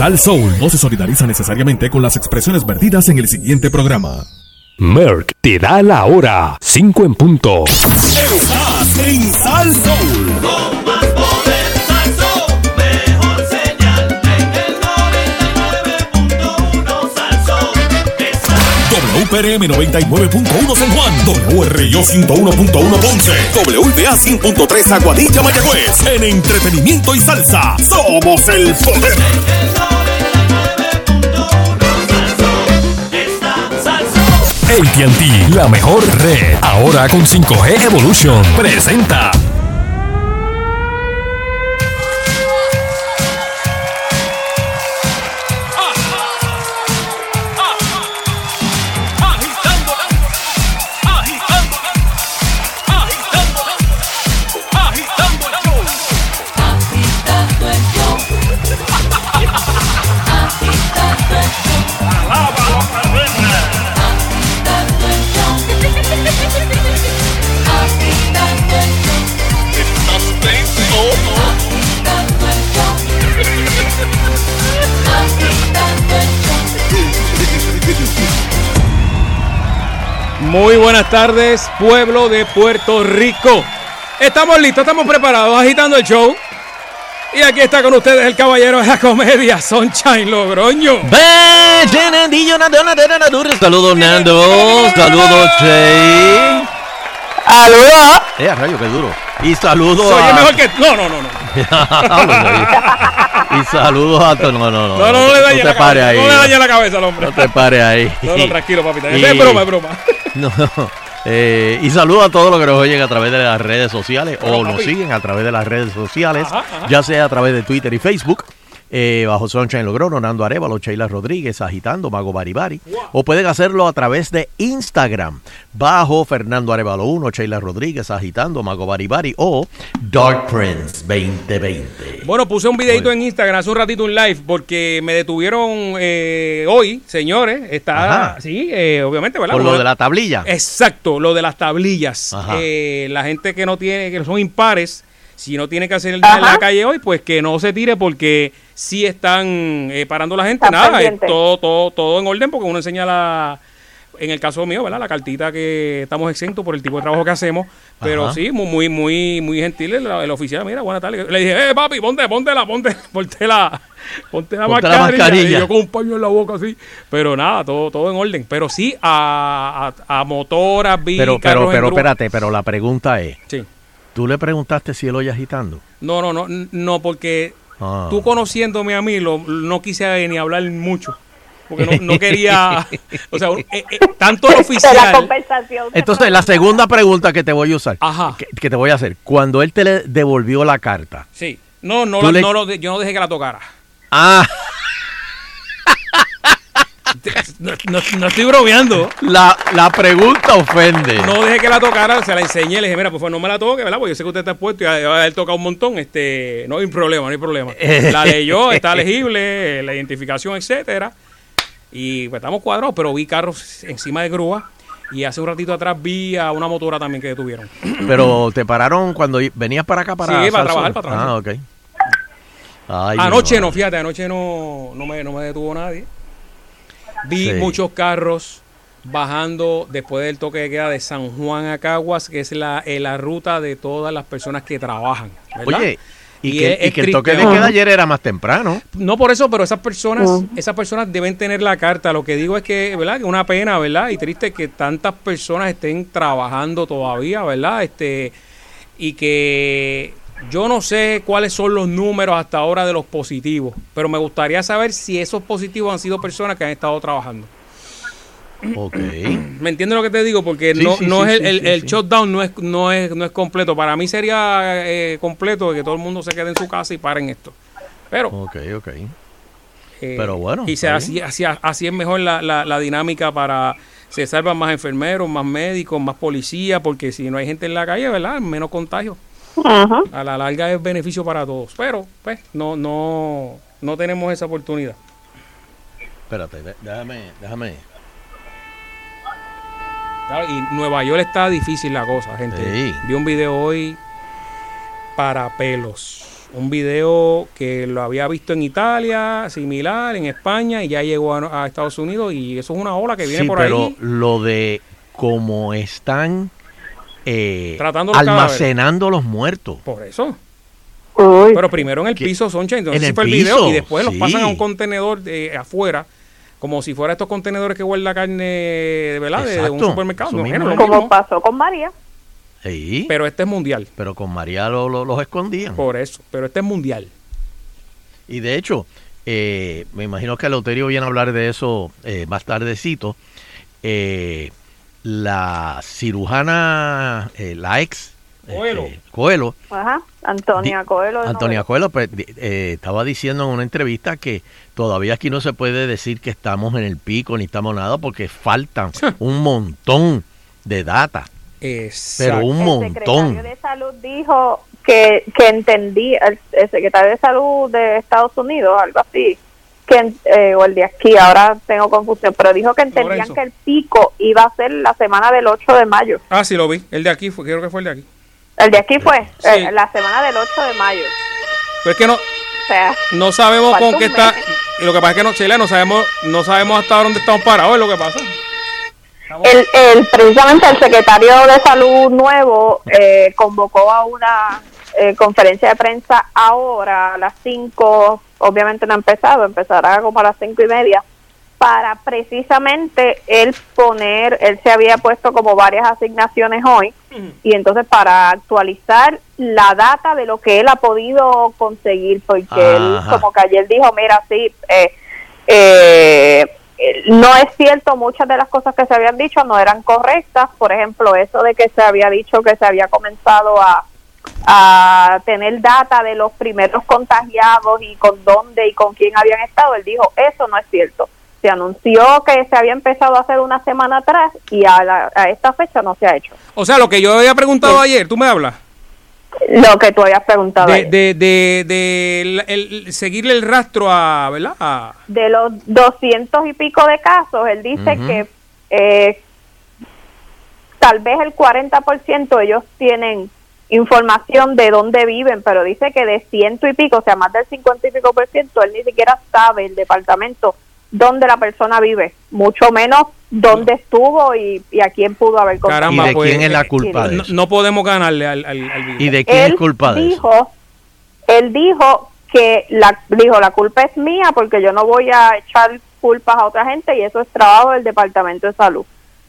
Sal Soul no se solidariza necesariamente con las expresiones vertidas en el siguiente programa. Merck te da la hora. 5 en punto. Estás en Sal Soul. WPRM 99.1 San Juan, WRIO 101.1 Ponce, WPA 100.3 Aguadilla Mayagüez. En entretenimiento y salsa, somos el poder. el 99.1 Salsón. Está Salsón. ATT, la mejor red. Ahora con 5G Evolution. Presenta. Buenas tardes, pueblo de Puerto Rico. Estamos listos, estamos preparados, agitando el show. Y aquí está con ustedes el caballero de la comedia, Sunshine Logroño. Saludos Nando, saludos Che. ¡Saludos! Eh, rayo, qué duro. Y saludos Soy a... mejor que. No, no, no, no. y saludos a... No, no, no. No, no, no le dañe te la cabeza. ahí. No le dañe la cabeza al hombre. No te pares ahí. No, no, tranquilo, papita. Y- Es broma, es broma. No, no. Eh, y saludos a todos los que nos oyen a través de las redes sociales Pero, o nos siguen a través de las redes sociales, Ajá, ajá. ya sea a través de Twitter y Facebook. Eh, bajo Sunshine Logrono, Nando Arevalo, Sheila Rodríguez, Agitando, Mago Baribari. O pueden hacerlo a través de Instagram, bajo Fernando Arevalo 1, Sheila Rodríguez, Agitando, Mago Baribari. O Dark Prince 2020. Bueno, puse un videito Oye. en Instagram hace un ratito, un live, porque me detuvieron eh, hoy, señores. Está, Ajá. sí, eh, obviamente, ¿verdad? Por lo de la tablilla. Exacto, lo de las tablillas. Eh, la gente que no tiene, que son impares, si no tiene que hacer el día en la calle hoy, pues que no se tire porque sí están eh, parando la gente. Nada, es todo, todo, todo en orden porque uno enseña la, en el caso mío, ¿verdad? La cartita que estamos exentos por el tipo de trabajo que hacemos. Pero Ajá. sí, muy, muy, muy, muy gentil el, el oficial. Mira, buena tarde. Le dije, eh, papi, ponte, ponte la, ponte, ponte la, ponte la, Ponte la mascarilla. Y yo con un paño en la boca así. Pero nada, todo, todo en orden. Pero sí a, a, a motoras, vi, Pero, pero, pero, espérate, pero la pregunta es, Sí. ¿Tú le preguntaste si él oye agitando? No, no, no, no, porque Ah. tú conociéndome a mí, lo, no quise ni hablar mucho. Porque no, no quería, o sea, eh, eh, tanto el De la oficial. conversación. Entonces, la segunda pregunta que te voy a usar, Ajá. que, que te voy a hacer, cuando él te le devolvió la carta, Sí. No, no, la- le- no lo de- yo no dejé que la tocara. ah, No, no- no estoy bromeando. la, la pregunta ofende. No dejé que la tocara, se la enseñé, le dije, mira, pues no me la toque, ¿verdad? Porque yo sé que usted está expuesto y a- a él toca un montón, este, no hay problema, no hay problema. La leyó, está legible, la identificación, etcétera. Y pues estamos cuadrados, pero vi carros encima de grúa y hace un ratito atrás vi a una motora también que detuvieron. Pero te pararon cuando venías para acá para Sí, para trabajar, para trabajar. Ah, ok. Ay, anoche no, fíjate, anoche no, no, me, no me detuvo nadie. Vi Sí. muchos carros bajando después del toque de queda de San Juan a Caguas, que es la, eh, la ruta de todas las personas que trabajan. ¿verdad? Oye, y, Y que, es- y es que el toque de queda ayer era más temprano. No por eso, pero esas personas, esas personas deben tener la carta. Lo que digo es que, ¿verdad? Que una pena, ¿verdad? Y triste que tantas personas estén trabajando todavía, ¿verdad? Este, y que yo no sé cuáles son los números hasta ahora de los positivos, pero me gustaría saber si esos positivos han sido personas que han estado trabajando. Ok. ¿Me entiendes lo que te digo? Porque Sí, no, sí, no sí, es el, el, el shutdown no es, no es, no es completo. Para mí sería eh, completo que todo el mundo se quede en su casa y paren esto. Pero Ok, ok. Eh, Pero bueno, Y se, está así, así, así es mejor la, la, la dinámica para. Se salvan más enfermeros, más médicos, más policías, porque si no hay gente en la calle, ¿verdad? Menos contagio. Ajá. A la larga es beneficio para todos. Pero, pues, no, no, no tenemos esa oportunidad. Espérate, déjame, déjame. Claro, y Nueva York está difícil la cosa, gente. Sí. Vi un video hoy para pelos. Un video que lo había visto en Italia, similar, en España, y ya llegó a, a Estados Unidos. Y eso es una ola que viene Sí, por pero ahí. lo de cómo están eh, Tratando los almacenando los muertos. Por eso. Uy. Pero primero en el ¿Qué? piso, Soncha, entonces En el fue el piso, video y después los pasan a un contenedor de afuera, como si fuera estos contenedores que guarda carne, de verdad, de, de un supermercado. No. Como mismo, pasó con María. Sí, pero, pero este es mundial, con María lo- lo- los escondían. por eso. Pero este es mundial. Y de hecho, eh, me imagino que Loterio viene a hablar de eso eh, más tardecito. Eh, la cirujana, eh, la ex Coelho. este, Coelho, Ajá. Antonia Coelho. Antonia. Coelho pues, eh, estaba diciendo en una entrevista que todavía aquí no se puede decir que estamos en el pico ni estamos nada porque faltan un montón de data, pero Exacto. un El montón. secretario de Salud dijo que, que entendía, el, el secretario de Salud de Estados Unidos, algo así, que eh, o el de aquí, ahora tengo confusión, pero dijo que entendían Lorenzo. que el pico iba a ser la semana del 8 de mayo. Ah, sí, lo vi. El de aquí, fue, creo que fue el de aquí. El de aquí fue Sí. eh, la semana del 8 de mayo. Pero es que no, O sea, no sabemos con qué está. Y lo que pasa es que no, Sheila, no sabemos, no sabemos hasta dónde estamos parados, es lo que pasa. el, el, precisamente el secretario de Salud nuevo eh, convocó a una eh, conferencia de prensa ahora a las 5, obviamente no ha empezado, empezará como a las cinco y media, para precisamente él poner, él se había puesto como varias asignaciones hoy, y entonces para actualizar la data de lo que él ha podido conseguir, porque él como que ayer dijo, mira, sí, eh, eh, no es cierto, muchas de las cosas que se habían dicho no eran correctas, por ejemplo, eso de que se había dicho que se había comenzado a, a tener data de los primeros contagiados y con dónde y con quién habían estado, él dijo, eso no es cierto. Se anunció que se había empezado a hacer una semana atrás y a, la- a esta fecha no se ha hecho. O sea, lo que yo había preguntado Sí. ayer, tú me hablas. Lo que tú habías preguntado. De, ayer. de, de, de el- el- seguirle el rastro a, ¿verdad? A- de los doscientos y pico de casos, él dice que eh, tal vez el 40% ellos tienen información de dónde viven, pero dice que de ciento y pico, o sea, más del 50 y pico por ciento, él ni siquiera sabe el departamento dónde la persona vive, mucho menos dónde estuvo y, y a quién pudo haber ¿Y Caramba, de pues, quién es la eh, culpa de no, eso? no podemos ganarle al, al. ¿Y de quién él es culpa de eso? dijo, Él dijo que la dijo la culpa es mía porque yo no voy a echar culpas a otra gente y eso es trabajo del Departamento de Salud.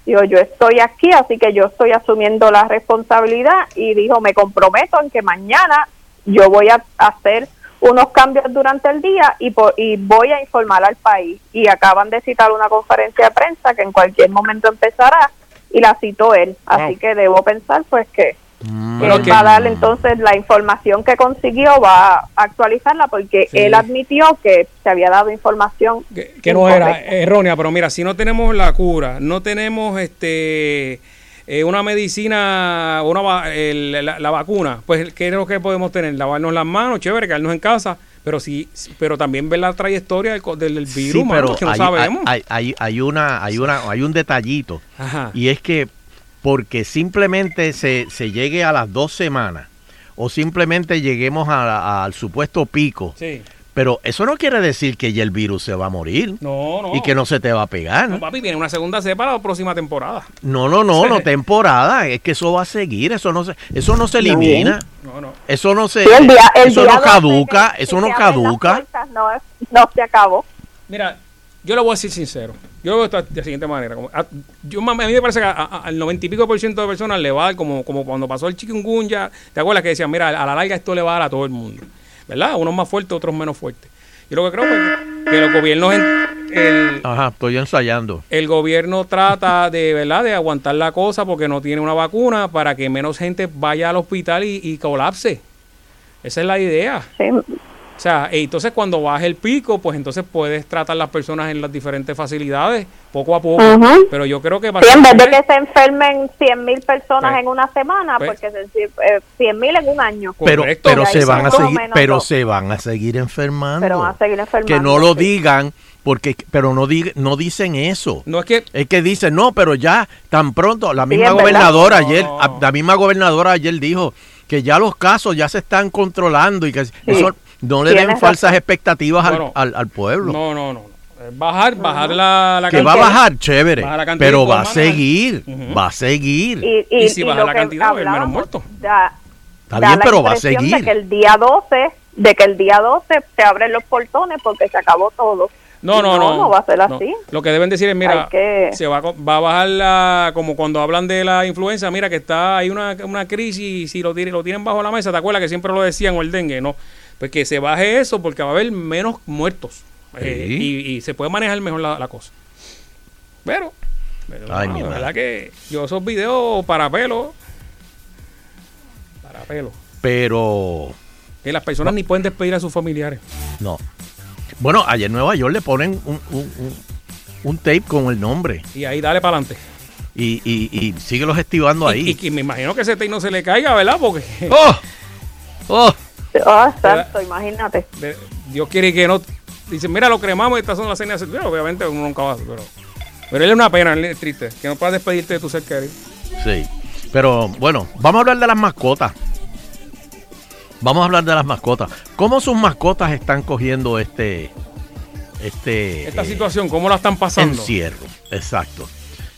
Dijo, yo estoy aquí, así que yo estoy asumiendo la responsabilidad y dijo, me comprometo en que mañana yo voy a hacer unos cambios durante el día y, po- y voy a informar al país. Y acaban de citar una conferencia de prensa que en cualquier momento empezará y la citó él. Así que debo pensar pues que Mm, él que- va a darle entonces la información que consiguió, va a actualizarla porque Sí. él admitió que se había dado información que, que no era errónea, pero mira, si no tenemos la cura, no tenemos este eh, una medicina, una el- la, la vacuna, pues ¿qué es lo que podemos tener? Lavarnos las manos, chévere, quedarnos en casa, pero sí, pero también ver la trayectoria del, Sí, virus, mano, pero que no hay, sabemos. hay, hay, hay una, hay, una, hay un detallito. Ajá. Y es que porque simplemente se, se llegue a las dos semanas o simplemente lleguemos a al supuesto pico, Sí. pero eso no quiere decir que ya el virus se va a morir No, no. y que no se te va a pegar. No, papi, viene una segunda cepa la próxima temporada. No, no, no, no temporada, es que eso va a seguir, eso no se, eso no se elimina, No, no. eso no se, Sí, el día- el eso día no 12 caduca, que- eso que no caduca. puertas, No, no se acabó. Mira, yo le voy a decir sincero. Yo lo veo de la siguiente manera. Como, a, yo, a mí me parece que a- a- al noventa y pico por ciento de personas le va a dar como, como cuando pasó el chikungunya. ¿Te acuerdas que decían, mira, a la larga esto le va a dar a todo el mundo? ¿Verdad? Unos más fuertes, otros menos fuertes. Yo lo que creo es que los gobiernos, en- el, Ajá, estoy ensayando. el gobierno trata de, ¿verdad? De aguantar la cosa porque no tiene una vacuna para que menos gente vaya al hospital y, y colapse. Esa es la idea. Sí. O sea, e entonces cuando baje el pico, pues entonces puedes tratar las personas en las diferentes facilidades, poco a poco. Pero yo creo que... Sí, en vez de que se enfermen 100 mil personas Pues- en una semana, pues- porque se, eh, 100 mil en un año. Pero, Correcto. pero se van a seguir, pero se van a seguir enfermando. Pero van a seguir enfermando. que no lo sí. digan, porque, pero no dig- no dicen eso. No es que... Es que dicen, no, pero ya tan pronto, la misma gobernadora ayer, no. a- la misma gobernadora ayer dijo que ya los casos ya se están controlando y que eso no le den falsas razón. expectativas al, Bueno, al- al pueblo. No, no, no. Es Bajar, bajar la, la que va a cantidad. bajar, chévere, Baja la cantidad pero va a seguir, va a seguir. Y, y, Y si y baja la cantidad, haber menos muertos. Da, Está da bien, la pero va a seguir. De que el día 12, de que el día 12 se abren los portones porque se acabó todo. No, no, no. No, no va a ser No. así. Lo que deben decir es, mira, que- se va, va a bajar la, como cuando hablan de la influenza, mira que está, hay una, una crisis y si lo tienen, lo tienen bajo la mesa, ¿te acuerdas que siempre lo decían o el dengue? No, pues que se baje eso porque va a haber menos muertos eh, y, y se puede manejar mejor la, la cosa. Pero, pero Ay, no, mi la madre. verdad que yo esos videos para pelo, para pelo, Pero que las personas ni pueden despedir a sus familiares. no. Bueno, ayer en Nueva York le ponen un, un- un- un tape con el nombre Y ahí dale para adelante. y, y, y síguelos estivando ahí. Y, y me imagino que ese tape no se le caiga, ¿verdad? Porque... ¡Oh! ¡Oh! Ah, exacto, imagínate. de- Dios quiere que no. Dicen, mira, lo cremamos y estas son las señas. Bueno, obviamente uno nunca va a hacer, pero. Pero él es una pena, él es triste. Que no puedas despedirte de tu ser querido. Sí. Pero bueno, vamos a hablar de las mascotas. Vamos a hablar de las mascotas. ¿Cómo sus mascotas están cogiendo este este Esta eh, situación, ¿cómo la están pasando? encierro? Exacto.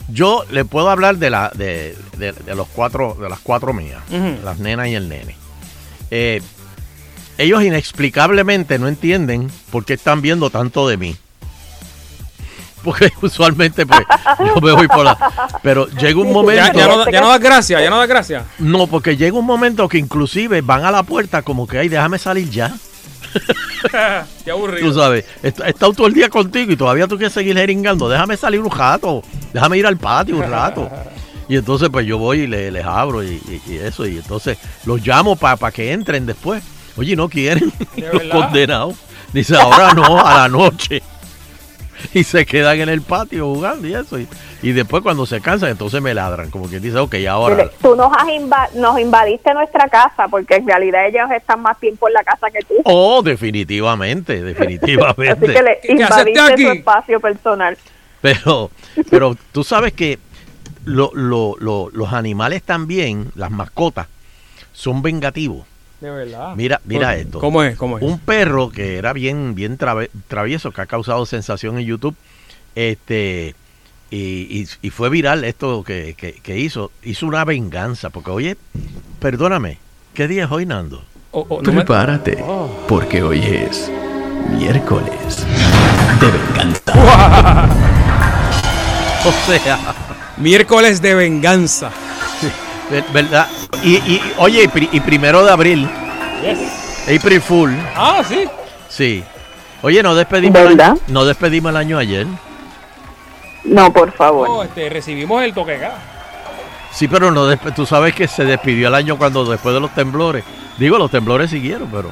Yo le puedo hablar de la de, de- de los cuatro de las cuatro mías, las nenas y el nene. Eh, ellos inexplicablemente no entienden por qué están viendo tanto de mí. Porque usualmente pues yo me voy por la... Pero llega un momento... Ya, ya no, ya no das gracias, ya no das gracias. No, porque llega un momento que inclusive van a la puerta como que, ay, déjame salir ya. Qué aburrido. Tú sabes, he he estado todo el día contigo y todavía tú quieres seguir jeringando. Déjame salir un rato, déjame ir al patio un rato. Y entonces pues yo voy y le- les abro y, y- y eso. Y entonces los llamo para que entren después. Oye, no quieren ¿De los condenados. Dice, ahora no, a la noche. Y se quedan en el patio jugando y eso. Y, y después cuando se cansan, entonces me ladran. Como quien dice, ok, ahora... Dile, Tú nos, has nos invadiste nuestra casa porque en realidad ellos están más tiempo en la casa que tú. Oh, definitivamente, definitivamente. Así que le ¿Qué- qué hacerte invadiste su espacio personal. Pero, pero tú sabes que lo- lo- lo- los animales también, las mascotas, son vengativos. De verdad. Mira, mira ¿Cómo- esto. ¿Cómo es? ¿Cómo es? Un perro que era bien, bien trave- travieso, que ha causado sensación en YouTube, este, y, y- y fue viral esto que, que- que hizo, hizo una venganza, porque oye, perdóname, ¿qué día es hoy, Nando? O- o no me- Prepárate, Oh. porque hoy es miércoles de venganza. O sea, Miércoles de venganza. Ver- ¿verdad? Y, y, oye, y, pri- y primero de abril, April Fool, Ah, sí. Sí. Oye, no despedimos, el ¿Verdad? año, no despedimos el año ayer. No, por favor. Oh, este, recibimos el toque acá. Sí, pero no despe- tú sabes que se despidió el año cuando después de los temblores. Digo, los temblores siguieron, pero...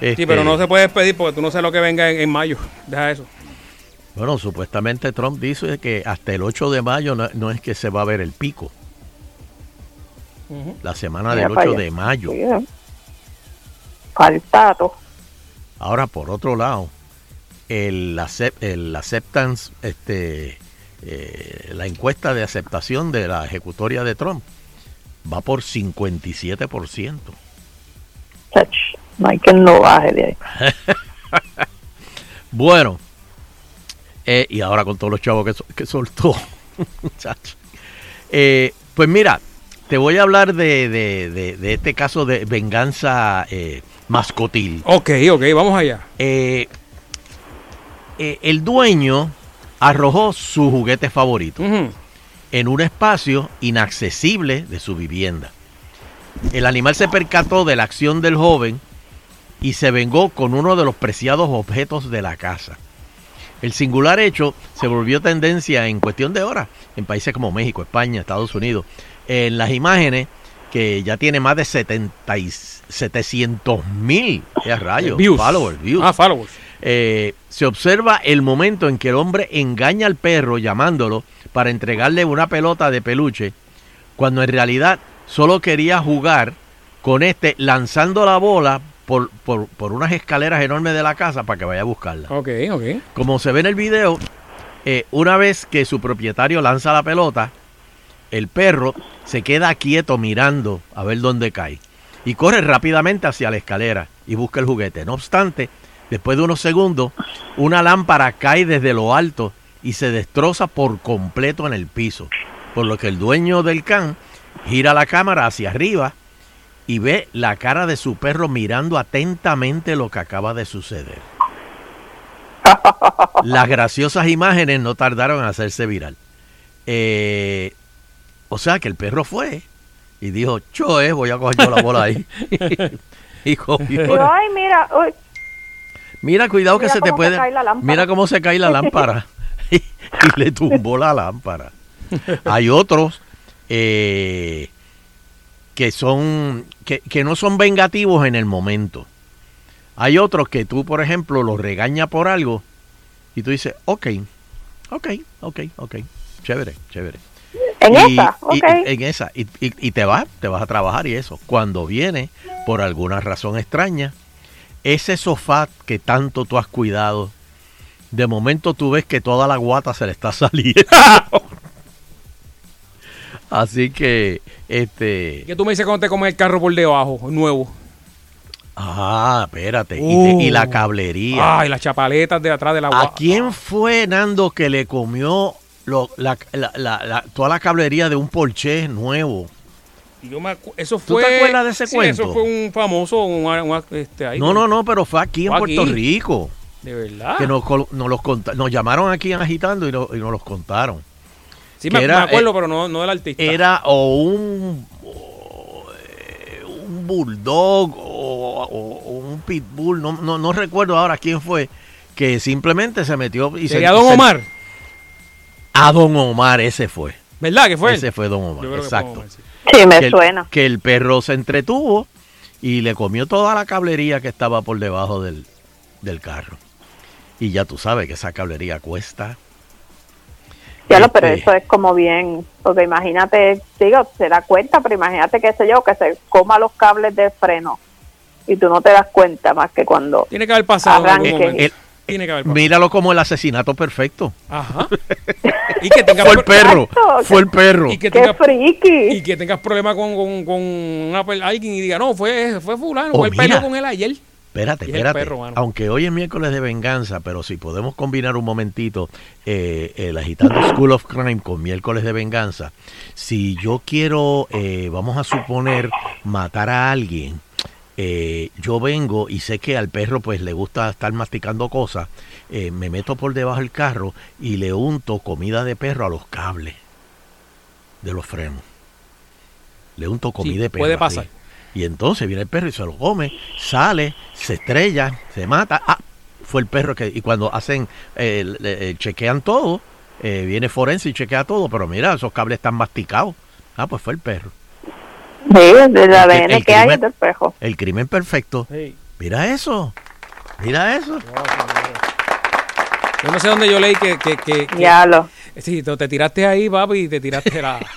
Sí, este, pero no se puede despedir porque tú no sabes lo que venga en, en mayo. Deja eso. Bueno, supuestamente Trump dice que hasta el 8 de mayo no, no es que se va a ver el pico. La semana Mira del para 8 allá. de mayo. ¿eh? Faltato. Ahora, por otro lado, el, acep- el acceptance, este, eh, la encuesta de aceptación de la ejecutoria de Trump va por 57%. Chach, No baje de ahí. Bueno, eh, y ahora con todos los chavos que, so- que soltó. Eh, pues mira, te voy a hablar de, de- de- de este caso de venganza eh, mascotil. Ok, ok, vamos allá. Eh, eh, el dueño arrojó su juguete favorito en un espacio inaccesible de su vivienda. El animal se percató de la acción del joven y se vengó con uno de los preciados objetos de la casa. El singular hecho se volvió tendencia en cuestión de horas en países como México, España, Estados Unidos. En las imágenes que ya tiene más de 70 y 700 mil rayos, Views. followers, views. Ah, followers. Eh, se observa el momento en que el hombre engaña al perro llamándolo para entregarle una pelota de peluche, cuando en realidad solo quería jugar con este lanzando la bola por, por, por unas escaleras enormes de la casa para que vaya a buscarla. Ok, ok. Como se ve en el video, eh, una vez que su propietario lanza la pelota, el perro se queda quieto mirando a ver dónde cae. y corre rápidamente hacia la escalera y busca el juguete. No obstante, después de unos segundos, una lámpara cae desde lo alto y se destroza por completo en el piso, por lo que el dueño del can gira la cámara hacia arriba y ve la cara de su perro mirando atentamente lo que acaba de suceder. Las graciosas imágenes no tardaron en hacerse viral. Eh, o sea que el perro fue y dijo, yo eh, voy a coger yo la bola ahí. y cogió. Ay, mira, uy, Mira, cuidado que se te puede. se cae la lámpara. Mira cómo se cae la lámpara. y, y le tumbó la lámpara. Hay otros eh, que son que, que no son vengativos en el momento. Hay otros que tú, por ejemplo, los regañas por algo y tú dices, ok, ok, ok, ok, chévere, chévere. En Y- esa, y- ok. en esa. Y, y- y te vas, te vas a trabajar y eso. Cuando viene, por alguna razón extraña, ese sofá que tanto tú has cuidado, de momento tú ves que toda la guata se le está saliendo. Así que, este... ¿Qué tú me dices cuando te comes el carro por debajo, nuevo? Ah, espérate. Y, te- y la Uh. cablería. Ay, las chapaletas de atrás de la ¿A gua- quién fue, Nando, que le comió lo- la- la- la- toda la cablería de un Porsche nuevo? Yo me acu- eso ¿Tú fue, te acuerdas de ese sí, cuento? Eso fue un famoso, un, un- este, ahí, No, no, no, pero fue aquí en Puerto aquí. Rico. De verdad. Que nos, nos los conta- nos llamaron aquí agitando y, no- y nos los contaron. sí, me, era, me acuerdo, eh, pero no, no del artista. Era o un, o, eh, un bulldog o, o- o un pitbull, no, no, no recuerdo ahora quién fue, que simplemente se metió y se- Sería Don se- Omar, A Don Omar, ese fue. ¿verdad? Que fue? Ese fue Don Omar, exacto. Omar, sí. Sí, me que, el, suena. que el perro se entretuvo y le comió toda la cablería que estaba por debajo del, del carro. Y ya tú sabes que esa cablería cuesta. Ya lo, pero Este- eso es como bien, porque imagínate, digo, se da cuenta, pero imagínate, qué sé yo, que se coma los cables de freno y tú no te das cuenta más que cuando... Tiene que haber pasado en algún Arranque. momento. El- Tiene que haber pasado. Míralo como el asesinato perfecto. Ajá. Y que tengas Fue el perro, Exacto. fue el perro. Y que ¡Qué tengas friki! y que tengas problemas con, con, con una alguien y diga, no, fue, fue fulano, Oh, fue el peleó con él ayer. Espérate, espérate. perro. Aunque hoy es miércoles de venganza, pero si podemos combinar un momentito eh, el agitando School of Crime con miércoles de venganza, si yo quiero, eh, vamos a suponer, matar a alguien, eh, yo vengo y sé que al perro pues le gusta estar masticando cosas, eh, me meto por debajo del carro y le unto comida de perro a los cables de los frenos. Le unto comida Sí, de perro. puede pasar. Y entonces viene el perro y se lo come, sale, se estrella, se mata. Ah, fue el perro que. Y cuando hacen, eh, le- eh, chequean todo, viene forense y chequea todo, pero mira, esos cables están masticados. Ah, pues fue el perro. Sí, de la El- ADN el que hay crimen- del espejo. El crimen perfecto. Sí. Mira eso. Mira eso. Yo no sé dónde yo leí que, que, que, que- Ya lo. sí, te, te tiraste ahí, papi, y te tiraste la...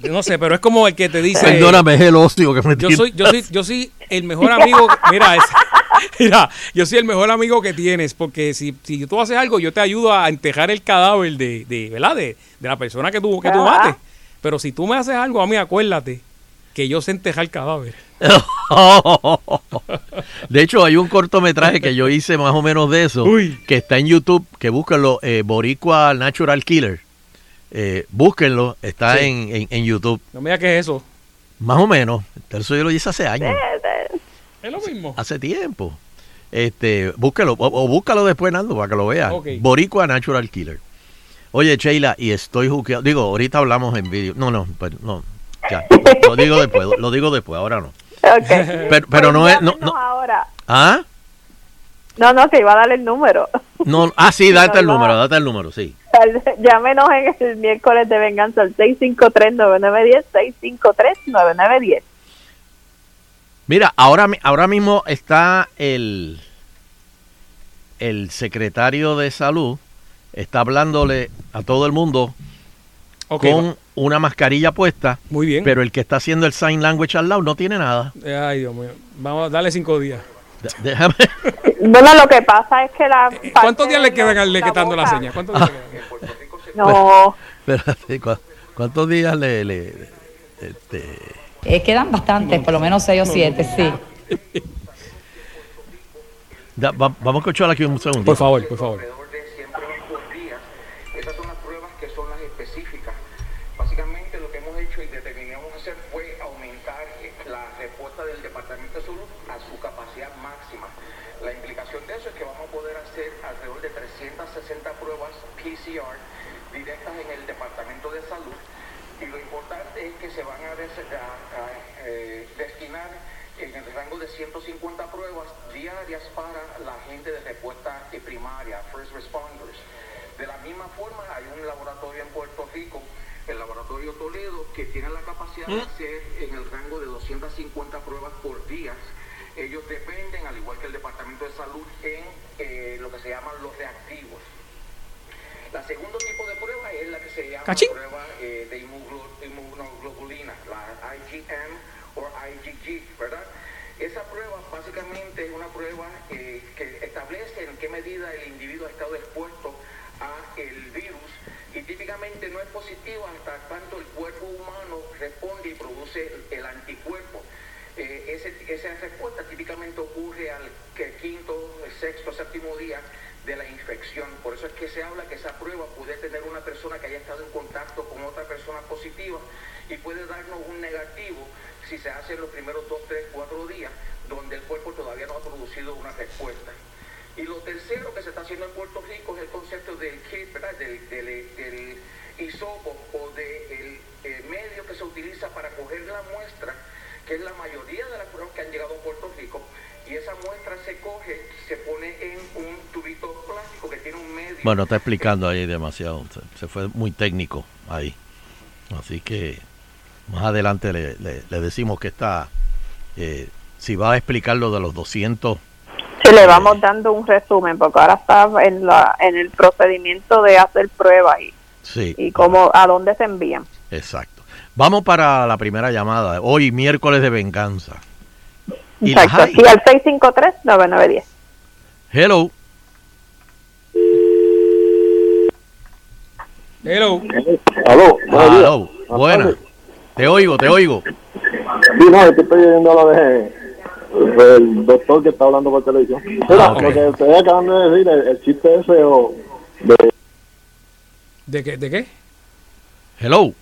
Yo no sé, pero es como el que te dice... Perdóname, es el ocio que me Yo soy, yo soy, yo soy el mejor amigo. Mira, es- mira, yo soy el mejor amigo que tienes, porque si, si tú haces algo, yo te ayudo a entejar el cadáver de, de ¿verdad? De, de la persona que tú, que tú mates. Pero si tú me haces algo a mí, acuérdate que yo sé entejar el cadáver. De hecho, hay un cortometraje que yo hice más o menos de eso, Uy. que está en YouTube, que búsquenlo, eh, Boricua Natural Killer. Eh, búsquenlo, está Sí. en, en- en YouTube. No me digas que es eso. Más o menos. Eso yo lo hice hace años, Es lo mismo. hace tiempo. Este, búsquelo, o, o búscalo después, Nando, para que lo veas. Boricua Natural Killer. Oye, Sheila, y estoy juqueado. Digo, ahorita hablamos en vídeo. No, no, pues, no. Lo digo después, lo digo después, ahora no. Pero, pero no es. No, no, ahora. ¿Ah? No, no, que iba a darle el número. No, ah, sí, date el número, date el número, sí. Llámenos en el miércoles de venganza al 653-9910, 653-9910. Mira, ahora, ahora mismo está el, el secretario de salud, está hablándole a todo el mundo Con una mascarilla puesta, muy bien. pero el que está haciendo el sign language al lado no tiene nada. Ay, Dios mío. Vamos a darle cinco días. Déjame. Bueno, lo que pasa es que la... Eh, ¿Cuántos parte días le quedan la- al dando la boca- seña? ¿Cuántos días le quedan? No, Espérate, ¿cu- ¿cuántos días le, le- este, Eh, quedan bastantes, por lo menos seis o siete, sí. Da- va- vamos a escuchar aquí un segundo. Por favor, por favor. Que tiene la capacidad de hacer en el rango de 250 pruebas por día. Ellos dependen, al igual que el Departamento de Salud, en eh, lo que se llaman los reactivos. La segundo tipo de prueba es la que se llama Cachín. prueba esa respuesta típicamente ocurre al quinto, sexto, séptimo día de la infección. Por eso es que se habla que esa prueba puede tener una persona que haya estado en contacto con otra persona positiva y puede darnos un negativo si se hace en los primeros dos, tres, cuatro días, donde el cuerpo todavía no ha producido una respuesta. Y lo tercero que se está haciendo en Puerto Rico es el concepto del kit, ¿verdad? Del, del, del hisopo o del eh, medio que se utiliza para coger la muestra, que es la mayoría se coge, se pone en un tubito plástico que tiene un medio. Bueno, está explicando ahí demasiado. Se, se fue muy técnico ahí. Así que más adelante le, le- le decimos que está. eh, si va a explicar lo de los 200. Sí, le vamos dando un resumen, porque ahora está en, la, en el procedimiento de hacer pruebas y, Sí, y cómo, a dónde se envían. exacto. Vamos para la primera llamada. Hoy, miércoles de venganza. Y Exacto, sí, al 653-9910. Hello. Hello. Días. Hello. Buena. Te oigo, te oigo. Sí, no, es que estoy oyendo lo de el doctor que está hablando por televisión. Mira, Ah, ok. lo que ustedes acaban de decir, el, el chiste ese o de ¿De qué? ¿De qué? Hello.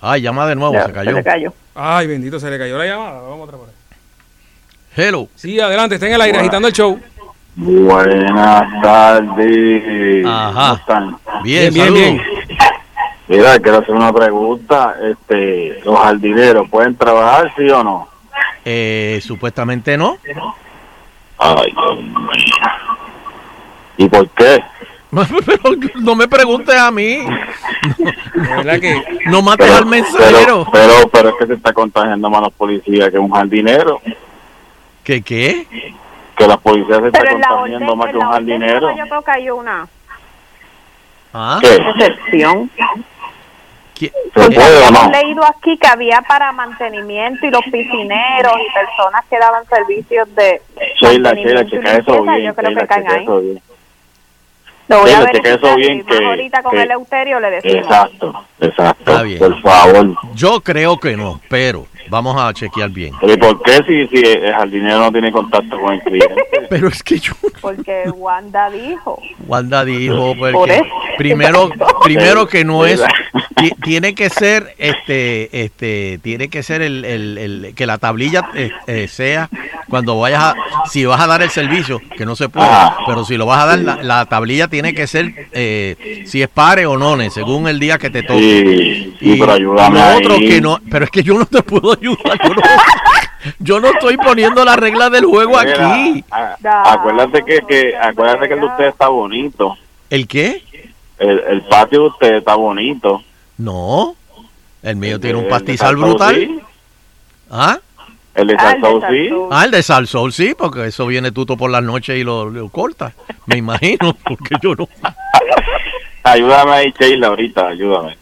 Ay, llama de nuevo, Ya, se cayó. Se cayó. Ay, bendito, se le cayó la llamada. Vamos otra por ahí. Hello. Sí, adelante, está en el aire, agitando el show. Buenas tardes. Ajá. ¿Cómo están? Bien, bien, saludos. bien. Mira, quiero hacer una pregunta. Este, ¿Los jardineros pueden trabajar, sí o no? Eh, supuestamente no. Ay, Dios mío. ¿Y por qué? Pero no me preguntes a mí. Verdad que No mates al mensajero. pero, pero, pero es que se está contagiando más los policías que un jardinero. ¿Qué qué? Que las policías se la orden, contagiando más que la un jardinero. yo creo que hay una ¿Ah? ¿Qué? excepción. ¿Qué- ¿Se Porque no? leído aquí que había para mantenimiento y los piscineros y personas que daban servicios de Sheila, Sheila, checa eso bien. yo creo Sheila, que caen ahí. eso bien. Lo voy a checa verificar eso bien y más que- ahorita con que- el Euterio le decimos. Exacto, exacto. Está bien. Por favor. Yo creo que no, pero vamos a chequear bien. ¿Pero y por qué si, si el jardinero no tiene contacto con el cliente? Pero es que yo, Porque Wanda dijo. Wanda dijo, pues, Por primero, primero que no es, tiene que ser, este, este, tiene que ser el, el- el- que la tablilla eh, eh, sea cuando vayas a, si vas a dar el servicio, que no se puede, Ajá. pero si lo vas a dar, la, la tablilla tiene que ser, eh, si es pare o no, según el día que te toque. Sí, sí, pero ayúdame lo ahí. otro que no, pero es que yo no te puedo ayudar. Yo no, yo no estoy poniendo las reglas del juego Mira, aquí. a- acuérdate que, que acuérdate que el de usted está bonito. ¿El qué? El, el patio de usted está bonito. No. El mío tiene un pastizal brutal. sí. ¿Ah? El de Ah, el de Salsou, sí. Ah, el de Salsol, sí, porque eso viene tuto por las noches y lo, lo corta. Me imagino, porque yo no. Ayúdame ahí, Sheila, ahorita, ayúdame.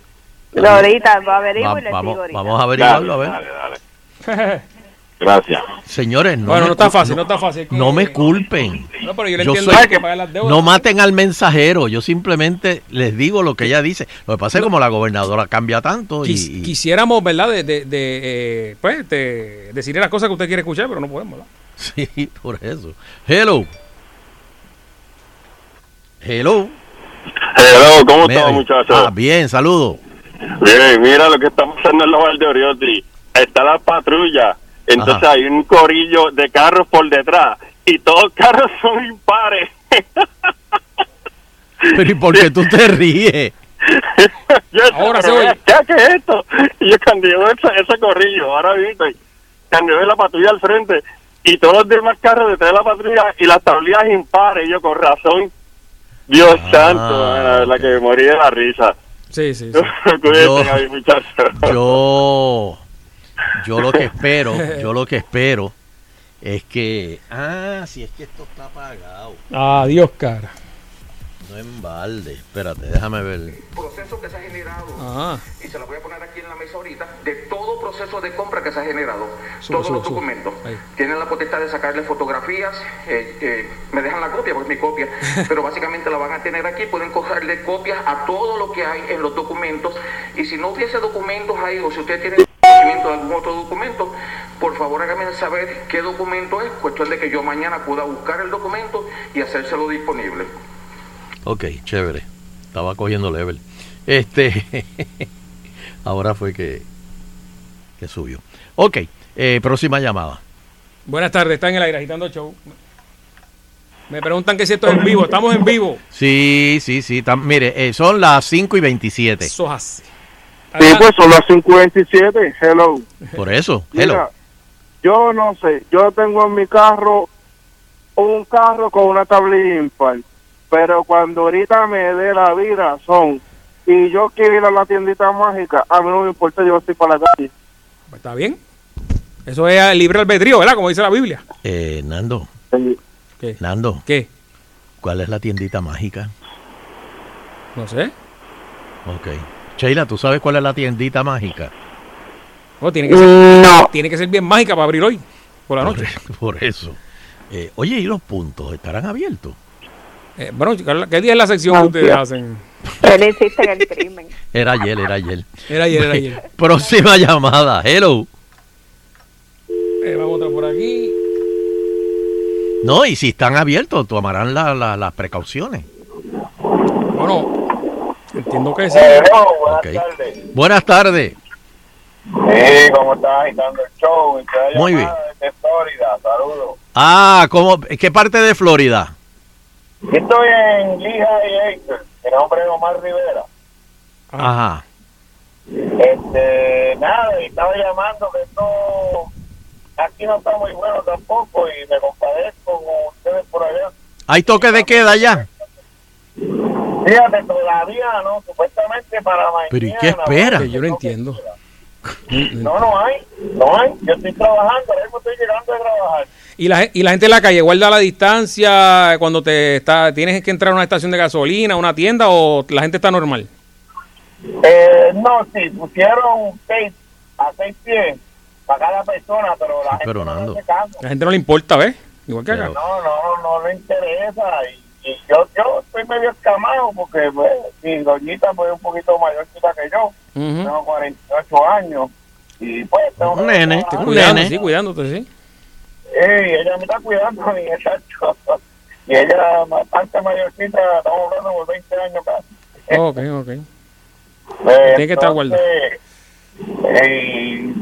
Pero ahorita va y vamos, digo ahorita. vamos a averiguarlo, a ver. Dale, dale. Gracias. Señores, no, Bueno, no está fácil, no está fácil. que- No me culpen. No, pero yo le Yo entiendo soy- hay que pagar las deudas. No maten al mensajero, yo simplemente les digo lo que ella dice. Lo que pasa es que como la gobernadora cambia tanto y, Quis- y- Quisiéramos, ¿verdad? De, de, de, eh, pues, de decirle las cosas que usted quiere escuchar, pero no podemos, ¿verdad? sí, por eso. Hello. Hello. Hello, ¿cómo estás, muchachos? Ah, bien, saludo. Mira lo que está pasando en los Valdeoriotti. Está la patrulla, entonces Ajá. hay un corillo de carros por detrás y todos los carros son impares. Pero ¿y por qué tú te ríes? Yo Ahora se oye. ¿Qué es esto? Y yo veo ese, ese corrillo, ahora yo veo la patrulla al frente y todos los demás carros detrás de la patrulla y las tablillas impares, yo con razón. Dios Ah, santo, la verdad que me morí de la risa. Sí, sí, sí. Yo-. Yo, yo lo que espero, yo lo que espero es que, ah, si es que esto está apagado, Adiós, cara. no en balde. Espérate, déjame ver. proceso que se ha generado Ajá. y se la voy a poner aquí en la mesa ahorita de proceso de compra que se ha generado. Sube, todos sube, los documentos. Tienen la potestad de sacarle fotografías eh, eh, me dejan la copia porque es mi copia. Pero básicamente la van a tener aquí pueden cogerle copias a todo lo que hay en los documentos. Y si no hubiese documentos ahí o si usted tiene conocimiento de algún otro documento por favor hágame saber qué documento es. Cuestión de que yo mañana pueda buscar el documento y hacérselo disponible. Ok, chévere. Estaba cogiendo level. Este, ahora fue que, que subió. Ok, eh, próxima llamada. Buenas tardes, está en el aire agitando el show. Me preguntan que si esto es en vivo. Estamos en vivo. Sí, sí, sí. tam- mire, eh, son las 5 y 27. Eso es así. Sí, pues son las 5.27. Hello. Por eso, Mira, hello. yo no sé, yo tengo en mi carro un carro con una tablilla impar, pero cuando ahorita me dé la vida son y yo quiero ir a la tiendita mágica, a mí no me importa, yo estoy para la calle. Pues está bien. Eso es el libre albedrío, ¿verdad? Como dice la Biblia. Eh, Nando. ¿Qué? Nando. ¿Qué? ¿Cuál es la tiendita mágica? No sé. Ok. Sheila, ¿tú sabes cuál es la tiendita mágica? No, tiene que ser, tiene que ser bien mágica para abrir hoy, por la noche. Por eso. Eh, oye, ¿y los puntos estarán abiertos? Eh, bueno, ¿qué día es la sección que ustedes hacen? Él insiste en el crimen. Era ayer, era ayer. Era ayer, era ayer. Próxima llamada. Hello. Eh, vamos otra por aquí. No, y si están abiertos, tomarán la- la- las precauciones. Bueno, entiendo que sí. Ok. Buenas tardes. Sí, ¿cómo estás agitando el show? Muy Desde Florida, saludos. Ah, ¿cómo, ¿qué parte de Florida? Yo estoy en Lehigh Acres, mi nombre es Omar Rivera. Ajá. Este, nada, y estaba llamando que esto aquí no está muy bueno tampoco y me compadezco con ustedes por allá. ¿Hay toque de queda ya? Fíjate, todavía no, supuestamente para mañana. Pero ¿y qué espera? Que yo no entiendo. No, no hay, no hay. Yo estoy trabajando, ahora mismo estoy llegando a trabajar. Y la, y la gente en la calle guarda la distancia cuando te está, tienes que entrar a una estación de gasolina, a una tienda o la gente está normal. Eh, no, sí, pusieron seis a seis pies para cada persona, pero la gente pero no Nando. La gente no le importa, ¿ves? Igual que acá. No, no, no le interesa. Y, y yo, yo estoy medio escamado porque pues, mi doñita pues, es un poquito mayorcita que yo. Ujú. Tengo 48 años. Y pues tengo Un que nene, un Cuidando, nene. sí, cuidándote, sí. Ey, ella me está cuidando mí, exacto. Y ella, bastante mayorcita, estamos hablando por 20 años casi. Ok, ok. Eh, Tiene que estar eh, eh,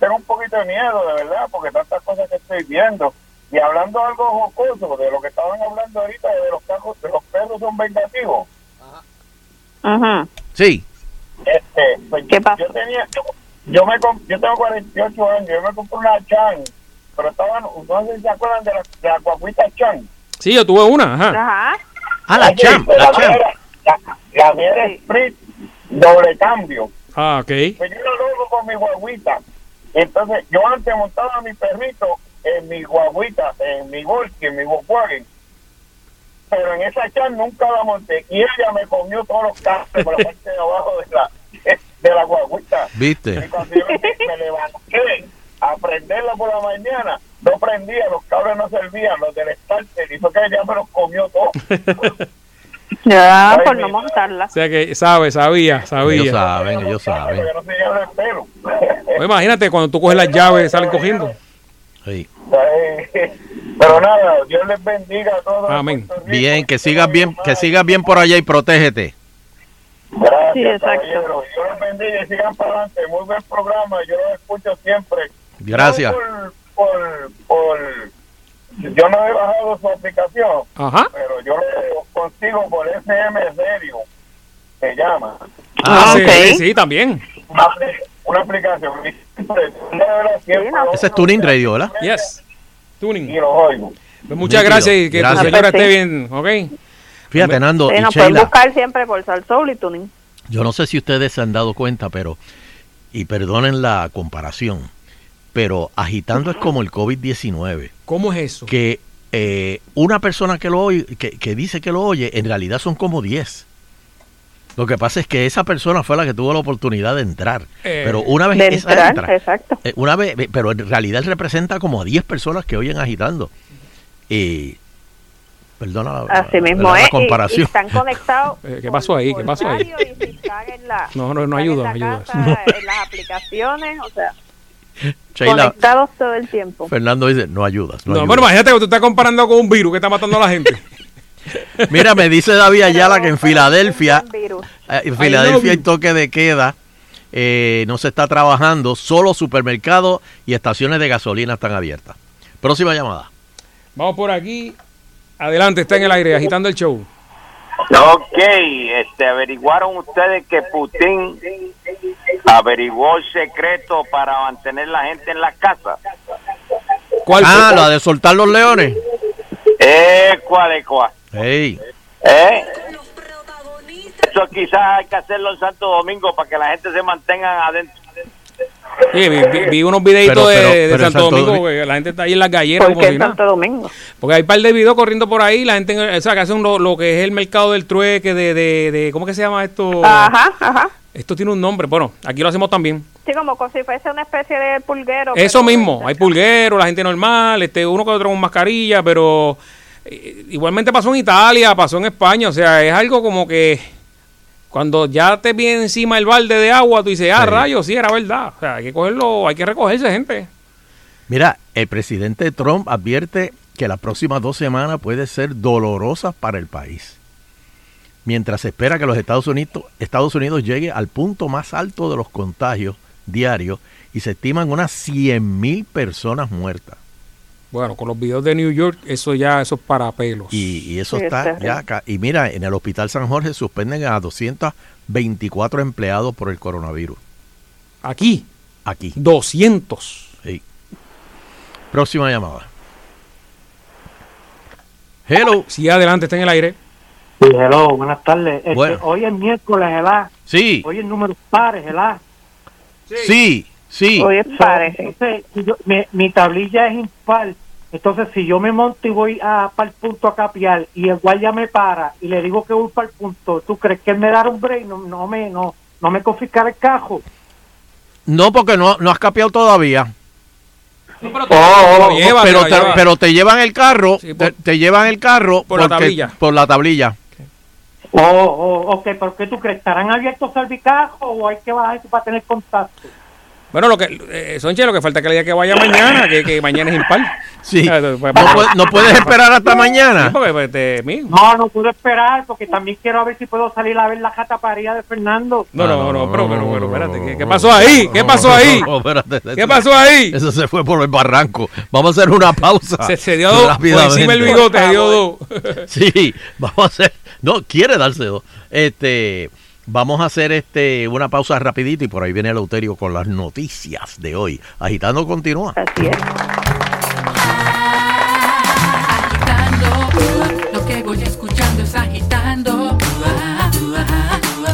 tengo un poquito de miedo, de verdad, porque tantas cosas que estoy viendo. Y hablando algo jocoso, de lo que estaban hablando ahorita, de los carros, de los perros son vengativos. Ajá. Sí. Este, pues, ¿Qué pasa? Yo, tenía, yo, yo me, yo tengo 48 años, yo me compré una Chan, pero estaban, no sé si se acuerdan de la, de la guaguita Chan. Sí, yo tuve una, ajá. Ajá. Ah, la pues, la era- La, mía era Sprint, doble cambio. Ah, ok. Pues yo era loco con mi guaguita. Entonces, yo antes montaba a mi perrito en mi guaguita, en mi Volkswagen, en mi Volkswagen. Pero en esa chan nunca la monté. Y ella me comió todos los carros por la parte de abajo de la, de la guaguita. ¿Viste? Y cuando yo me levanté, a prenderla por la mañana, no prendía, los cables no servían, los del starter, y fue que ya me los comió todo. Ya, Ay, por no montarla. O sea que sabe, sabía, sabía. Ellos saben, ellos saben. No. Pues imagínate cuando tú coges las llaves, salen cogiendo. Sí. Pero nada, Dios les bendiga a todos. Amén. Bien, que sigas bien, que sigas bien por allá y protégete. Gracias, Sí, exacto. caballero. Dios les bendiga y sigan para adelante. Muy buen programa, yo lo escucho siempre. Gracias. Por, por, por- yo no he bajado su aplicación, Ajá. pero yo lo consigo por SM Serio, se llama. Ah, sí, ok. sí, sí, también. Una, una aplicación. Ese es Tuning Radio, ¿verdad? Yes. Tuning. y los oigo. Pues muchas gracias y que Gracias. tu señora Ah, esté bien, ¿ok? Fíjate, Nando Sí, nos pueden buscar siempre por Salsoul y Tuning. yo no sé si ustedes se han dado cuenta, pero, y perdonen la comparación, pero agitando es como el COVID-19, ¿Cómo es eso? que eh, una persona que lo oye, que, que dice que lo oye, en realidad son como 10. Lo que pasa es que esa persona fue la que tuvo la oportunidad de entrar. Eh, pero una vez De esa entrar, entra, exacto. eh, una vez, pero en realidad representa como a 10 personas que oyen agitando. Y perdona la, Así la- mismo la es. y- Y, comparación. están conectados. Eh, ¿qué pasó ahí? ¿Qué pasó ahí? diario y si están en la, No, no, no ayuda, en ayuda. casa, en las aplicaciones, o sea, Sheila, conectados todo el tiempo. Fernando dice, no ayudas. No No, ayudas". bueno, imagínate que tú estás comparando con un virus que está matando a la gente. Mira, me dice David Ayala que en Filadelfia, eh, en Filadelfia hay toque de queda, eh, no se está trabajando, solo supermercados y estaciones de gasolina están abiertas. Próxima llamada. Vamos por aquí. Adelante, está en el aire, agitando el show. Ok, este, averiguaron ustedes que Putin averiguó el secreto para mantener la gente en las casas. ¿Cuál Ah, la de soltar los leones. Eh, ¿cuál es cuál? Ey, ¿Eh? Eso quizás hay que hacerlo en Santo Domingo para que la gente se mantenga adentro. Sí, vi, vi- unos videitos Pero- pero- de, de pero en Santo Santo Domingo, Domingo- que la gente está ahí en las galleras ¿Por qué. Santo Domingo? Porque hay un par de videos corriendo por ahí, la gente, o sea, que hacen lo, lo que es el mercado del trueque, de, de, de ¿cómo que se llama esto? Ajá, ajá. Esto tiene un nombre, bueno, aquí lo hacemos también. Sí, como co- si fuese una especie de pulguero. Eso mismo, hay pulgueros, la gente normal, este uno que otro con mascarilla, pero eh, igualmente pasó en Italia, pasó en España, o sea, es algo como que cuando ya te viene encima el balde de agua, tú dices, ah, Sí. rayos, sí, era verdad. O sea, hay que cogerlo, hay que recogerse, gente. mira, el presidente Trump advierte que las próximas dos semanas pueden ser dolorosas para el país. Mientras se espera que los Estados Unidos, Estados Unidos llegue al punto más alto de los contagios diarios y se estiman unas 100 mil personas muertas. Bueno, con los videos de New York, eso ya, eso es para pelos. Y, y eso Sí, está está ya acá. Y mira, en el Hospital San Jorge suspenden a 224 empleados por el coronavirus. Aquí, Aquí. 200. Sí. Próxima llamada. Hello. Sí, adelante, está en el aire. Sí, hello, buenas tardes. Este, Bueno. Hoy es miércoles, ¿verdad? Sí, Hoy es número pares, ¿verdad? sí, sí. Hoy es pares. Entonces, si yo- mi, mi tablilla es impar. Entonces, si yo me monto y voy a, para el punto a capiar y el guardia me para y le digo que voy para el punto, ¿tú crees que él me dará un break? No, no me no, no me confiscará el cajo. No, porque no, no has capeado todavía. No, pero te- lo lleva, pero, te lleva. pero te llevan el carro, Sí, por- te, te llevan el carro Por la tablilla. Por la tablilla. Oh, oh, ok, ¿pero qué tú crees? ¿Estarán abiertos servicajos o hay que bajar para tener contacto? Bueno, lo que, eh, Sonche, lo que falta es que le diga que vaya mañana, que, que mañana es impar. Sí. Pues, No, puede- no puedes esperar hasta sí, mañana. porque, pues, te- No, no puedo esperar porque también quiero ver si puedo salir a ver la jataparía de Fernando. No, no, no, pero, pero, pero, espérate, ¿qué, qué pasó ahí? ¿Qué pasó ahí? no, espérate, ¿Qué pasó ahí? Eso se fue por el barranco. Vamos a hacer una pausa. Se, se dio dos, por encima el bigote, se dio dos. Sí, vamos a hacer. No, quiere darse dos. Este, vamos a hacer este una pausa rapidito y por ahí viene el Euterio con las noticias de hoy. Agitando continúa. Así es. agitando. Lo que voy escuchando es agitando.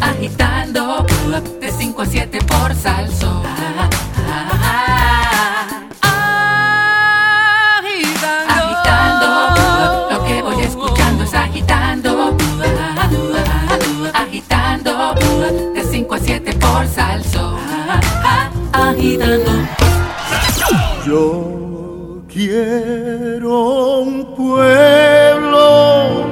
Agitando. De 5 a 7 por salso. Yo quiero un pueblo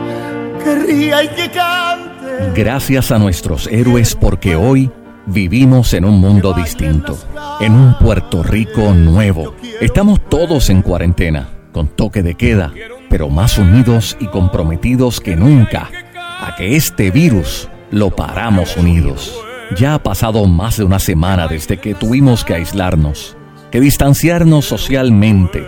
que ría y que cante. Gracias a nuestros héroes porque hoy vivimos en un mundo distinto, en un Puerto Rico nuevo. Estamos todos en cuarentena, con toque de queda, pero más unidos y comprometidos que nunca a que este virus lo paramos unidos. Ya ha pasado más de una semana desde que tuvimos que aislarnos, que distanciarnos socialmente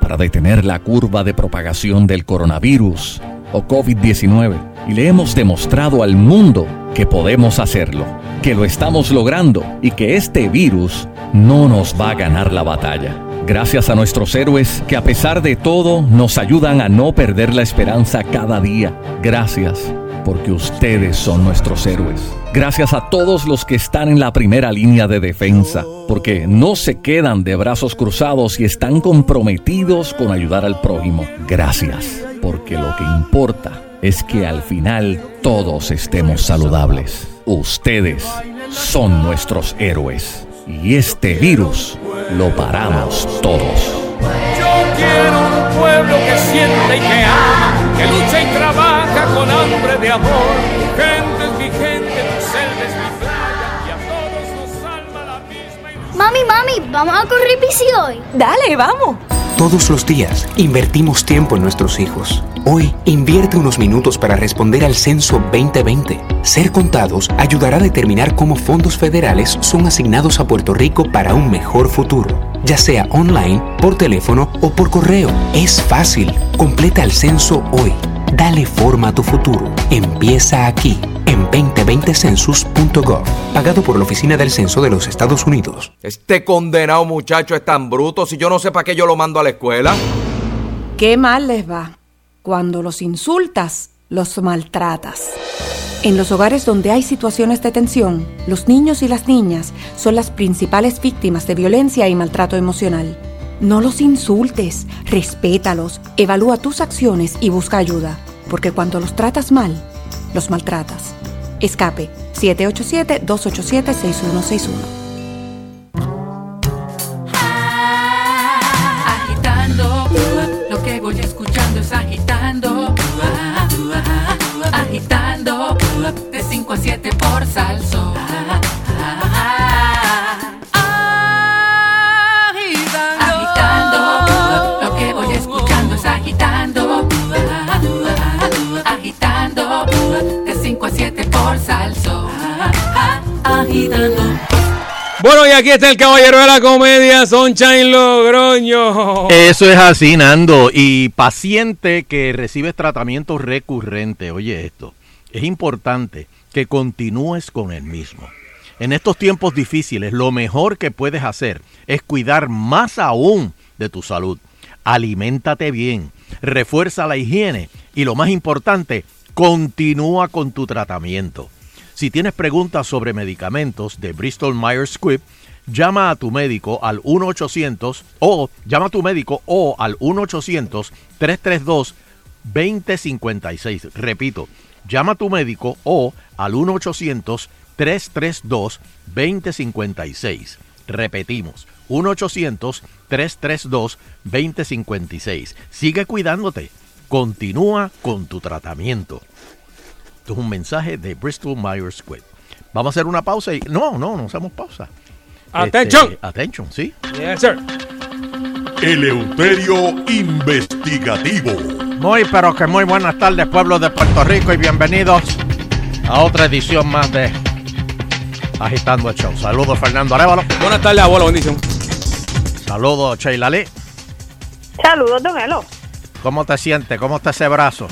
para detener la curva de propagación del coronavirus o COVID-19 y le hemos demostrado al mundo que podemos hacerlo, que lo estamos logrando y que este virus no nos va a ganar la batalla. Gracias a nuestros héroes que a pesar de todo nos ayudan a no perder la esperanza cada día. Gracias porque ustedes son nuestros héroes. Gracias a todos los que están en la primera línea de defensa, porque no se quedan de brazos cruzados y están comprometidos con ayudar al prójimo. Gracias, porque lo que importa es que al final todos estemos saludables. Ustedes son nuestros héroes y este virus lo paramos todos. Yo quiero un pueblo que siente y que ama, que lucha y trabaja con hambre de amor. Gente es mi gente, tu selva es mi playa, y a todos nos salva la misma Mami, mami, ¿vamos a correr bici hoy? Dale, vamos. Todos los días invertimos tiempo en nuestros hijos. Hoy invierte unos minutos para responder al Censo 2020. Ser contados ayudará a determinar cómo fondos federales son asignados a Puerto Rico para un mejor futuro, ya sea online, por teléfono o por correo. Es fácil. Completa el censo hoy. Dale forma a tu futuro. Empieza aquí en 2020census.gov, pagado por la Oficina del Censo de los Estados Unidos. Este condenado muchacho es tan bruto si yo no sé para qué yo lo mando a la escuela. Qué mal les va. Cuando los insultas, los maltratas. En los hogares donde hay situaciones de tensión, los niños y las niñas son las principales víctimas de violencia y maltrato emocional. No los insultes, respétalos, evalúa tus acciones y busca ayuda, porque cuando los tratas mal, los maltratas. Escape 787-287-6161. Agitando, lo que voy escuchando es agitando. Agitando, de 5 a 7 por salso. Por salso. Agitando. Bueno, y aquí está el caballero de la comedia, Sunshine Logroño. Eso es así, Nando. Y paciente que recibe tratamiento recurrente, oye esto, es importante que continúes con el mismo. En estos tiempos difíciles, lo mejor que puedes hacer es cuidar más aún de tu salud. Aliméntate bien, refuerza la higiene y lo más importante, continúa con tu tratamiento. Si tienes preguntas sobre medicamentos de Bristol Myers Squibb, llama a tu médico al 1-800 o llama a tu médico o al 1-800-332-2056. Repito, llama a tu médico o al 1-800-332-2056. Repetimos, 1-800-332-2056. Sigue cuidándote. Continúa con tu tratamiento. Esto es un mensaje de Bristol Myers Squibb. Vamos a hacer una pausa y. No, no, no hacemos pausa. Attention. Este, attention, sí. Yes, sir. Eleuterio Investigativo. Muy, pero que muy buenas tardes, pueblo de Puerto Rico, y bienvenidos a otra edición más de Agitando el Show. Saludos, Fernando Arevalo. Buenas tardes, abuelo, bendición. Saludos, Sheila Lee. Saludos, don Elo. ¿Cómo te sientes? ¿Cómo está ese brazo?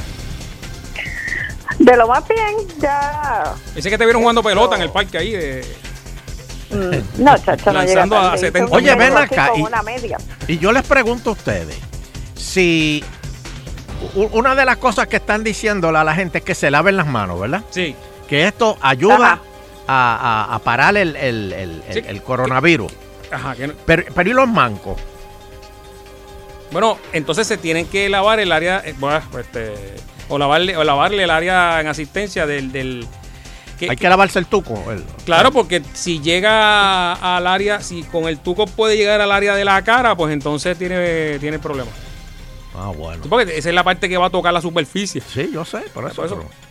De lo más bien, ya. Dice que te vieron jugando pelota en el parque ahí de. Mm, No, chacha, no llega Lanzando a tanto. 70. Hizo un Oye, ven acá, y- una media. Y yo les pregunto a ustedes, si una de las cosas que están diciéndole a la gente es que se laven las manos, ¿verdad? Sí. Que esto ayuda a, a- a parar el, el- el- el- Sí. el coronavirus. Ajá, que no- Pero, pero ¿y los mancos? Bueno, entonces se tienen que lavar el área, eh, bueno, este, o lavarle, o lavarle el área en asistencia del, del que- Hay que lavarse el tuco. el- Claro, porque si llega al área, si con el tuco puede llegar al área de la cara, pues entonces tiene, tiene problema. Ah, bueno. Sí, Porque esa es la parte que va a tocar la superficie. Sí, yo sé, por eso.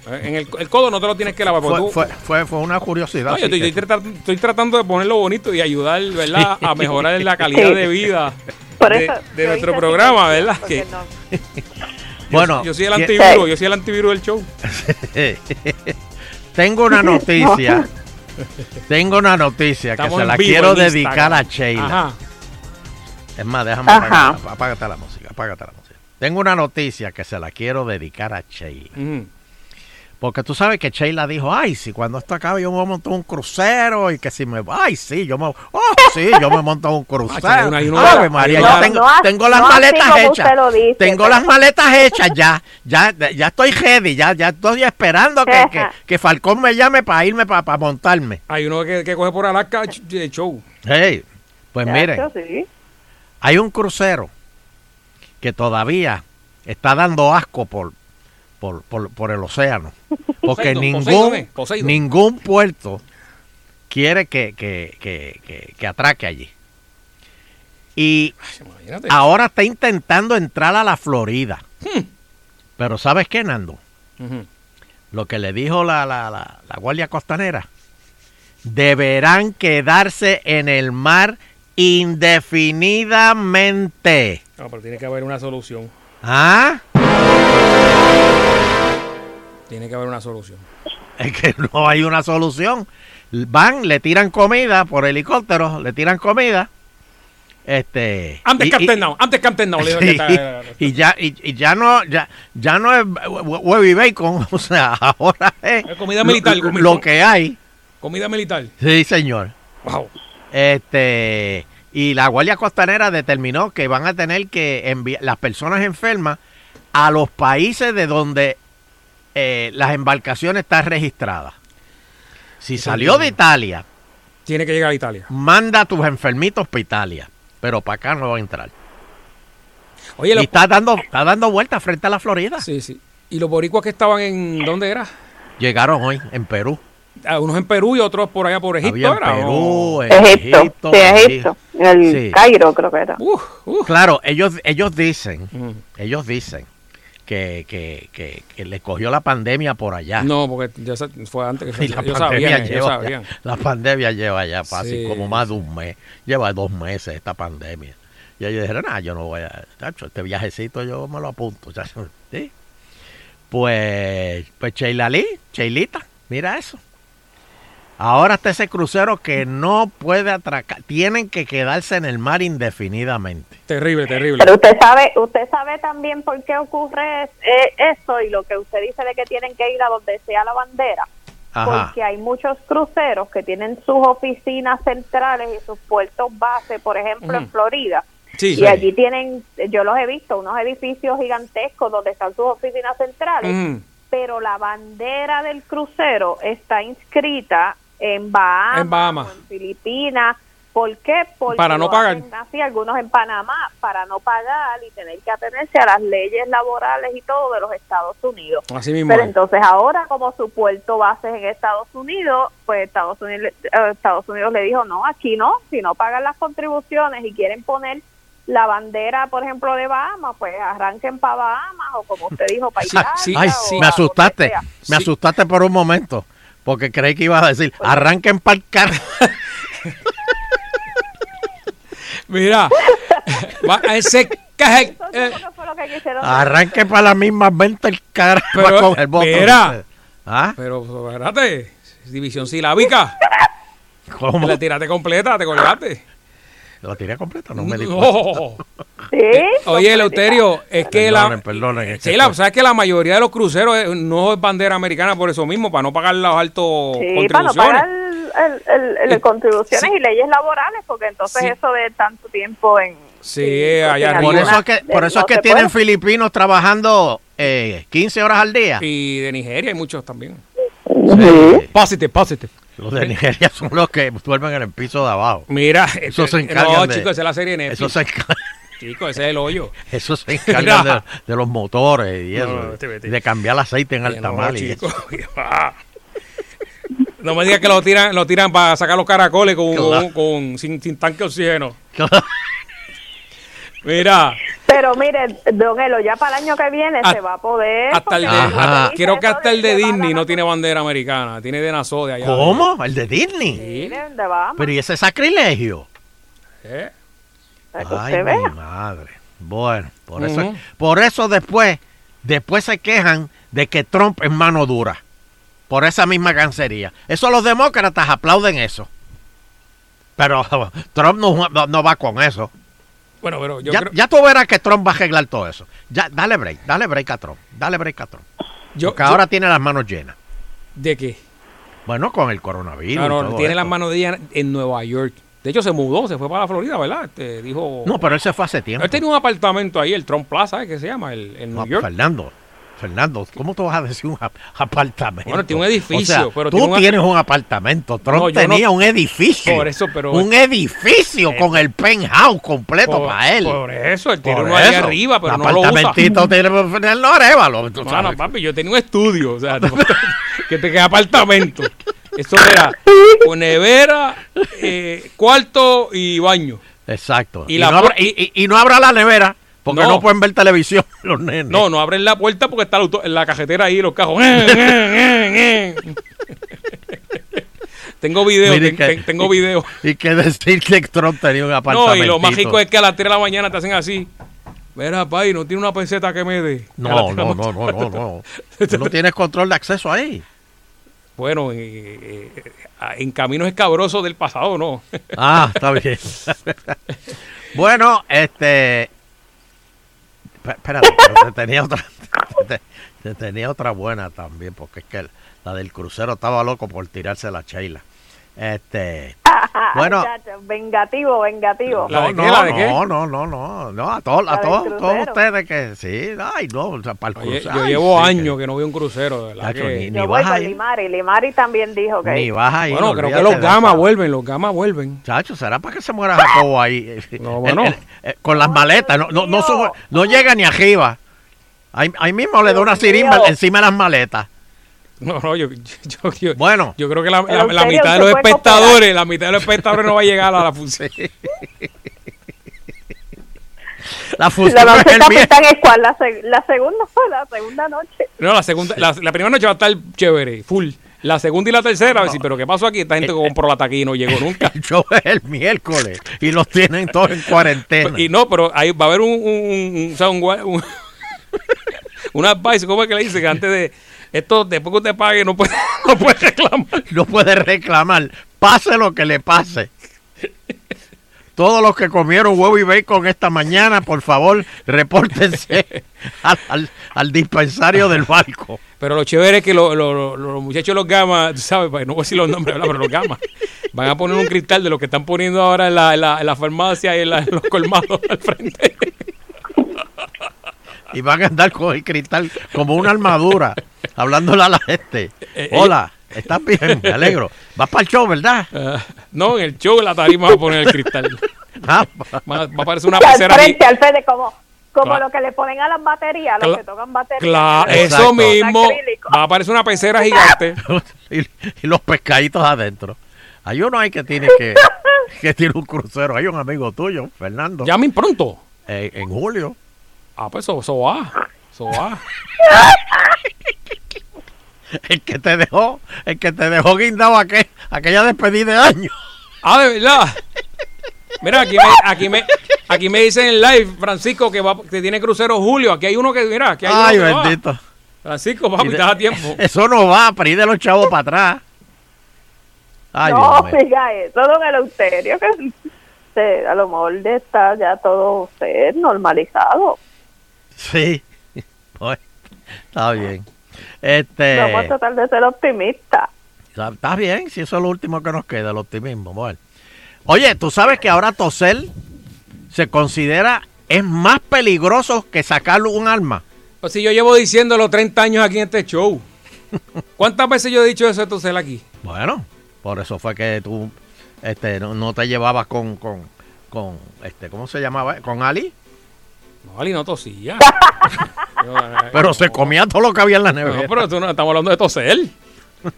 pero- En el, el codo no te lo tienes que lavar. Fue, tú- fue, fue, fue una curiosidad. No, yo estoy, que- estoy tratando, estoy tratando de ponerlo bonito y ayudar, ¿verdad? Sí. A mejorar la calidad de vida Por de, eso de yo nuestro programa, ¿verdad? Que no- Bueno, yo soy el ¿quién- antivirus, yo soy el antivirus del show. Tengo una noticia. Tengo una noticia Estamos que se la quiero dedicar Instagram. a Sheila. Ajá. Es más, déjame Ajá. apagar, apágate la música, apágate la música. Tengo una noticia que se la quiero dedicar a Sheila. Porque tú sabes que Sheila dijo, ay, si cuando esto acabe yo me voy a montar un crucero y que si me... Ay, sí, yo me... Oh, sí, yo me monto un crucero. Ay, hay uno- Ave María, no, ya tengo, no así- tengo las no maletas hechas. dice, tengo pero- las maletas hechas ya. Ya, ya estoy ready, ya, ya estoy esperando que, que, que Falcón me llame para irme, para montarme. Hay uno que, que coge por Alaska de show. Hey, pues miren, sí. hay un crucero que todavía está dando asco por, por, por, por el océano. Porque Poseidon, ningún, Poseidon, eh, Poseidon. ningún puerto quiere que, que, que, que, que atraque allí. Y ahora está intentando entrar a la Florida. Hmm. Pero ¿sabes qué, Nando? Lo que le dijo la, la, la, la Guardia Costanera. Deberán quedarse en el mar indefinidamente. No, pero tiene que haber una solución. ¿Ah? Tiene que haber una solución. Es que no hay una solución. Van, le tiran comida por helicóptero, le tiran comida. Este. Antes Captain Now, antes Captain Now. Sí, y ya y, y ya no ya ya no es hue- huevo y bacon, o sea, ahora es Es comida militar, lo, lo que hay. Comida militar. Sí, señor. Wow. Este y la Guardia Costanera determinó que van a tener que enviar las personas enfermas a los países de donde eh, las embarcaciones están registradas. Si Eso salió de. Italia, Tiene que llegar a Italia. manda a tus enfermitos para Italia, pero para acá no va a entrar. Oye, y está dando está dando vueltas frente a la Florida. Sí, sí. ¿Y los boricuas que estaban en. ¿Dónde era? Llegaron hoy en Perú. Unos en Perú y otros por allá por Egipto. Había en. Perú, ¿O? en Egipto, Egipto, sí, Egipto. En el Sí. Cairo creo que era. Claro, ellos, ellos dicen, ellos dicen que, que, que, que le cogió la pandemia por allá. No, porque ya sa- fue antes que Y la ellos pandemia, sabían, ellos lleva, sabían. la pandemia lleva ya fácil, Sí. como más de un mes. Lleva dos meses esta pandemia. Y ellos dijeron, ah, yo no voy a... Tacho, este viajecito yo me lo apunto. chacho". ¿Sí? Pues, pues Sheila Lee, Sheilita, mira eso. Ahora está ese crucero que no puede atracar. Tienen que quedarse en el mar indefinidamente. Terrible, terrible. Pero usted sabe, usted sabe también por qué ocurre eh, esto y lo que usted dice de que tienen que ir a donde sea la bandera. Ajá. Porque hay muchos cruceros que tienen sus oficinas centrales y sus puertos base, por ejemplo, en. Florida. Sí, y sí. allí tienen, yo los he visto, unos edificios gigantescos donde están sus oficinas centrales, pero la bandera del crucero está inscrita en Bahamas, En Bahamas. o en Filipinas. ¿Por qué? Porque Para no pagar. así, algunos en Panamá, para no pagar y tener que atenerse a las leyes laborales y todo de los Estados Unidos. Así mismo Pero es. entonces ahora como su puerto base es en Estados Unidos, pues Estados Unidos, eh, Estados Unidos le dijo, no, aquí no, si no pagan las contribuciones y quieren poner la bandera, por ejemplo, de Bahamas, pues arranquen para Bahamas o como usted dijo, para Italia. Ay, me asustaste. Me asustaste por un momento. Porque creí que ibas a decir, arranquen para el carro. Mira, va a ese caje. eh, Fue lo que quisieron Arranquen para la misma venta el carro. Pero, para coger votos. mira. ¿Ah? pero, espérate, división silábica. ¿Cómo? La tiraste completa, te colgaste. ¿Lo tiré completo? No me di No. cuenta. Oye, Eleuterio, es que Perdonen, la. perdonen, es que Sí, la, que la mayoría de los cruceros eh, no es bandera americana por eso mismo, para no pagar los altos Sí, para no contribuciones. pagar el, el- el- el- contribuciones y leyes laborales, porque entonces Sí. eso de tanto tiempo en... Sí, allá Por arriba. eso es que, por eso es que tienen filipinos trabajando eh, 15 horas al día. Y de Nigeria hay muchos también. Sí. Positive, positive. Los de Nigeria son los que duermen en el piso de abajo. Mira, Eso se este, encargan no, de- chicos, esa es la serie Netflix. Eso se, enca- Chicos, ese es el hoyo. eso se encargan de, de los motores y No, eso. vete, vete. de cambiar el aceite en alta mar. y chico. eso. No me digas que lo tiran, lo tiran para sacar los caracoles con, Claro. con- con- sin, sin tanque de oxígeno. Mira, Pero mire, Don Elo, ya para el año que viene Ah, se va a poder. hasta el de, dice creo que hasta el de Disney no tiene bandera americana, tiene de Nassau de allá. ¿Cómo? ¿El de Disney? de Bahamas, Pero ¿y ese sacrilegio? ¿Eh? Ay, mi vea. madre. Bueno, por eso, por eso después, después se quejan de que Trump es mano dura. Por esa misma cancería. Eso los demócratas aplauden eso. Pero Trump no, no- no va con eso. Bueno, pero yo ya, creo- ya tú verás que Trump va a arreglar todo eso. Ya, dale break, dale break a Trump. Dale break a Trump. Yo- Porque yo- ahora tiene las manos llenas. ¿De qué? Bueno, con el coronavirus. No, tiene esto. las manos ella en Nueva York. De hecho, se mudó, se fue para la Florida, ¿verdad? Este, dijo... No, pero él se fue hace tiempo. Él tenía un apartamento ahí, el Trump Plaza, ¿eh? ¿qué se llama? El, en New No, York. Fernando, Fernando, ¿cómo tú vas a decir un ap- apartamento? Bueno, tiene un edificio, O sea, pero tú tiene tienes un apartamento. Trump No, tenía no- un edificio. Por eso, pero- Un edificio Eh, con el penthouse completo por- para él. por eso, él tiene Por uno ahí eso. arriba, pero Un no apartamentito tiene Fernando Arevalo, No, sabes. no, papi, yo tenía un estudio, o sea, que te queda apartamento. Eso era con nevera, eh, cuarto y baño. Exacto. Y Y, la no abra, y no abra la nevera porque No. no, pueden ver televisión los nenes. No, no abren la puerta porque está la cajetera ahí, los cajos. Tengo video, Mire ten- que- ten- tengo video. Y que decir que Trump tenía un No, apartamento. y lo mágico es que a las 3 de la mañana te hacen así. Mira, pay, no tiene una peseta que me dé. No, no, no, no, no, no. Tú no tienes control de acceso ahí. Bueno, eh, eh, en caminos escabrosos del pasado, no. Ah, está bien. bueno, este. Espérate, tenía otra. te- te tenía otra buena también, porque es que la del crucero estaba loco por tirarse la Sheila. Este. Bueno. Vengativo, vengativo. No, no, no, no, no, no, no, a todos, a todos, todos ustedes que sí, ay, no, o sea, para el Oye, crucero. yo ay, llevo sí, años que no veo un crucero, de verdad que- ni- ni Yo voy vas a con ir. Limari. Limari también dijo que. Ni vas a ir, Bueno, creo que los gamas eso. vuelven, los gamas vuelven. Chacho, ¿será para que se muera Jacobo ahí? No, El- bueno. el- con las maletas, no, no, no, sube- no llega ni arriba. Ahí, ahí mismo le da una sirimba encima de las maletas. No, no, yo, yo, yo- Bueno. yo creo que la, mitad de ¿Se los espectadores, la mitad de los espectadores no va a llegar a la función. La función La noche es el miércoles. capitán es cuál? La, seg- la segunda la segunda noche. No, la segunda, la, la primera noche va a estar chévere, full. La segunda y la tercera, a ver si, pero ¿qué pasó aquí? Esta gente que compró la taquilla y no llegó nunca. El show es el miércoles y los tienen todos en cuarentena. Y no, pero ahí va a haber un, un, un- o sea, un, gua- un- un advice, ¿cómo es que le dice? Que antes de esto, después que usted pague, no puede, no puede reclamar. No puede reclamar, pase lo que le pase. Todos los que comieron huevo y bacon esta mañana, por favor, repórtense al, al- al dispensario del barco. Pero lo chévere es que lo- lo- lo- los muchachos de los gamas, tú ¿sabes? Pues, No voy a decir los nombres, pero los gamas van a poner un cristal de lo que están poniendo ahora en la, en la, en la farmacia y en, la- en los colmados al frente. Y van a andar con el cristal como una armadura, hablándole a la gente. Eh, Hola, ¿estás bien? Me alegro. Vas para el show, ¿verdad? Ah, no, en el show en la tarima va a poner el cristal. Ah, Va, va a aparecer una al pecera aquí. frente, al frente, como, como Claro. lo que le ponen a las baterías, los que tocan baterías. Claro, Exacto. eso mismo. Va a aparecer una pecera gigante. y, y los pescaditos adentro. Hay uno ahí que tiene que, que tiene un crucero. Hay un amigo tuyo, Fernando. Llamen pronto. eh, en julio. Ah, pues eso, eso va. Eso va. El que te dejó, el que te dejó guindado aquel, aquella despedida de año. Ah, de verdad. Mira, aquí me, aquí me, aquí me dicen en live, Francisco, que, va, que tiene crucero Julio. Aquí hay uno que, mira, aquí hay Ay, uno que va. bendito. Francisco, papi, Y de- estás a tiempo. Eso no va, para ir de los chavos para atrás. Ay, no, diga eso, don Eleuterio, que se- a lo mejor de está ya todo usted normalizado. Sí. Pues, está bien. Este, Vamos a tratar de ser optimistas. está, bien, si eso es lo último que nos queda, el optimismo. Bueno. Oye, tú sabes que ahora toser se considera es más peligroso que sacar un arma. Pues si yo llevo diciéndolo 30 años aquí en este show. ¿Cuántas veces yo he dicho eso de toser aquí? Bueno, por eso fue que tú este, no, no te llevabas con, con, con, este, ¿cómo se llamaba? ¿Con Ali? No, Ali no tosía. Eh, Pero se comía todo lo que había en la nevera. No, pero tú no estamos hablando de toser.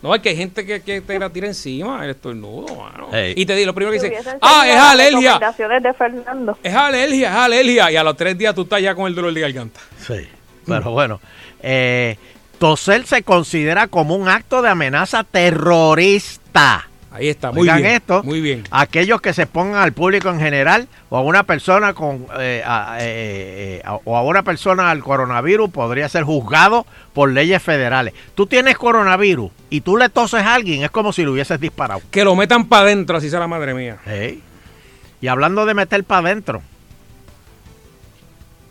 No, es que hay gente que, que te la tira encima, el estornudo, mano. Y te digo, lo primero que Si dice, ah, es alergia. de Fernando. Es alergia, es alergia. Y a los tres días tú estás ya con el dolor de garganta. Sí, pero bueno. Eh, toser se considera como un acto de amenaza terrorista. Ahí está, muy Oigan bien. esto, Muy bien. aquellos que se pongan al público en general o a una persona con eh, a- eh, eh, a- o a una persona al coronavirus podría ser juzgado por leyes federales. Tú tienes coronavirus y tú le toses a alguien, es como si lo hubieses disparado. Que lo metan para adentro, así sea la madre mía. Ey. Y hablando de meter para adentro,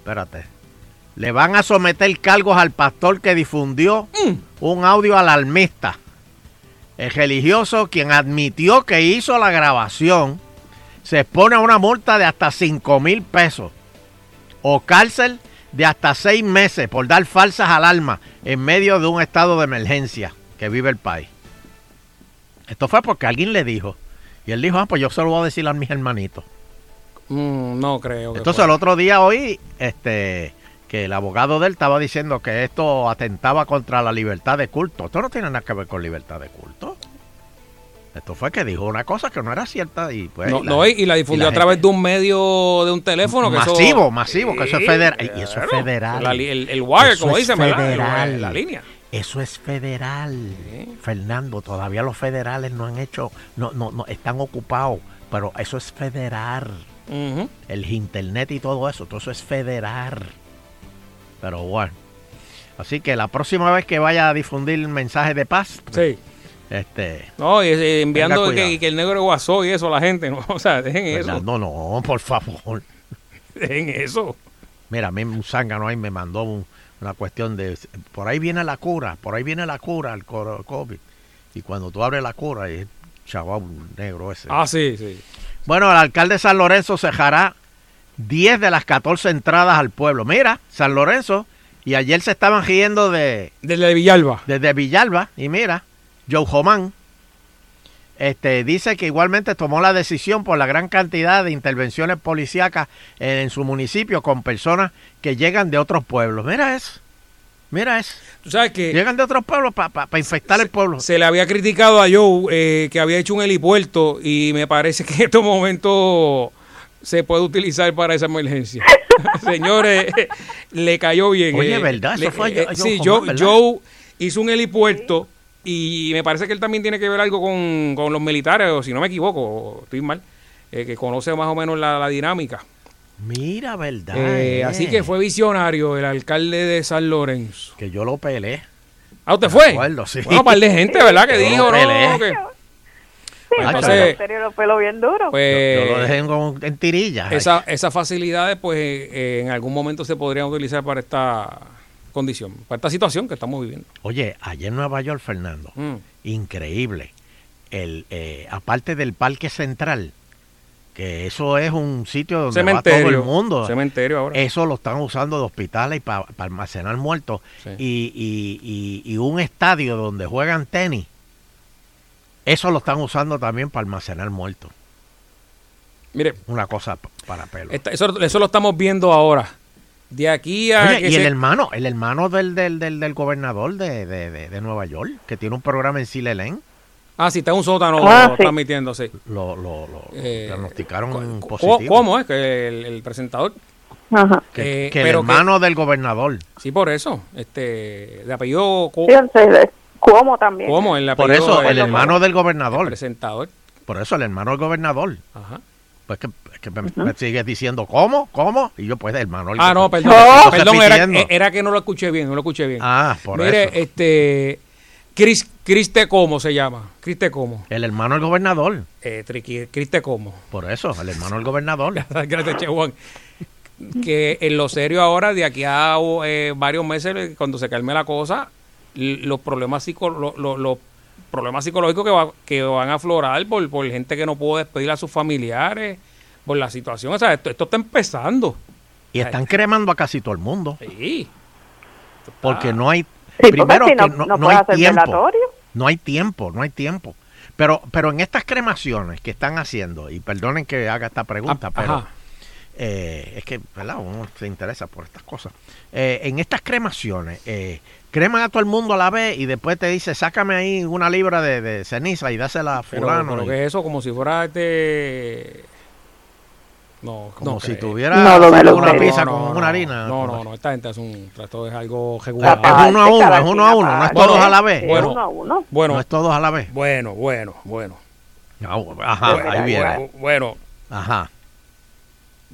espérate, le van a someter cargos al pastor que difundió un audio alarmista. El religioso, quien admitió que hizo la grabación, se expone a una multa de hasta 5 mil pesos o cárcel de hasta seis meses por dar falsas alarmas en medio de un estado de emergencia que vive el país. Esto fue porque alguien le dijo. Y él dijo, ah, pues yo se lo voy a decir a mis hermanitos. Mm, no creo. que Entonces el otro día oí este, que el abogado de él estaba diciendo que esto atentaba contra la libertad de culto. Esto no tiene nada que ver con libertad de culto. Esto fue que dijo una cosa que no era cierta y pues... No, la- no, y, la difundió y a través de un medio, de un teléfono. Que eso- Masivo, masivo, que eso es federal. Y eso es federal. La el, el wire, Eso como dicen, la línea. Eso es federal. Fernando, todavía los federales no han hecho, no, no, no, están ocupados, pero eso es federal. El internet y todo eso, todo eso es federal. Pero bueno. Así que la próxima vez que vaya a difundir mensajes de paz, Sí. este, No, y, eh, enviando que, el negro guasó y eso a la gente, ¿no? O sea, dejen eso. Fernando, no, por favor. Dejen eso. Mira, a mí un zángano ahí me mandó un- una cuestión de, por ahí viene la cura, por ahí viene la cura al coro- COVID. Y cuando tú abres la cura, es chaval negro ese. Ah, sí, sí. Bueno, el alcalde de San Lorenzo cejará 10 de las 14 entradas al pueblo. Mira, San Lorenzo, y ayer se estaban riendo de... Desde Villalba. Desde Villalba, y mira, Joe Homán este, dice que igualmente tomó la decisión por la gran cantidad de intervenciones policíacas en, en su municipio con personas que llegan de otros pueblos. Mira eso, mira eso. Tú sabes que... Llegan de otros pueblos para infectar el pueblo. Se le había criticado a Joe eh, que había hecho un helipuerto y me parece que en estos momentos se puede utilizar para esa emergencia. Señores, le cayó bien. Oye, eh, ¿verdad? Eso fue eh, Joe- sí, Joe Joe, hizo un helipuerto y me parece que él también tiene que ver algo con, con los militares, o si no me equivoco, estoy mal, eh, que conoce más o menos la, la dinámica. Mira, ¿verdad? Eh, eh. Así que fue visionario el alcalde de San Lorenzo. Que yo lo peleé. ¿Ah, usted Me fue? acuerdo, sí. Bueno, par de gente, ¿verdad? Que Yo dijo. ¿no? Que- Sí, entonces- en serio lo pelo bien duro. Pues, Yo lo dejé en, en tirillas. esa- esas facilidades, pues, eh, en algún momento se podrían utilizar para esta condición, para esta situación que estamos viviendo. Oye, ayer en Nueva York, Fernando, Mm. increíble. El, eh, aparte del Parque Central, que eso es un sitio donde va todo el mundo. Cementerio ahora. Eso lo están usando de hospitales y para almacenar muertos. Sí. Y, y- y- y un estadio donde juegan tenis. Eso lo están usando también para almacenar muertos. Mire, Una cosa para pelo. esta- eso, eso lo estamos viendo ahora. De aquí a Oye, que y el hermano, el hermano del, del, del, del gobernador de, de, de- de Nueva York, que tiene un programa en Silelén, Ah, sí, está en un sótano Ah, lo sí. transmitiendo, sí. lo, lo, lo Eh, diagnosticaron ¿Cómo, positivo. cómo es que el, el presentador? Ajá. Que, Eh, que el hermano del gobernador. Sí, por eso. Este, de apellido Co- ¿cómo también? El Por eso, el hermano del gobernador. presentador. Por eso, el hermano del gobernador. Ajá. Pues que, es que me, me sigues diciendo, ¿cómo? ¿Cómo? Y yo, pues, el hermano del Ah, no, perdón. Perdón, era, era que no lo escuché bien, no lo escuché bien. Ah, por Mire, eso. este. Cris, Criste Como se llama. Criste Como. El hermano del gobernador. Eh, Triqui- Criste Como. Por eso, el hermano del gobernador. Gracias, Che Juan. Que en lo serio ahora, de aquí a eh, varios meses, cuando se calme la cosa, los problemas, psico- lo- lo- los problemas psicológicos que, va- que van a aflorar por, por gente que no pudo despedir a sus familiares, por la situación. O sea, esto, esto está empezando. Y están cremando a casi todo el mundo. Sí. Porque no hay. Sí, primero si que no- no, no no hay hacer tiempo. velatorio. No hay tiempo, no hay tiempo. Pero, pero en estas cremaciones que están haciendo, y perdonen que haga esta pregunta, Ah, pero eh, es que ¿verdad? uno se interesa por estas cosas. Eh, en estas cremaciones, eh, creman a todo el mundo a la vez y después te dice, sácame ahí una libra de, de ceniza y dásela a Pero, fulano. pero y- que es eso, como si fuera este. No, Como no si tuviera No, no lo una pizza con una harina. No, no, no, esta gente hace un trato, es algo Es regular. uno a uno, es uno a uno, no es todos a la vez. Bueno, uno a uno. bueno, no es todos a la vez. bueno, bueno, bueno. Ajá, Bueno, ahí viene. bueno, Bueno, Ajá.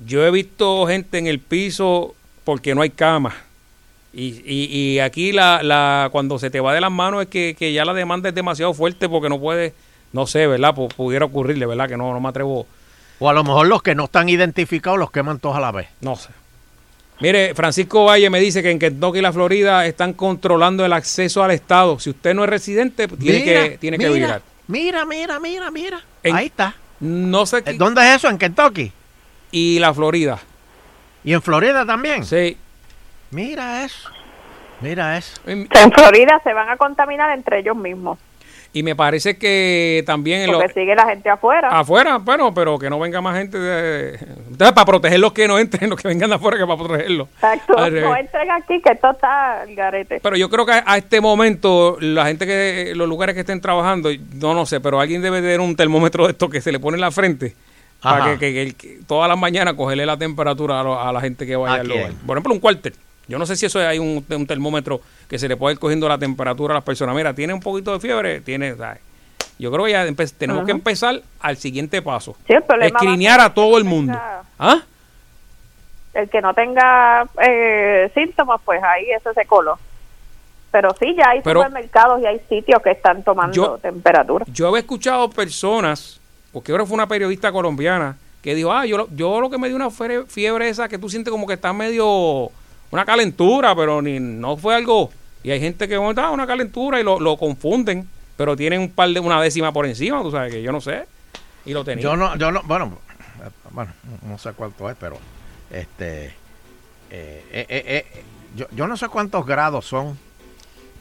yo he visto gente en el piso porque no hay cama. Y, y, y aquí la, la, cuando se te va de las manos es que, que ya la demanda es demasiado fuerte porque no puede, no sé, ¿verdad? Pu- pudiera ocurrirle, ¿verdad? Que no, no me atrevo. O a lo mejor los que no están identificados los queman todos a la vez. No sé. Mire, Francisco Valle me dice que en Kentucky y la Florida están controlando el acceso al Estado. Si usted no es residente, tiene Mira, que tiene que mira, virar. Mira, mira, mira, mira. En- Ahí está. No sé qué- ¿Dónde es eso? ¿En Kentucky? Y la Florida. ¿Y en Florida también? Sí. Mira eso. Mira eso. En- Florida se van a contaminar entre ellos mismos. Y me parece que también en lo- Porque sigue la gente afuera. afuera, bueno, pero que no venga más gente de... Entonces, para proteger los que no entren, los que vengan de afuera, que para protegerlos. Exacto. No entren aquí, que esto está al garete. Pero yo creo que a, a este momento, la gente que, los lugares que estén trabajando, no, no sé, pero alguien debe tener un termómetro de esto que se le pone en la frente. Para que, que- que el- que todas las mañanas cogerle la temperatura a, lo- a la gente que vaya ¿A al lugar. Por ejemplo, un cuartel. Yo no sé si eso hay un, un termómetro que se le puede ir cogiendo la temperatura a las personas. Mira, tiene un poquito de fiebre, tiene... ¿sabes? Yo creo que ya tenemos que empezar al siguiente paso. Sí, Escrinear a todo el mundo. ¿Ah? El que no tenga eh, síntomas, pues ahí ese se coló. Pero sí, ya hay Pero- supermercados y hay sitios que están tomando Yo- temperatura. Yo había escuchado personas, porque ahora fue una periodista colombiana, que dijo, ah, yo, lo- yo lo que me dio una fiebre, fiebre esa que tú sientes como que está medio una calentura, pero ni no fue algo. Y hay gente que bueno, está una calentura y lo, lo confunden, pero tienen un par de una décima por encima, tú sabes que yo no sé. Y lo tenía. Yo no, yo no, bueno, bueno, no sé cuánto es, pero este, eh, eh, eh, eh, yo, yo no sé cuántos grados son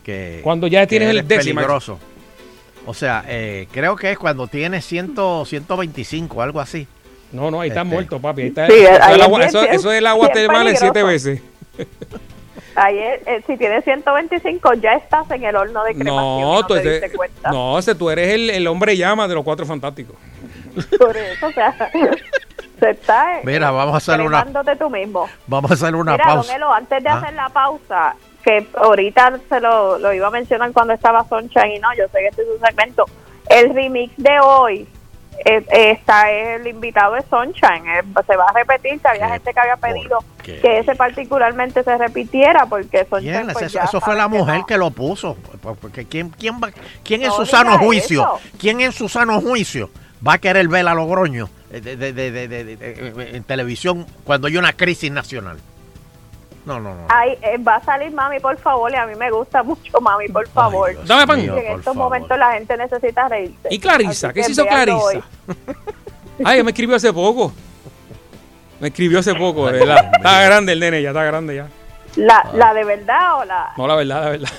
que Cuando ya tienes el décimo. peligroso. O sea, eh, creo que es cuando tienes 100, 125, algo así. No, no, ahí está Este. muerto, papi. Ahí está, Sí, eso, ahí el es eso, es el agua bien termal siete peligroso. veces. Ahí es- eh, si tienes 125 ya estás en el horno de cremación. No, No, tú, te ese- diste cuenta. no, ese tú eres el, el hombre llama de los cuatro fantásticos. Por eso, o sea, se está eh, Mira, vamos a hacer una, tú mismo. vamos a hacer una Mira, pausa. don Elo, antes de Ah. hacer la pausa, que ahorita se lo, lo iba a mencionar cuando estaba Sunshine y no, yo sé que este es un segmento. El remix de hoy eh, eh, está el invitado de Sunshine. eh, se va a repetir, que había gente que había pedido qué? que ese particularmente se repitiera porque Sunshine. Pues, Eso, ya eso fue la mujer no. que lo puso. Porque ¿quién, quién, va- quién en No su sano juicio? eso. ¿Quién en su sano juicio va a querer ver a Logroño eh, de- de- de- en televisión cuando hay una crisis nacional? No, no, no. Ay, eh, va a salir mami, por favor, y a mí me gusta mucho mami, por favor. Dame pan. Y en estos favor. momentos la gente necesita reírse. ¿Y Clarisa? Así ¿Qué que se hizo Clarisa? Ay, me escribió hace poco. Me escribió hace poco, de verdad. Está grande el nene, ya está grande ya. La, la de verdad o la... No, la verdad, la verdad.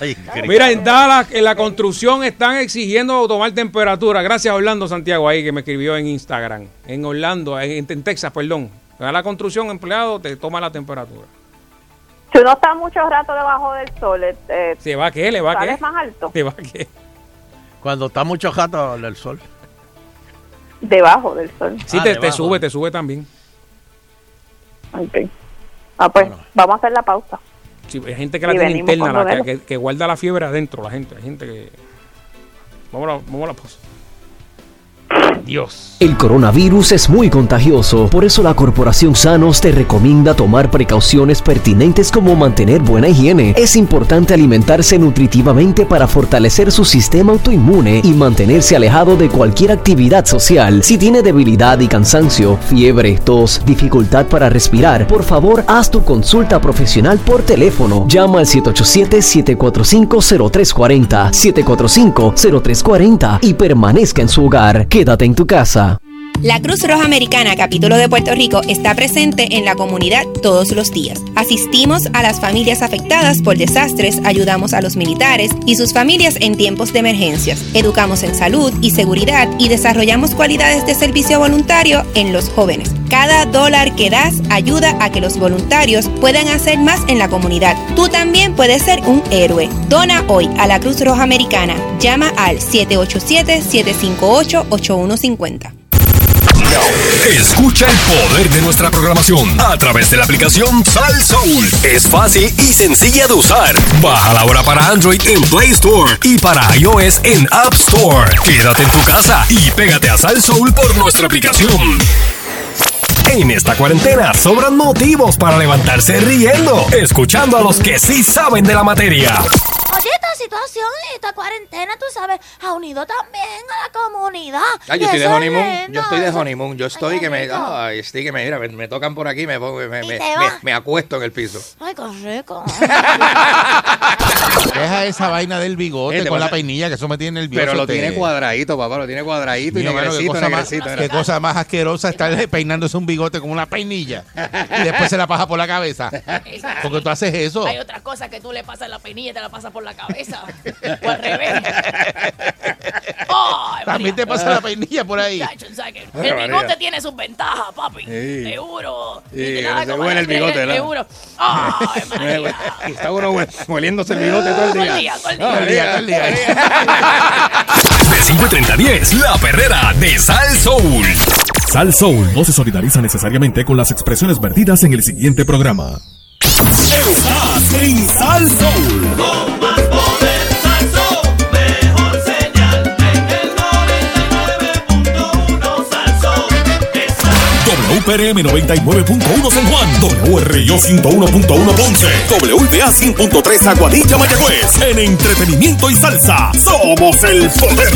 Ay, Mira, en Dallas, en la construcción están exigiendo tomar temperatura. Gracias a Orlando Santiago ahí que me escribió en Instagram. En Orlando, en, en Texas, perdón. A la construcción, empleado, te toma la temperatura. Si uno está mucho rato debajo del sol, eh, eh, ¿Se va a qué? ¿Le va a qué? más alto. ¿Se va a qué? Cuando está mucho gato del sol. Debajo del sol. Sí, Ah, te, te sube, te sube también. Ok. Ah, pues vamos a hacer la pausa. Sí, hay gente que la Y tiene interna, la que, que- que guarda la fiebre adentro, la gente. Hay gente que. Vamos a vamos a la pausa. Dios. El coronavirus es muy contagioso, por eso la Corporación Sanos te recomienda tomar precauciones pertinentes como mantener buena higiene. Es importante alimentarse nutritivamente para fortalecer su sistema autoinmune y mantenerse alejado de cualquier actividad social. Si tiene debilidad y cansancio, fiebre, tos, dificultad para respirar, por favor haz tu consulta profesional por teléfono. Llama al 787-745-0340, 745-0340 y permanezca en su hogar. Quédate en tu casa. La Cruz Roja Americana, capítulo de Puerto Rico, está presente en la comunidad todos los días. Asistimos a las familias afectadas por desastres, ayudamos a los militares y sus familias en tiempos de emergencias, educamos en salud y seguridad y desarrollamos cualidades de servicio voluntario en los jóvenes. Cada dólar que das ayuda a que los voluntarios puedan hacer más en la comunidad. Tú también puedes ser un héroe. Dona hoy a la Cruz Roja Americana. Llama al 787-758-8150. Escucha el poder de nuestra programación a través de la aplicación Sal Soul. Es fácil y sencilla de usar. Baja la hora para Android en Play Store y para iOS en App Store. Quédate en tu casa y pégate a Sal Soul por nuestra aplicación. En esta cuarentena sobran motivos para levantarse riendo, escuchando a los que sí saben de la materia. Oye, esta situación y esta cuarentena, tú sabes, ha unido también a la comunidad. Ah, yo estoy de honeymoon. Yo estoy de honeymoon. Yo estoy que me. Ay, estoy que me. Mira, me, me tocan por aquí, me, pongo- me, me, Y me, acuesto en el piso. Ay, qué rico. Deja esa vaina del bigote Eh, con la pasa- peinilla, que eso me tiene nervioso. Pero lo te- tiene cuadradito, papá. Lo tiene cuadradito y negrecito, cosa, más, negrecito. qué cosa más asquerosa estar peinándose un bigote con una peinilla y después se la paja por la cabeza. Porque tú haces eso. Hay otras cosas que tú le pasas la peinilla y te la pasas por la cabeza. o al revés. Ay, También te pasa la peinilla por ahí. Chacho. Ay, El María. bigote tiene sus ventajas, papi. Sí. Seguro. Sí, que no se huele el bigote, ¿no? Seguro. Ay, María. Está uno hue- hueliéndose el bigote todo el Todo día. el día, todo el Todo el día. día, todo el día. De 5.30 a 10, la perrera de Sal Soul. Sal Soul no se solidariza necesariamente con las expresiones vertidas en el siguiente programa. Estás en Sal Soul. Con más poder, Salsón, mejor señal en el 99.1 Salsón. WPRM 99.1 San Juan, WRIO 101.1 Ponce, WBA 100.3 Aguadilla Mayagüez. En entretenimiento y salsa, somos el poder.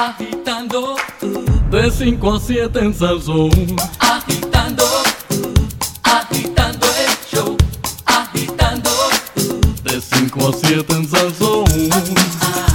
Agitando, de 5 a 7 en Salsón. Agitando, agitando el show. Agitando, de 5 a 7 en Salsón.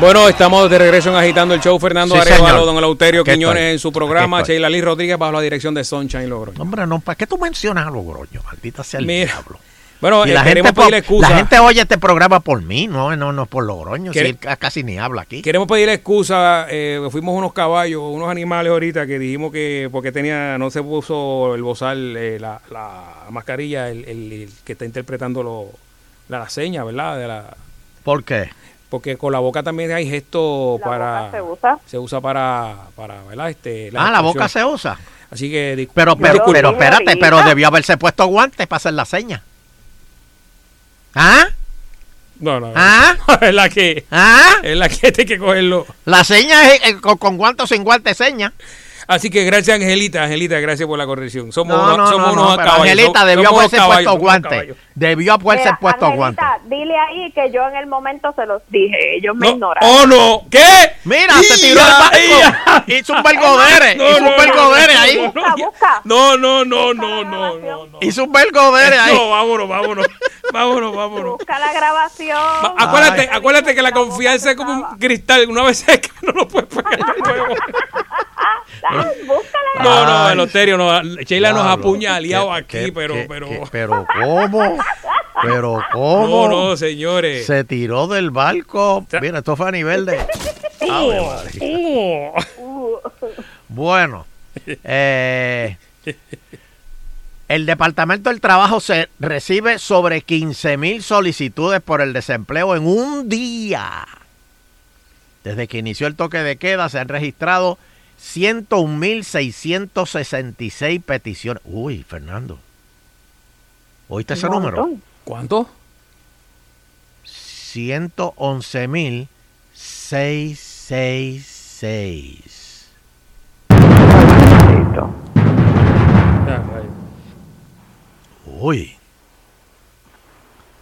Bueno, estamos de regreso en Agitando el Show. Fernando Sí, Arevalo, don Eleuterio Quiñones estoy. en su programa. Sheila Lee Rodríguez bajo la dirección de Sunshine Logroño. Hombre, no, ¿para qué tú mencionas a Logroño? Maldita sea el Mira, diablo. Bueno, eh, la, gente, queremos po- pedirle excusa. la gente oye este programa por mí, no, no, no por Logroño. Si ¿Quiere- él ca- casi ni habla aquí. Queremos pedirle excusa, eh, fuimos unos caballos, unos animales ahorita que dijimos que porque tenía, no se puso el bozal, eh, la, la mascarilla, el, el- el que está interpretando lo, la, la seña, ¿verdad? De la, ¿Por qué? Porque con la boca también hay gesto La para... boca se usa. Se usa para, para ¿verdad? Este, ah, la boca se usa. Así que... Pero, pero, pero, espérate, pero debió haberse puesto guantes para hacer la seña. ¿Ah? No, no. ¿Ah? es la que... ¿Ah? Es la que hay que cogerlo. La seña es eh, con, con guantes o sin guantes seña. Así que gracias, Angelita. Angelita, gracias por la corrección. Somos, No, unos, no, somos no, unos caballos. Angelita debió haberse puesto guantes. Debió haberse puesto guantes. Angelita, dile ahí que yo en el momento se los dije. Ellos me No, ignoraron. ¡Oh, no! ¿Qué? Mira, se tiró el barco. Hizo un belgodere. No, hizo no, un no, ahí. no, No, no, no, no, no, no. no. Hizo un belgodere ahí. No, vámonos, vámonos. Vámonos, vámonos. Busca la grabación. Acuérdate, acuérdate que la confianza es como un cristal. Una vez seca no lo puedes pegar No, no. Eloterio, no. Sheila nos ha apuñaleado ¿Qué- aquí, qué- pero, qué- pero. qué- pero ¿cómo? Pero ¿cómo? No, no, señores. Se tiró del barco. Mira, esto fue a nivel de... María. Bueno, eh, el Departamento del Trabajo se recibe sobre 15 mil solicitudes por el desempleo en un día. Desde que inició el toque de queda se han registrado 101.666 peticiones. Uy, Fernando. ¿Oíste ese número? ¿Cuánto? 111.666. Uy.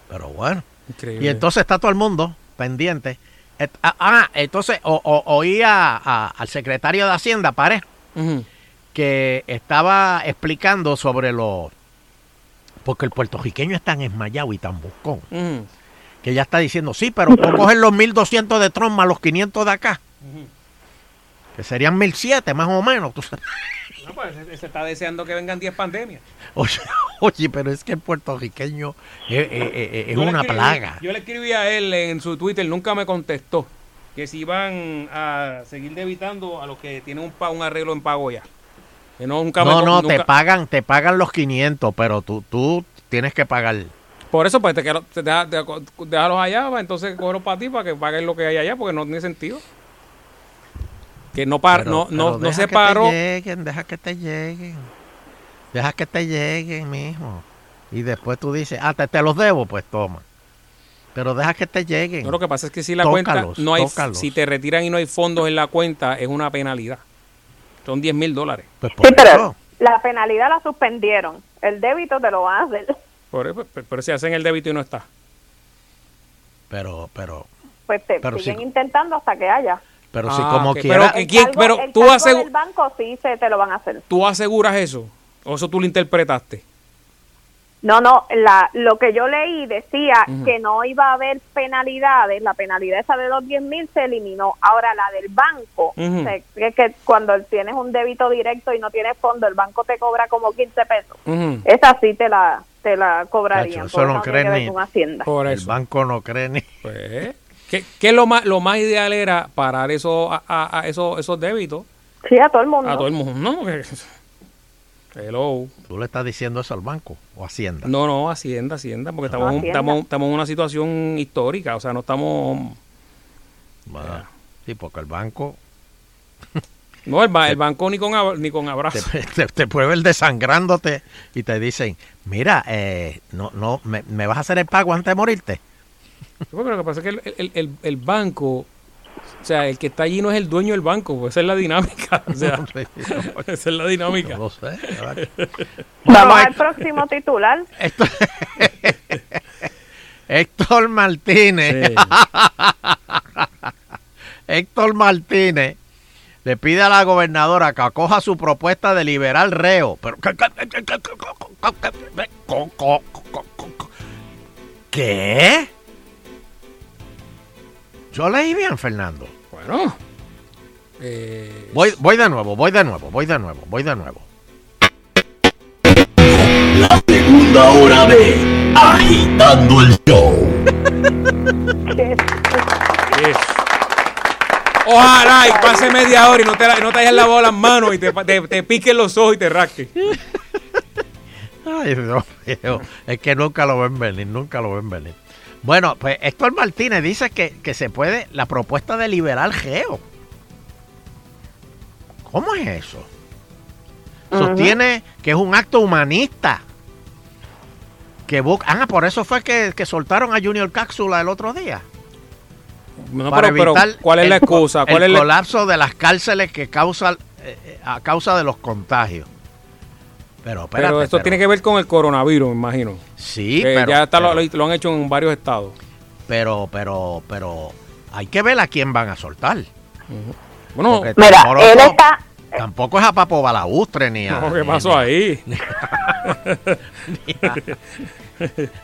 Pero bueno. Increíble. Y entonces está todo el mundo pendiente. Et- ah, ah, entonces o- o- oí a- a- al secretario de Hacienda, Pared, que estaba explicando sobre los Porque el puertorriqueño es tan esmayado y tan buscón que ya está diciendo, sí, pero puedo coger los 1200 de Trump más los 500 de acá. Que serían 1007 más o menos. tú sabes. No, pues, se, está deseando que vengan 10 pandemias. Oye, oye, pero es que el puertorriqueño es, es- es- es una escribí- plaga. Yo le escribí a él en su Twitter, nunca me contestó que si iban a seguir debitando a los que tienen un, un arreglo en pago ya. Que no, nunca me No, no, te pagan, te pagan los 500, pero tú, tú tienes que pagar. Por eso, pues, te, quedo- te deja- allá, va, entonces cógelos para ti para que paguen lo que hay allá, porque no tiene sentido. Que no, par, Pero- no, pero no, no deja se que te paró. lleguen, deja que te lleguen. Deja que te lleguen, mijo. Y después tú dices, ah, te, te los debo, pues toma. Pero deja que te lleguen. No, lo que pasa es que si la Tócalos, cuenta no hay, tócalos. si te retiran y no hay fondos en la cuenta, es una penalidad. Son 10 mil dólares. Pues Sí, pero la penalidad la suspendieron. El débito te lo van a hacer. Por eso, pero, pero si hacen el débito y no está. Pero, pero, Pues te Pero siguen intentando hasta que haya. Pero si Ah, como ok. quiera. Pero, ¿quién- Cargo- pero el tú cargo asegu- del banco sí se te lo van a hacer. ¿Tú aseguras eso? ¿O eso tú lo interpretaste? No, no, la, lo que yo leí decía que no iba a haber penalidades, la penalidad esa de los 10 mil se eliminó. Ahora la del banco, o sea, que, que cuando tienes un débito directo y no tienes fondo, el banco te cobra como 15 pesos. Ujú. Esa sí te la te la cobrarían. Porque eso no cree ni. Hacienda. Por el banco no cree ni. Pues, ¿qué, qué es lo más, lo más ideal era parar eso, a, a- a esos, esos débitos Sí, a todo el mundo. a todo el mundo? No, Hello. ¿Tú le estás diciendo eso al banco o Hacienda? No, no, Hacienda, Hacienda, porque estamos, Hacienda. estamos, estamos en una situación histórica, o sea, no estamos... Va. Sí, porque el banco No, el, ba- el banco ni con, ni con abrazo. te, te, te puede ver desangrándote y te dicen, mira, eh, no, no, me, me vas a hacer el pago antes de morirte. Porque lo que pasa es que el, el- el- el banco, o sea, el que está allí no es el dueño del banco, pues esa es la dinámica. O sea, esa es la dinámica. No lo sé. Vamos Bueno, al próximo titular. Héctor Martínez. Sí. Héctor Martínez le pide a la gobernadora que acoja su propuesta de liberar reo. Pero, ¿Qué? Yo leí bien, Fernando. Bueno. eh, Voy, voy de nuevo, voy de nuevo, voy de nuevo, voy de nuevo. La segunda hora de Agitando el Show. Eso. Ojalá y pase media hora y no te, no te hayas lavado las manos y te, te, te piquen los ojos y te rasques. Ay, Dios mío. Es que nunca lo ven venir, nunca lo ven venir. Bueno, pues Héctor Martínez dice que, que se puede, la propuesta de liberar geo. ¿Cómo es eso? Sostiene que es un acto humanista. Que ah, por eso fue que, que soltaron a Junior Cápsula el otro día. No, para pero, pero, evitar ¿cuál es la excusa? ¿Cuál el es la- colapso de las cárceles que causa eh, eh, a causa de los contagios. Pero, espérate, Pero esto pero- tiene que ver con el coronavirus, me imagino. Sí, Que pero, ya está, lo- pero- lo, han hecho en varios estados. pero, pero, pero hay que ver a quién van a soltar. Bueno, Porque Mira, tampoco- él está, Tampoco es a Papo Balaustre ni a. No, ¿qué ni- pasó ahí? Ni a,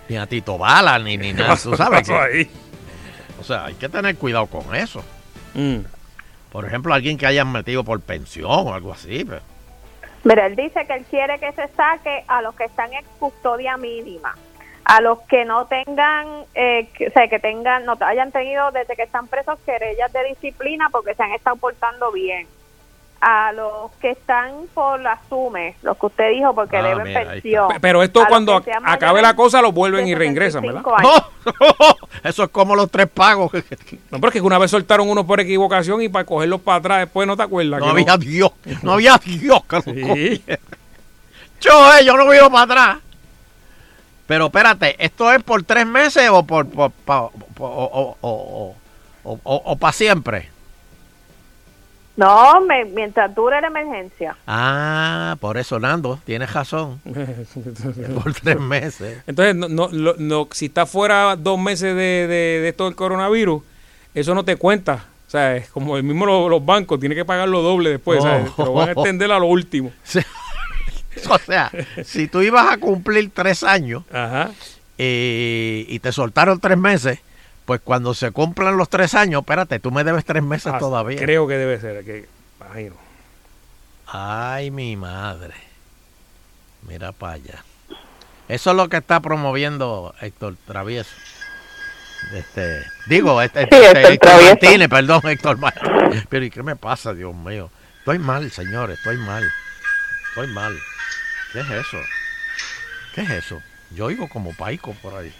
ni a Tito Bala, ni, ni ¿Qué nada. pasó- ¿Tú sabes qué pasó ahí? O sea, hay que tener cuidado con eso. Mm. Por ejemplo, alguien que hayan metido por pensión o algo así. pues. Mira, él dice que él quiere que se saque a los que están en custodia mínima, a los que no tengan, eh, que, o sea, que tengan, no hayan tenido desde que están presos querellas de disciplina porque se han estado portando bien, a los que están por la SUME, los que usted dijo porque Ah, deben mira, pensión. Pe- Pero esto los cuando acabe la cosa lo vuelven y reingresan, ¿verdad? 65 años. Eso es como los tres pagos. No, porque una vez soltaron unos por equivocación y para cogerlos para atrás después no te acuerdas. No que había Dios. No había Dios que lo Sí. Yo, eh, yo no vivo para atrás. Pero espérate, ¿esto es por tres meses o por, por- pa- po- o, o- o- o- o para siempre? No, me- mientras dure la emergencia. Ah, por eso, Nando, tienes razón. por tres meses. Entonces, no, no, lo- no, si está fuera dos meses de, de, de esto del coronavirus, eso no te cuenta. O sea, es como el mismo lo- los bancos, tiene que pagar lo doble después. ¿sabes? Te lo van a extender a lo último. o sea, si tú ibas a cumplir tres años Ajá. eh, y te soltaron tres meses, pues cuando se cumplan los tres años, espérate, tú me debes tres meses Ah, todavía. Creo que debe ser. Que, imagino. Ay, mi madre. Mira para allá. Eso es lo que está promoviendo Héctor Travieso. Este, digo, este, Sí, este, Héctor Héctor Travieso. Martínez, perdón, Héctor Martínez. Pero ¿y qué me pasa, Dios mío? Estoy mal, señores, estoy mal. Estoy mal. ¿Qué es eso? ¿Qué es eso? Yo oigo como paico por ahí.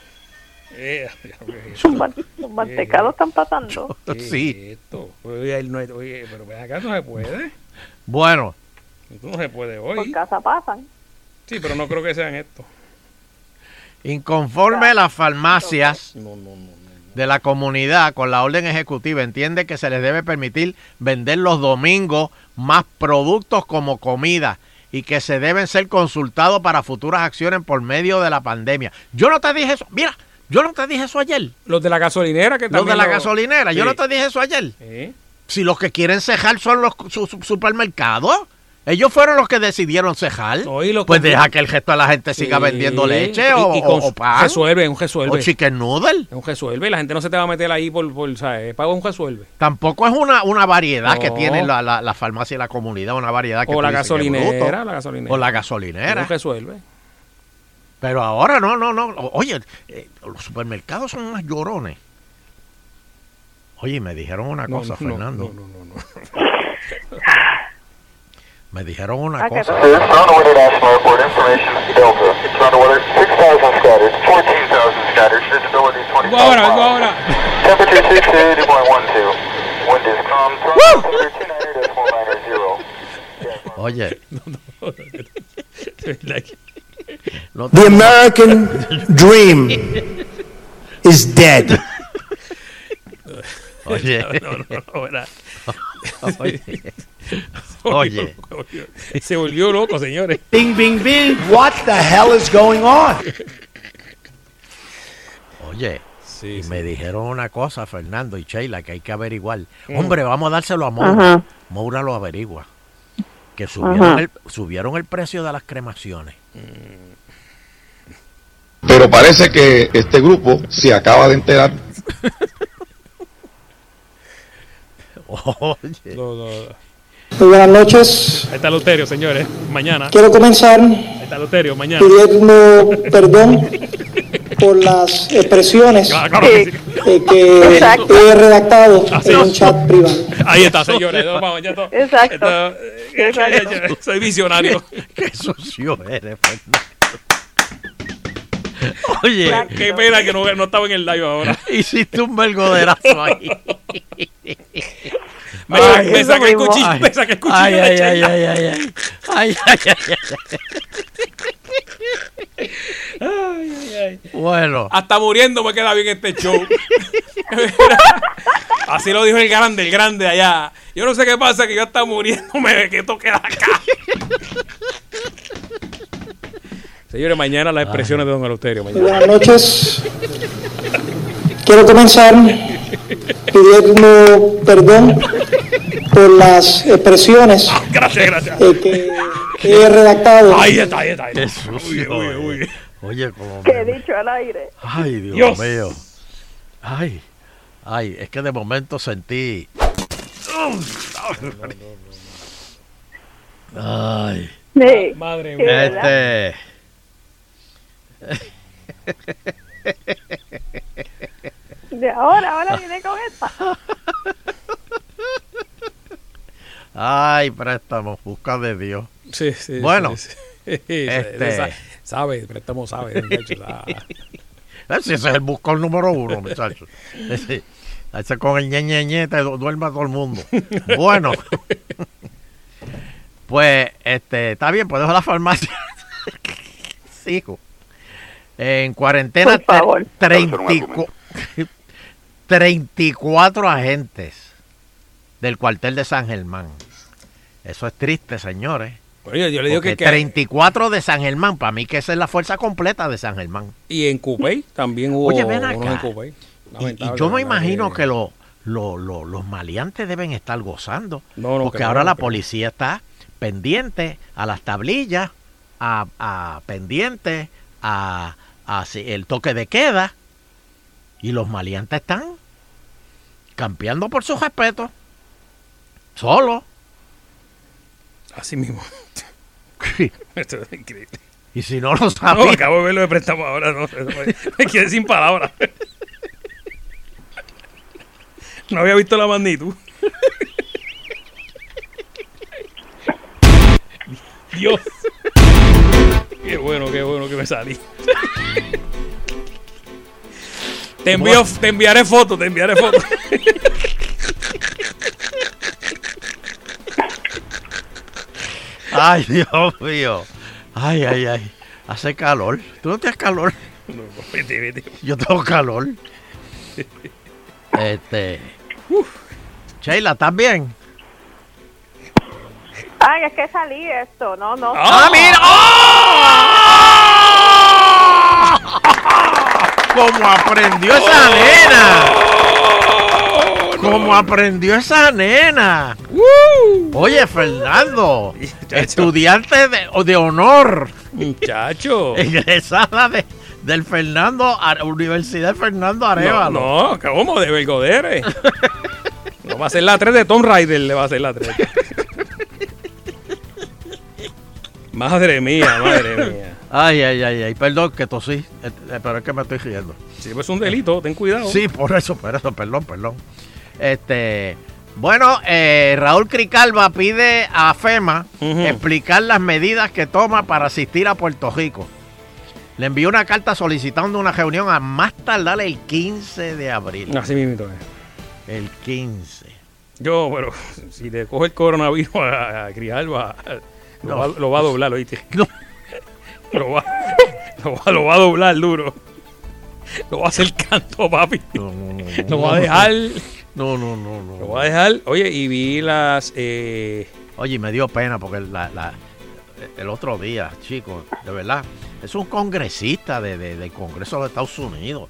Eh, ¿qué es Los esto? man- mantecados están pasando. ¿Qué es Sí. esto? Oye, él no es- oye, pero ven acá no se puede. Bueno, Esto no se puede Por hoy. casa pasan. Sí, pero no creo que sean esto. Inconforme las farmacias de la comunidad con la orden ejecutiva entiende que se les debe permitir vender los domingos más productos como comida y que se deben ser consultados para futuras acciones por medio de la pandemia. Yo no te dije eso. Mira, yo no te dije eso ayer. Los de la gasolinera que Los de la lo- gasolinera. Yo no te dije eso ayer. Si los que quieren cejar son los su- su- supermercados. Ellos fueron los que decidieron cejar. lo pues deja que el resto de la gente siga Sí. vendiendo leche Y- o, y con o- pan. Resuelve, un resuelve. O chicken noodle. Es un resuelve. La gente no se te va a meter ahí por, por ¿sabes? Pago un resuelve. Tampoco es una, una variedad que tiene la, la- la farmacia y la comunidad, una variedad que O la bruto. gasolinera, la gasolinera. O la gasolinera. un resuelve. Pero ahora no, no, no. Oye, eh, los supermercados son unos llorones. Oye, me dijeron una No, cosa, no, Fernando. no, no, no. Me dijeron una Ah, que cosa. todo- Toronto International Airport information Delta. Toronto weather 6,000 scattered, 14,000 scattered, visibility 25 Vengo ahora, miles. ahora. Temperature 60, dew point 12. Wind is calm. Toronto temperature 29.90. Oye. No The American dream is dead. Oye. No, no, no. Oye. Se volvió Oye. loco, Se volvió loco, señores. Bing, bing, bing. What the hell is going on? Oye, y me dijeron una cosa, Fernando y Sheila, que hay que averiguar. Mm. Hombre, vamos a dárselo a Moura. Ajá. Moura lo averigua. Que subieron el, subieron el precio de las cremaciones. Pero parece que este grupo se acaba de enterar. Oye. No, no. Muy buenas noches. Ahí está Luterio, señores. Mañana. Quiero comenzar Ahí está Luterio, mañana. pidiendo perdón por las expresiones Claro, claro que sí. eh, que Exacto. he redactado Así en es. un chat privado. Ahí está, señores. Exacto. esto- eh, Soy visionario. Qué sucio eres, Fernando. Oye. Qué pena que no, no estaba en el live ahora. Hiciste un vergoderazo ahí. Me, Ay, me saqué el cuchillo, Ay. me saqué el cuchillo Ay, de ay, ay, ay, ay, ay. Ay, ay, ay, ay. Ay, ay, ay. Bueno. Hasta muriendo me queda bien este show. Así lo dijo el grande, el grande allá. Yo no sé qué pasa, que yo hasta muriéndome, que esto queda acá. Señores, mañana las expresiones de Don Eleuterio. Mañana. buenas noches. Quiero comenzar pidiendo perdón por las expresiones Gracias, gracias. eh, que he redactado. Ahí está, ahí está. Ahí Qué está. sucio. Uy, uy, uy. Oye, como. Que he dicho al aire. Ay, Dios, Dios. mío. Ay. Ay, es que de momento sentí. Ay. Sí. Madre ¿verdad? Este. De ahora, ahora viene con esta. Ay, préstamo, busca de Dios. Sí, sí. Bueno, sí, sí. este- Sa- Sabe, préstamo sabe. muchacho, sabe. Ese es el buscón número uno, muchachos. Ese, con el ñe, ñe, ñe te du- duerme a todo el mundo. Bueno, pues, este, está bien, pues dejo la farmacia. Sigo. En cuarentena, Por favor. tre- 34 34 agentes del cuartel de San Germán. Eso es triste, señores. Oye, yo le digo que, que- 34 de San Germán, para mí que esa es la fuerza completa de San Germán. Y en Cupey también hubo Oye, ven unos en acá. Cupey. Y, yo me imagino que lo- lo- lo- los maleantes deben estar gozando. No, no porque ahora no la policía está pendiente a las tablillas, a, a pendiente, a, a si- el toque de queda. Y los maleantes están campeando por su respeto. Solo. Así mismo. Esto es increíble. Y si no lo No, sabía. acabo de verlo de préstamo ahora, no, no, me, me quedé sin palabras. No había visto la magnitud. Dios. Qué bueno, qué bueno que me salí. Te envío, te enviaré fotos, te enviaré fotos. Ay, Dios mío. Ay, ay, ay. Hace calor. ¿Tú no tienes calor? No, vete, vete. Yo tengo calor. Este. Sheila, ¿estás bien? Ay, es que salí esto, no, no. ¡Ah, mira! ¡Cómo aprendió esa nena! ¿Cómo aprendió esa nena? Oye, Fernando, estudiante de, de honor. Muchacho. Egresada de, del Fernando, Universidad Fernando Arevalo. No, no, ¿cómo? De Belgodere. No va a ser la 3 de Tom Raider, le va a ser la 3. madre mía, madre mía. Ay, ay, ay, ay, perdón que tosí, eh, eh, pero es que me estoy riendo. Sí, pues es un delito, ten cuidado. Sí, por eso, por eso, perdón, perdón. Este, bueno, eh, Raúl Cricalva pide a FEMA explicar las medidas que toma para asistir a Puerto Rico. Le envió una carta solicitando una reunión a más tardar el 15 de abril. Así mismo es. El 15. Yo, bueno, si le coge el coronavirus a, a lo, No. va, lo va a doblar, ¿oíste? Lo, va, lo, va, lo va a doblar duro. Lo va a hacer canto, papi. Lo va a dejar. No, no, no, no. Lo va a dejar. Oye, y vi las. Eh, Oye, me dio pena porque la- la- el otro día, chicos, de verdad, es un congresista de, de- del Congreso de Estados Unidos.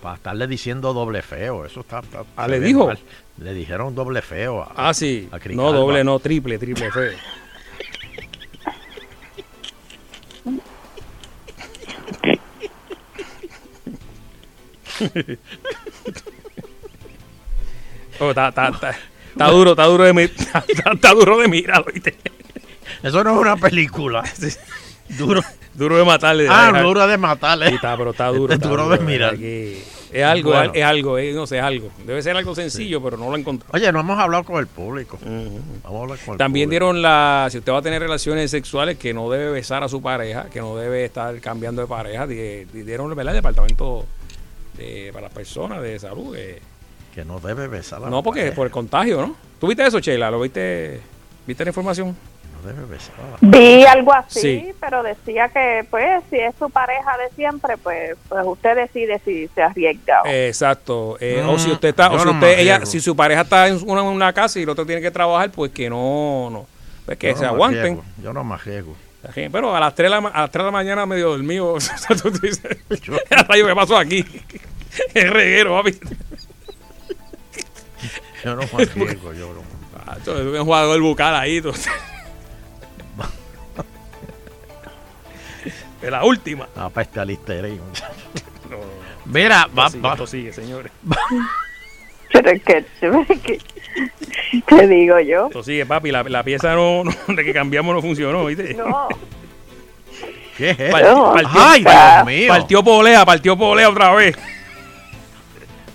Para estarle diciendo doble feo, eso está. está- Ah, ¿le dijo? mal. Le dijeron doble feo. a- ah, sí. a. No, doble, no, triple, triple feo. está, está, está, está duro, está duro de, mi- está, duro de mirar, ¿oíste? Eso no es una película. Duro. Duro de matarle. Ah, duro de matarle. Sí, está, pero está duro. Está duro de mirar. que Es algo, Bueno. es algo, es, no sé, es algo. Debe ser algo sencillo, pero no lo encontré. Oye, no hemos hablado con el público. Vamos a hablar con el También público. dieron la, si usted va a tener relaciones sexuales, que no debe besar a su pareja, que no debe estar cambiando de pareja. di- di- Dieron ¿verdad? el departamento de- para las personas de salud. eh. Que no debe besar la No, porque pareja. por el contagio, ¿no? ¿Tú viste eso, Sheila? ¿Lo viste? ¿Viste la información? No debe besar la Vi algo así, Sí. pero decía que, pues, si es su pareja de siempre, pues, pues usted decide si se arriesga. o- Exacto. Eh, Mm, o si usted está, o si no usted, ella, si su pareja está en una, una casa y el otro tiene que trabajar, pues que no, no. Pues que Yo se aguanten. Yo no me arriesgo. Pero a las 3 de la, a las 3 de la mañana medio dormido. tú dices, rayo, ¿qué pasó aquí? Es reguero, papi. Yo no me arriesgo, yo no. Ah, es un jugador bucal ahí. tú. De la última. La peste al listerine. No, no, no. Mira, va, sigue, va- esto sigue, señores. Pero es que, es que- te digo yo. Esto sigue, papi. La, la pieza no, no- de que cambiamos no funcionó, ¿viste? No. ¿Qué es esto? partió- Ay, Dios mío. Partió polea, partió polea otra vez.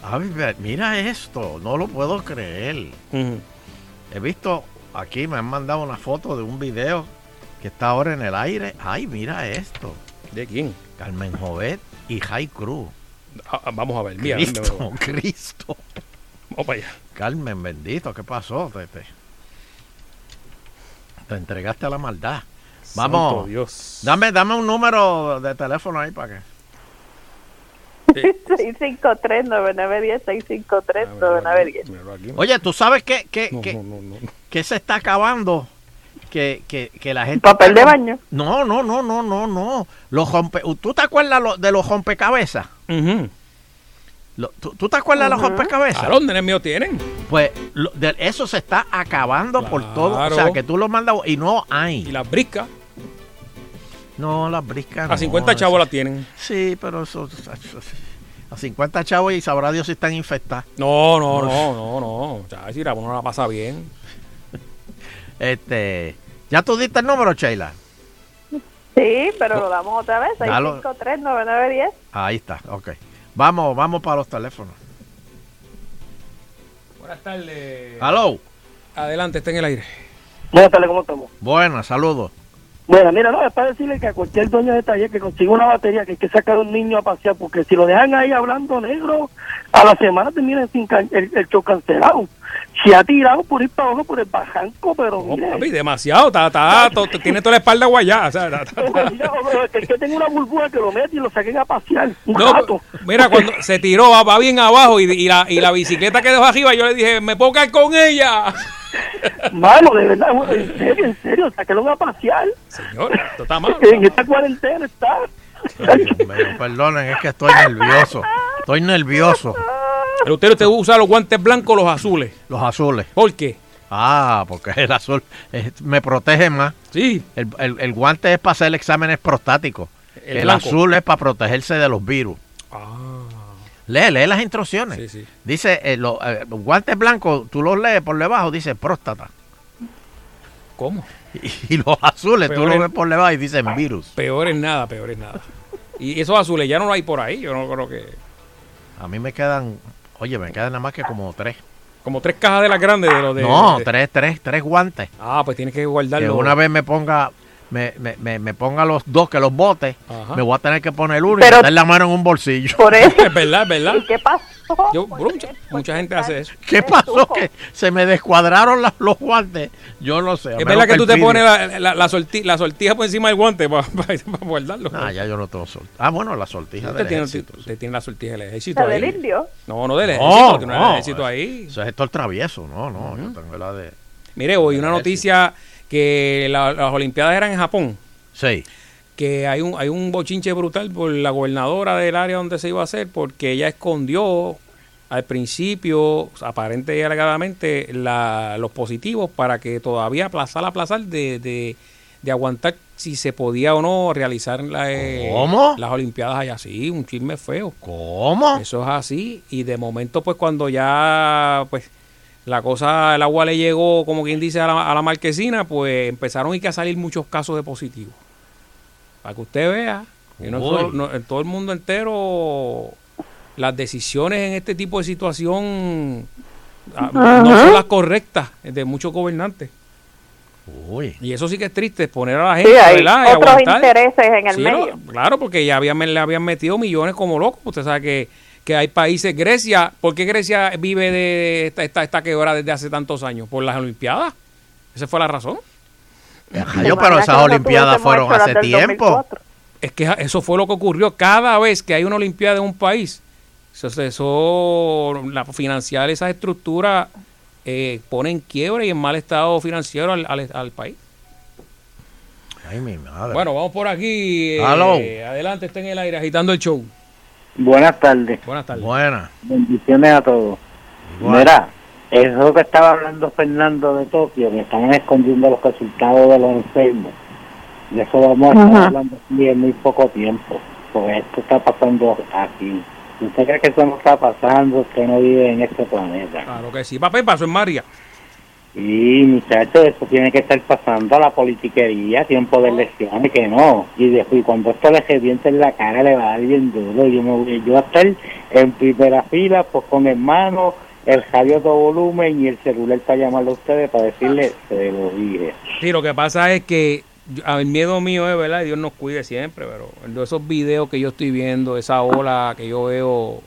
Ay, mira esto, no lo puedo creer. He visto, aquí me han mandado una foto de un video que está ahora en el aire. Ay, mira esto. ¿De quién? Carmen Jovet y Jai Cruz. Ah, ah, vamos a ver, mira. Cristo, mira, mira. Cristo. Vamos para allá. Carmen, bendito, ¿qué pasó? Te, te- te entregaste a la maldad. Vamos. Santo Dios. Dame, dame un número de teléfono ahí para que. 653-9910, 653-9910. Oye, ¿tú sabes qué, qué, No, qué- no, no, no. qué se está acabando? Que, que, que la gente... Papel de baño. No, no, no, no, no, no. Los rompe... ¿Tú te acuerdas lo- de los rompecabezas? Lo- ¿tú, tú te acuerdas de los rompecabezas? Claro, nenes míos tienen. Pues lo- de- eso se está acabando por todo. O sea, que tú lo mandas y no hay. Y las briscas. No, las briscas. A 50 chavos la tienen. Sí, pero eso, eso- eso- A 50 chavos y sabrá Dios si están infectadas. No, no, no, no, no. Ya, si la uno la pasa bien. Este. ¿Ya tú diste el número, Sheila? Sí, pero lo damos otra vez. Dalo. 653-9910. Ahí está, ok. Vamos, vamos para los teléfonos. Buenas tardes. Hello. Adelante, está en el aire. Buenas tardes, ¿cómo estamos? Buenas, saludos. Bueno, mira, no, es para decirle que a cualquier dueño de taller que consiga una batería que hay que sacar a un niño a pasear, porque si lo dejan ahí hablando negro, a la semana termina sin el, el show cancelado. Se ha tirado por ir para abajo por el bajanco, pero mire, Papi, demasiado. Está, está, to- tiene toda la espalda guayada. o sea, que que tenga una burbuja que lo mete y lo saquen a pasear. Un No, rato. mira, cuando se tiró, va, va bien abajo y, y la, y la bicicleta que dejó arriba, yo le dije, me puedo caer con ella. Mano, de verdad, en serio, en serio, sáquenlo a pasear. Señor, esto está mal. En esta cuarentena está. Ay, Dios mío, perdonen, es que estoy nervioso. Estoy nervioso. Pero usted, usted usa los guantes blancos o los azules. Los azules. ¿Por qué? Ah, porque el azul eh, me protege más. Sí. El, el- el guante es para hacer exámenes prostáticos. El azul es para protegerse de los virus. Ah. Lee, lee las instrucciones. Sí, sí. Dice, eh, eh, los guantes blancos, tú los lees por debajo, dice próstata. ¿Cómo? Y, y los azules, tú los es- ves por debajo y dicen virus. Peor es nada, peor es nada. Y esos azules ya no lo hay por ahí. Yo no creo que. A mí me quedan, oye, me quedan nada más que como tres. Como tres cajas de las grandes de los de. no, de- tres, tres, tres guantes. Ah, pues tienes que Que guardarlo. una vez me ponga, me, me, me, me ponga los dos que los bote, Ajá. me voy a tener que poner uno Pero- y meter la mano en un bolsillo. Por eso. Es verdad, es verdad. ¿Y qué pasó? Yo, bro, mucha, mucha gente hace eso. ¿Qué pasó? Que se me descuadraron la- los guantes. Yo no sé. Es verdad que tú te el pones la, la, la, sorti- la sortija por encima del guante para, guardarlo. Ah, ya yo no tengo sol. Ah, bueno, la sortija Usted del tiene, ejército. usted tiene la sortija del ejército ¿La ahí. del indio? No, no del No, ejército. tiene un no, ejército ahí. Eso es esto el travieso. No, no, yo tengo la de... Mire, hoy una noticia que la- las Olimpiadas eran en Japón. Sí. Que hay un, hay un bochinche brutal por la gobernadora del área donde se iba a hacer porque ella escondió al principio, aparente y alegadamente, la- los positivos para que todavía aplazar, aplazar de, de, de aguantar si se podía o no realizar la, eh, ¿Cómo? las Olimpiadas allá. Sí, un chisme feo. ¿Cómo? Eso es así. Y de momento, pues cuando ya, pues la cosa, el agua le llegó, como quien dice, a la, a la marquesina, pues empezaron y que a salir muchos casos de positivos. Para que usted vea, que no Uy. solo- no- en todo el mundo entero, las decisiones en este tipo de situación ah, no son las correctas de muchos gobernantes. Uy. Y eso sí que es triste, poner a la Sí, gente, hay ¿verdad? Y otros aguantar. intereses en el Sí, no, medio. claro, porque ya habían, le habían metido millones como locos. Usted sabe que, que hay países, Grecia, ¿por qué Grecia vive de esta, esta, esta quebra desde hace tantos años? ¿Por las Olimpiadas? Esa fue la razón. Yo, pero esas Olimpiadas fueron hace tiempo. Es que eso fue lo que ocurrió. Cada vez que hay una Olimpiada en un país, eso, eso la, financiar esas estructuras eh, pone en quiebra y en mal estado financiero al, al- al país. Ay, mi madre. Bueno, vamos por aquí. eh, adelante, está en el aire, agitando el show. Buenas tardes. Buenas tardes. Buena. Bendiciones a todos. Igual. Mira, eso que estaba hablando Fernando de Tokio, que están escondiendo los resultados de los enfermos. De eso vamos a estar Ajá. hablando aquí en muy poco tiempo. Porque esto está pasando aquí. Usted cree que eso no está pasando, usted no vive en este planeta. Claro que sí. Papá, pasó en María. Y muchachos, eso tiene que estar pasando a la politiquería, tiempo de elecciones, que no. Y después, cuando esto le reviente en la cara, le va a dar bien duro. Yo, me voy, yo voy a estar en primera fila, pues con hermano, el radio todo volumen y el celular para llamarlo a ustedes para decirle, se lo dije. Sí, lo que pasa es que el miedo mío es, ¿verdad? Dios nos cuide siempre, pero esos videos que yo estoy viendo, esa ola que yo veo,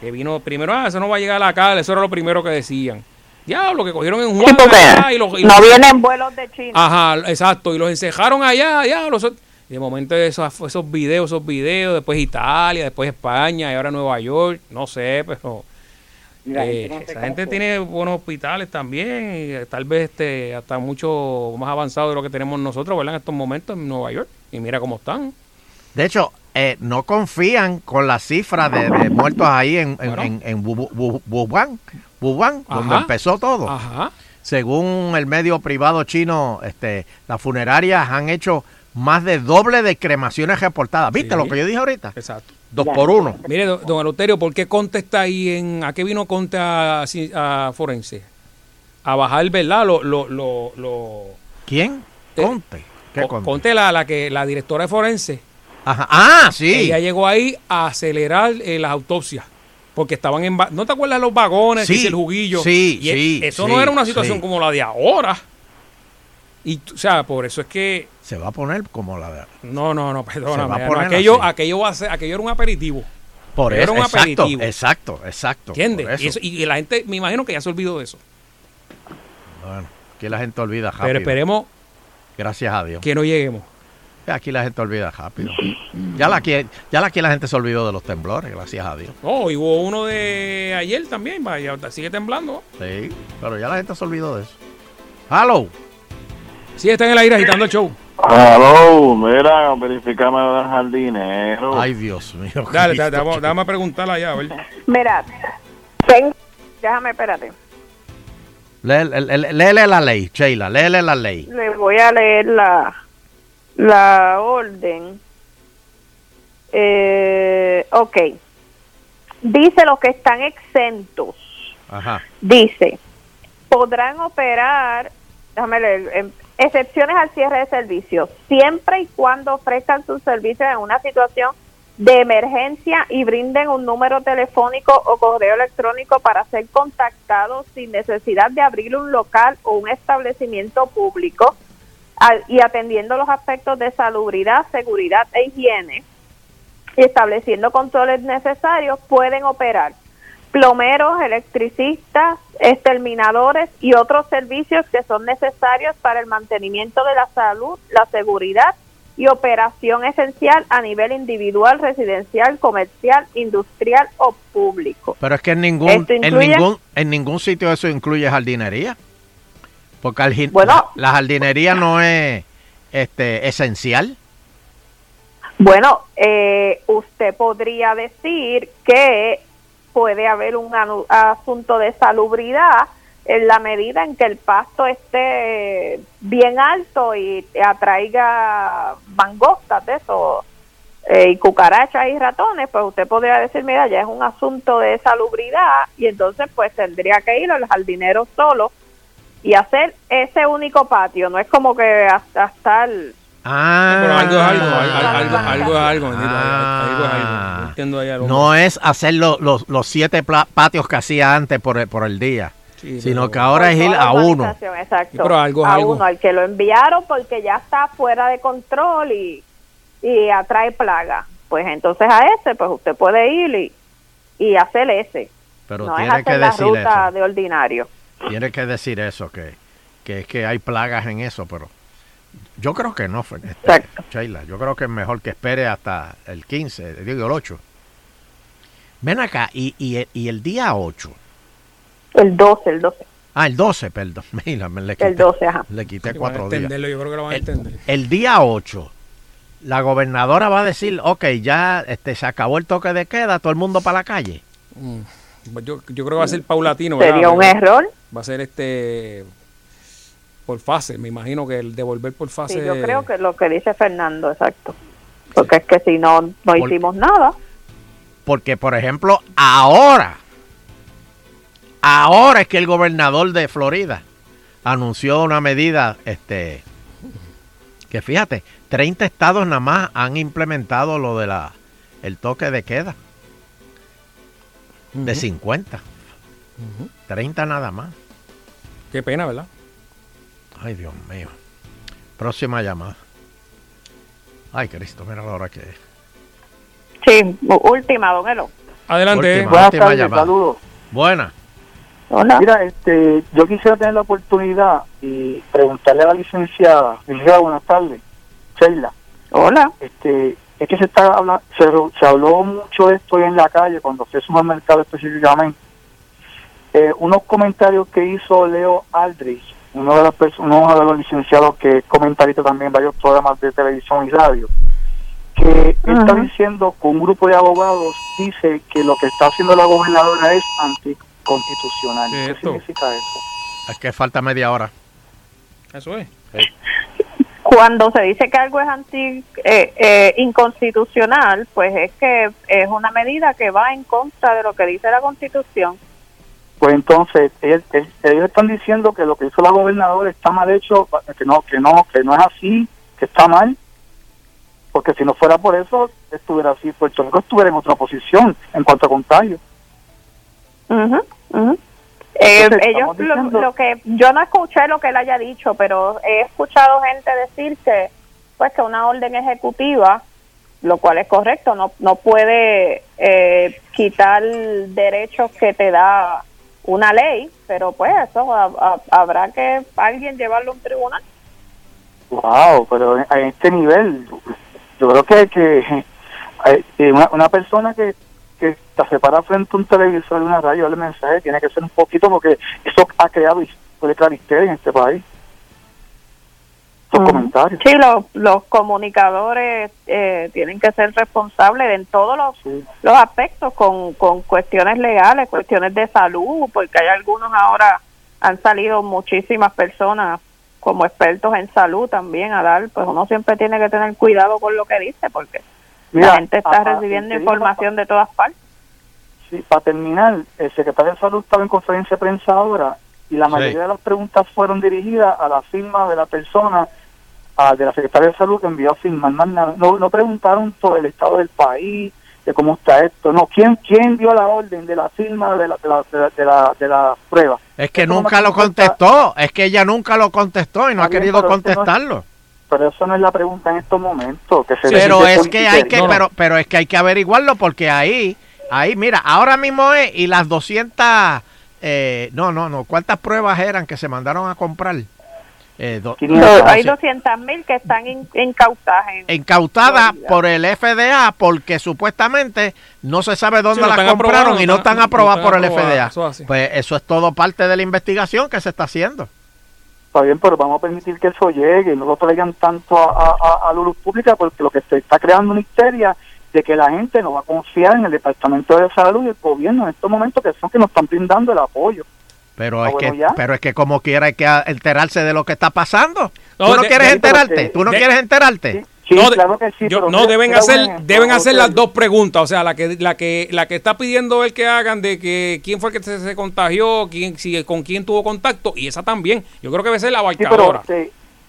que vino primero, ah, eso no va a llegar a la calle, eso era lo primero que decían. Diablo, que cogieron en Sí, Juan allá y los, y no los- vienen vuelos de China. Ajá, exacto, y los encejaron allá, diablo. eso- y de momento esos, esos videos, esos videos, después Italia, después España y ahora Nueva York, no sé, pero... La eh, gente no hace esa gente caso. tiene buenos hospitales también, y eh, tal vez este hasta mucho más avanzado de lo que tenemos nosotros, ¿verdad? En estos momentos en Nueva York. Y mira cómo están. De hecho, eh, no confían con la cifra de, de muertos ahí en, en, Bueno. en, en Wu- Wu- Wuhan, Wuhan, donde empezó todo. Ajá. Según el medio privado chino, este, las funerarias han hecho más de doble de cremaciones reportadas. ¿Viste lo que yo dije ahorita? Exacto. Dos por uno. Mire, don, don ¿por qué Conte está ahí en... ¿A qué vino Conte a, a Forense? A bajar, ¿verdad? Lo, lo, lo, lo- ¿Quién? Eh, Conte. ¿Qué Co- Conte? Conte, la, la, que, la directora de Forense. Ajá. Ah, sí. Ella llegó ahí a acelerar eh, las autopsias. Porque estaban en... va- ¿No te acuerdas de los vagones? Sí, que el juguillo. sí, Y e- sí, Eso sí, no era una situación sí. como la de ahora. Y, o sea, por eso es que... Se va a poner como la de... No, no, no, perdóname. va a no, poner aquello, así. aquello, va a ser- aquello era un aperitivo. Por Era eso, un exacto, aperitivo. exacto, exacto. ¿Entiendes? por eso. Y, eso- y la gente, me imagino que ya se olvidó de eso. Bueno, aquí la gente olvida rápido. Pero esperemos Gracias a Dios. que no lleguemos. Aquí la gente olvida rápido. Ya la, aquí, ya la, aquí la gente se olvidó de los temblores, gracias a Dios. Oh, y hubo uno de ayer también, vaya, sigue temblando. Sí, pero ya la gente se olvidó de eso. Hello. Sí, está en el aire agitando el show. Aló, mira, verificame del jardinero. Ay, Dios mío. Dale, dale, dame, preguntarla allá, a ver. Mira, ten- déjame, espérate. Léele la ley, Sheila, léele la ley. Le voy a leer la, la orden. Eh, ok. Dice los que están exentos. Ajá. Dice, podrán operar, déjame leer, em, excepciones al cierre de servicios, siempre y cuando ofrezcan sus servicios en una situación de emergencia y brinden un número telefónico o correo electrónico para ser contactados sin necesidad de abrir un local o un establecimiento público y atendiendo los aspectos de salubridad, seguridad e higiene y estableciendo controles necesarios, pueden operar plomeros, electricistas, exterminadores y otros servicios que son necesarios para el mantenimiento de la salud, la seguridad y operación esencial a nivel individual, residencial, comercial, industrial o público. Pero es que en ningún, Esto en incluye- ningún, en ningún sitio eso incluye jardinería. Porque al jin- Bueno. la, la jardinería no es este esencial. Bueno, eh, usted podría decir que puede haber un asunto de salubridad en la medida en que el pasto esté bien alto y atraiga mangostas de eso eh, y cucarachas y ratones, pues usted podría decir, mira, ya es un asunto de salubridad y entonces pues tendría que ir al jardinero solo y hacer ese único patio, no es como que hasta estar Ah, Pero algo es algo, al- al- algo, algo es algo, bendito, Ah. algo es algo. No es hacer lo- los, los siete patios que hacía antes por el, por el día, Sí, sino que ahora es ir a uno. Exacto. Sí, pero algo es a algo. uno, al que lo enviaron porque ya está fuera de control y, y atrae plaga. Pues entonces a ese, pues usted puede ir y, y hacer ese. Pero no es tiene que hacer la decir ruta eso. de ordinario. Tiene que decir eso, que, que es que hay plagas en eso, pero yo creo que no, este, Sheila. Yo creo que es mejor que espere hasta el 15, digo el 8. Ven acá, y, y, y el día 8. El 12, el 12. Ah, el 12, perdón. Mira, me le quité, El 12, ajá. le quité cuatro días. entenderlo, yo creo que lo van a entender. El día 8, la gobernadora va a decir, ok, ya este, se acabó el toque de queda, todo el mundo para la calle. Mm. Yo, yo creo que va a ser paulatino. Sería ¿verdad? un error. Va a ser este por fase, me imagino que el devolver por fase. Sí, yo creo que lo que dice Fernando, exacto. Porque es que si no, no Por- hicimos nada. Porque, por ejemplo, ahora, ahora es que el gobernador de Florida anunció una medida, este, que fíjate, 30 estados nada más han implementado lo de la, el toque de queda. De 50. 30 nada más. Qué pena, ¿verdad? Ay, Dios mío. Próxima llamada. Ay, Cristo, mira la hora que es. Sí, última, don Elo. Adelante. Última, Buenas última tardes, llamada. saludos. Buena. Mira, este, yo quisiera tener la oportunidad y preguntarle a la licenciada, licenciada, buenas tardes, Sheila. Hola. Este, es que se está habla, se, se habló mucho de esto en la calle cuando fui al supermercado específicamente. Eh, unos comentarios que hizo Leo Aldrich, uno de, las uno de los licenciados que es comentarista también en varios programas de televisión y radio, que está diciendo que un grupo de abogados dice que lo que está haciendo la gobernadora es anticonstitucional. ¿Qué significa eso? Es que falta media hora. Eso es. cuando se dice que algo es anti eh, eh, inconstitucional, pues es que es una medida que va en contra de lo que dice la Constitución. Pues entonces ellos, ellos están diciendo que lo que hizo la gobernadora está mal hecho, que no, que no, que no es así, que está mal, porque si no fuera por eso estuviera así, Puerto Rico estuviera en otra posición en cuanto a contagio. Ujú. Eh, Entonces, ellos lo que yo no escuché lo que él haya dicho pero he escuchado gente decir que pues que una orden ejecutiva lo cual es correcto no no puede eh, quitar derechos que te da una ley pero pues eso ha- ha- habrá que alguien llevarlo a un tribunal Wow, pero a este nivel, yo creo que, que eh, eh, una, una persona que, que se para frente a un televisor y una radio el mensaje tiene que ser un poquito porque eso ha creado puede en este país. Los comentarios. Sí, los, los comunicadores eh, tienen que ser responsables en todos los, los aspectos, con, con cuestiones legales, cuestiones de salud, porque hay algunos ahora, han salido muchísimas personas como expertos en salud también a dar, pues uno siempre tiene que tener cuidado con lo que dice, porque Mira, la gente está ajá, recibiendo información de todas partes. Sí, para terminar, el secretario de Salud estaba en conferencia de prensa ahora y la mayoría de las preguntas fueron dirigidas a la firma de la persona, a, de la secretaria de Salud que envió a firmar. más nada. No, no preguntaron sobre el estado del país, de cómo está esto. No, ¿quién quién dio la orden de la firma de la, de la, de la, de la, de la prueba? Es que Eso nunca lo contestó. Es que ella nunca lo contestó y no ha querido no es- contestarlo. Pero eso no es la pregunta en estos momentos. Que se pero es que hay que, pero, pero es que hay que averiguarlo porque ahí, ahí, mira, ahora mismo es y las 200, eh, no, no, no, ¿cuántas pruebas eran que se mandaron a comprar? Eh, do- hay 200 mil que están in- incautadas en incautadas por el FDA porque supuestamente no se sabe dónde Sí, las compraron y no están- están aprobadas por el FDA. eso. Pues eso es todo parte de la investigación que se está haciendo. Está bien, pero vamos a permitir que eso llegue y no lo traigan tanto a, a, a- a la luz pública porque lo que se está creando una histeria de que la gente no va a confiar en el Departamento de Salud y el gobierno en estos momentos que son que nos están brindando el apoyo. Pero Ah, es bueno, que, ya. pero es que como quiera hay que enterarse de lo que está pasando. No, ¿Tú no de- quieres de- enterarte? ¿Tú no de- quieres enterarte? no, claro que sí, yo- pero no deben hacer ejemplo, deben hacer las dos preguntas o sea la que la que la que está pidiendo el que hagan de que quién fue el que se, se contagió quién si con quién tuvo contacto y esa también yo creo que debe ser la Sí, pero, abarcadora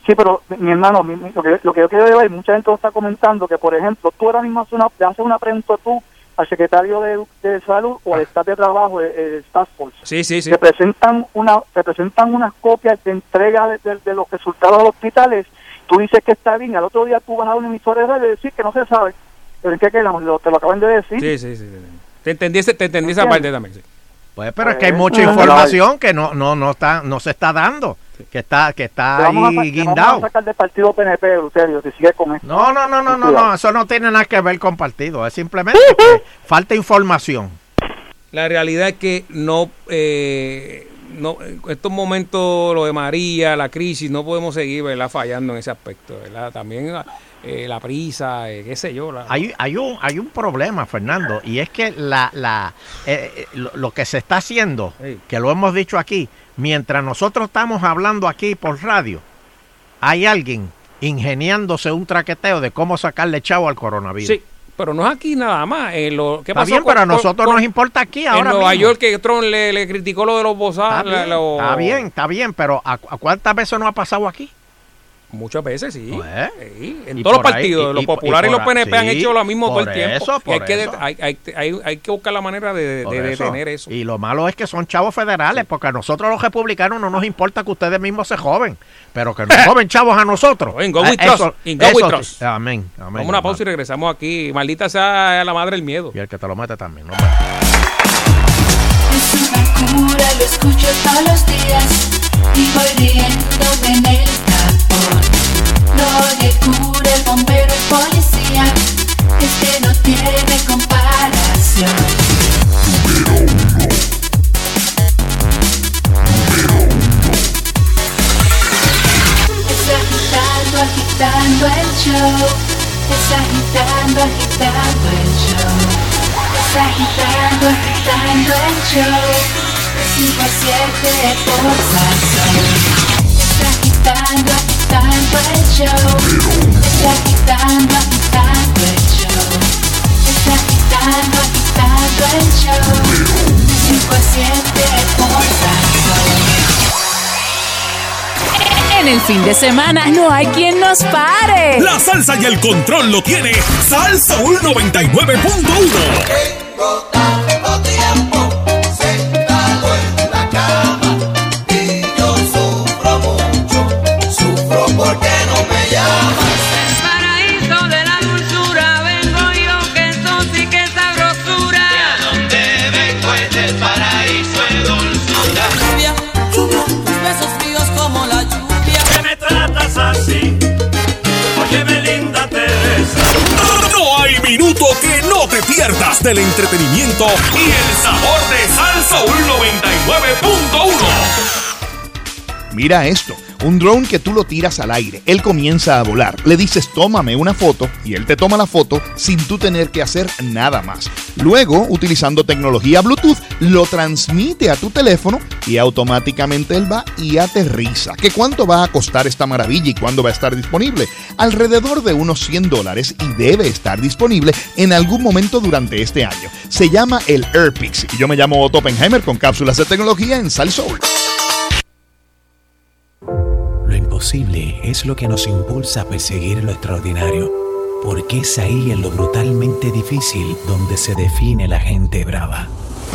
sí, pero mi, hermano, mi- mi- lo, que, lo que yo quiero ver, mucha gente lo está comentando, que por ejemplo, tú ahora mismo haces una, le haces una pregunta tú al secretario de, de Salud o al staff de trabajo, el, el Task Force. sí sí sí. Te presentan una te presentan unas copias de entrega de, de- de los resultados de los hospitales. Tú dices que está bien al otro día tú vas a un emisor de radio y decir que no se sabe. Pero en qué quedamos Lo- te lo acaban de decir. Sí sí sí, sí. te entendí te entendí esa también sí. Pues, pero es que hay Pues, mucha ah, información que no, no, no está, no se está dando, que está, que está ahí guindado. sacar del partido PNP Luterio si sigue con esto No, no, no, no, no, eso no tiene nada que ver con partido, es simplemente que falta información. La realidad es que no, eh, no, en estos momentos, lo de María, la crisis, no podemos seguir ¿verdad? fallando en ese aspecto. ¿verdad? También eh, la prisa, eh, qué sé yo. la- Hay, hay, un, hay un problema, Fernando, y es que la, la, eh, lo, lo que se está haciendo, que lo hemos dicho aquí, mientras nosotros estamos hablando aquí por radio, hay alguien ingeniándose un traqueteo de cómo sacarle chavo al coronavirus. Sí, pero no es aquí nada más. En lo, ¿qué Está pasó bien, con- pero a nosotros con- nos importa aquí ahora En Nueva mismo. York que Trump le, le criticó lo de los bozales. Está bien, está bien, está bien, pero ¿a, a cuántas veces no ha pasado aquí? Muchas veces, sí. Pues, Sí, En todos los ahí, partidos, y- los populares y, y los PNP han hecho lo mismo todo el tiempo. eso, hay que, eso. hay, hay, hay- hay que buscar la manera de, detener eso. Y lo malo es que son chavos federales, porque a nosotros los republicanos no nos importa que ustedes mismos se joven, pero que nos joven chavos a nosotros. In go Ah, with eso- trust, in go with eso- trust. Amén, amén. Vamos a una pausa y regresamos aquí. Maldita sea la madre del miedo. Y el que te lo mete también, ¿no? Es una cura, lo escucho todos los días y voy riéndome en el No le cura el bombero, el policía, es que no tiene comparación. Es agitando, agitando el show. Es agitando, agitando el show. Es agitando, agitando el show. De 5 a 7 por show. Está agitando el show. Está agitando, agitando el show. De 5 a 7 por En el fin de semana no hay quien nos pare. La salsa y el control lo tiene Salsa 99.1. del entretenimiento y el sabor de Salsa 99.1. Mira esto, un drone que tú lo tiras al aire, él comienza a volar, le dices tómame una foto y él te toma la foto sin tú tener que hacer nada más. Luego, utilizando tecnología Bluetooth, lo transmite a tu teléfono y automáticamente él va y aterriza. ¿Qué cuánto va a costar esta maravilla y cuándo va a estar disponible? Alrededor de unos 100 dólares y debe estar disponible en algún momento durante este año. Se llama el AirPix y yo me llamo Otto Oppenheimer con cápsulas de tecnología en Sal Soul. Lo es lo que nos impulsa a perseguir lo extraordinario, porque es ahí en lo brutalmente difícil donde se define la gente brava.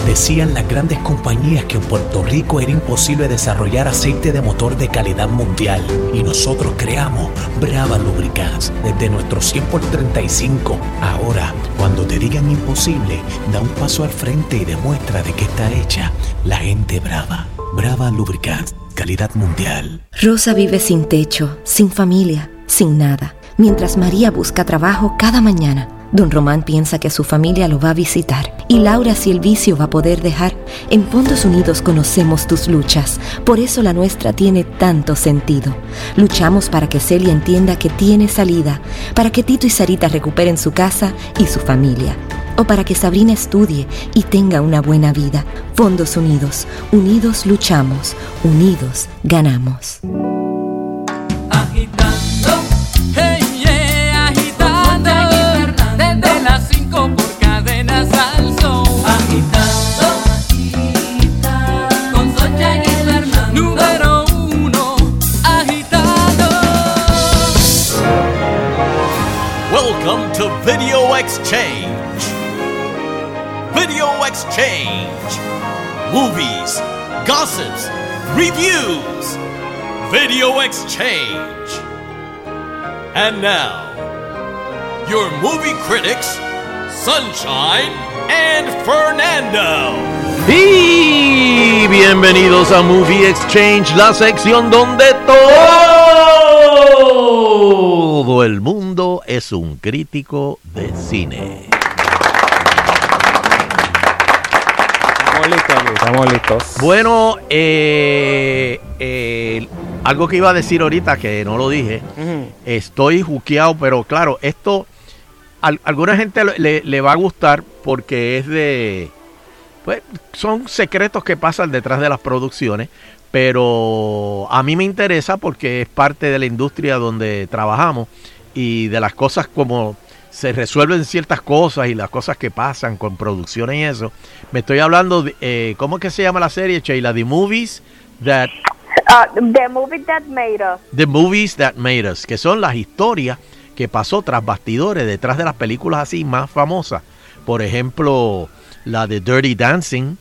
Decían las grandes compañías que en Puerto Rico era imposible desarrollar aceite de motor de calidad mundial y nosotros creamos Brava Lubricants desde nuestro 100 por 35. Ahora, cuando te digan imposible, da un paso al frente y demuestra de qué está hecha la gente brava. Brava Lubricants, calidad mundial. Rosa vive sin techo, sin familia, sin nada. Mientras María busca trabajo cada mañana, Don Román piensa que su familia lo va a visitar. Y Laura si el vicio va a poder dejar. En Fondos Unidos conocemos tus luchas. Por eso la nuestra tiene tanto sentido. Luchamos para que Celia entienda que tiene salida. Para que Tito y Sarita recuperen su casa y su familia. O para que Sabrina estudie y tenga una buena vida. Fondos Unidos. Unidos luchamos. Unidos ganamos. Agitando, hey yeah, agitando. Desde las 5 por cadena salso. Agitando, con Socha y Fernando. Número uno, agitando. Welcome to Video Exchange. Exchange. Movies, gossips, reviews. Video Exchange. And now, your movie critics, Sunshine and Fernando. Y bienvenidos a Movie Exchange, la sección donde todo el mundo es un crítico de cine. Estamos listos. Bueno, eh, eh, algo que iba a decir ahorita que no lo dije, estoy juqueado, pero claro, esto a alguna gente le- le, le va a gustar porque es de, pues son secretos que pasan detrás de las producciones, pero a mí me interesa porque es parte de la industria donde trabajamos y de las cosas como se resuelven ciertas cosas y las cosas que pasan con producciones y eso. Me estoy hablando de, eh, ¿cómo es que se llama la serie, Sheila? The Movies That Uh, the movie that made us. The Movies That Made Us, que son las historias que pasó tras bastidores detrás de las películas así más famosas. Por ejemplo, la de Dirty Dancing,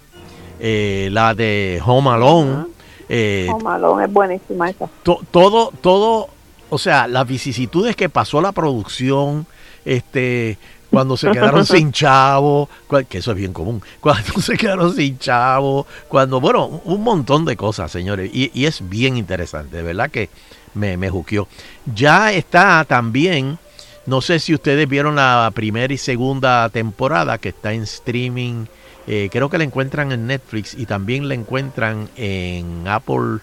eh, la de Home Alone, eh, Oh, Malone, es buenísima esa. to- todo, todo, o sea, las vicisitudes que pasó la producción, este, cuando se quedaron sin chavo, que eso es bien común, cuando se quedaron sin chavo, cuando, bueno, un montón de cosas, señores, y, y es bien interesante, de verdad que me, me juqueó. Ya está también, no sé si ustedes vieron la primera y segunda temporada que está en streaming, eh, creo que la encuentran en Netflix y también la encuentran en Apple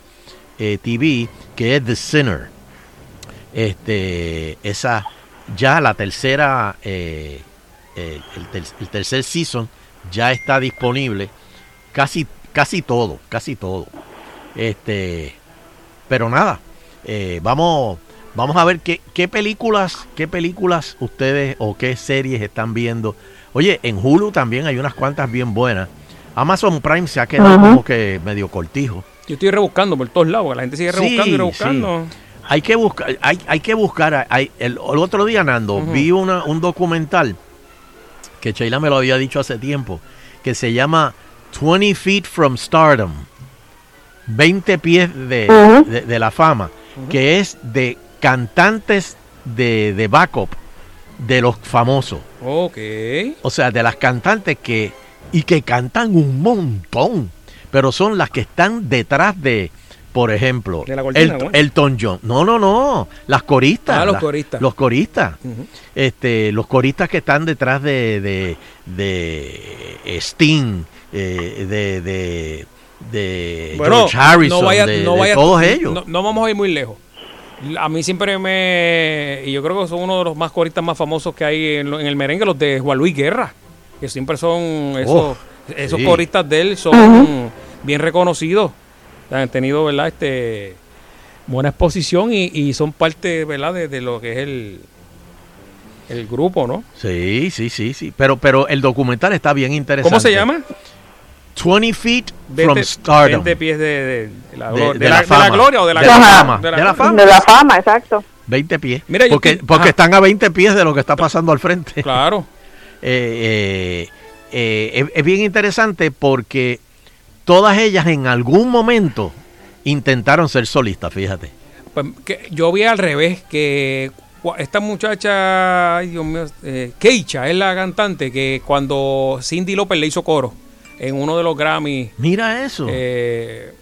eh, TV, que es The Sinner. Este, esa, ya la tercera, eh, eh, el, ter- el tercer season ya está disponible. Casi, casi todo, casi todo. Este, pero nada, Eh, vamos, vamos a ver qué, qué películas, qué películas ustedes o qué series están viendo. Oye, en Hulu también hay unas cuantas bien buenas. Amazon Prime se ha quedado como que medio cortijo. Yo estoy rebuscando por todos lados, la gente sigue rebuscando y Sí, rebuscando. Hay que buscar, hay, hay que buscar. hay- el, el otro día, Nando, vi una, un documental que Sheila me lo había dicho hace tiempo, que se llama 20 Feet from Stardom. 20 pies de- de la fama, que es de cantantes de, de backup de los famosos. Ok. O sea, de las cantantes que. y que cantan un montón. Pero son las que están detrás de. Por ejemplo, De la cortina, El-. Elton John. No, no, no. Las coristas. Ah, los las- coristas. Los coristas. Este, los coristas que están detrás de, de, de Sting, eh, de, de, de Bueno, George Harrison, no vaya- de, no de vaya- todos ellos. No, no vamos a ir muy lejos. A mí siempre me. Y yo creo que son uno de los más coristas más famosos que hay en, el merengue, los de Juan Luis Guerra. Que siempre son. Esos, Oh, esos sí. coristas de él son bien reconocidos. Han tenido, ¿verdad? Este. Buena exposición y, y son parte, ¿verdad? De, de lo que es el. El grupo, ¿no? Sí, sí, sí, sí. Pero, pero el documental está bien interesante. ¿Cómo se llama? 20 feet 20 from stardom. 20 pies de, de- de la, De- de de la la- de la fama. gloria o de la, De la gloria? fama. De la fama. De la fama, exacto. 20 pies. Mira, porque porque ajá. están a 20 pies de lo que está pasando al frente. Claro. Eh, eh, eh, es, es bien interesante porque todas ellas en algún momento intentaron ser solistas, fíjate. Pues, que yo vi al revés, que esta muchacha, ay Dios mío, eh, Keisha es la cantante que cuando Cindy López le hizo coro en uno de los Grammy Mira eso. eh,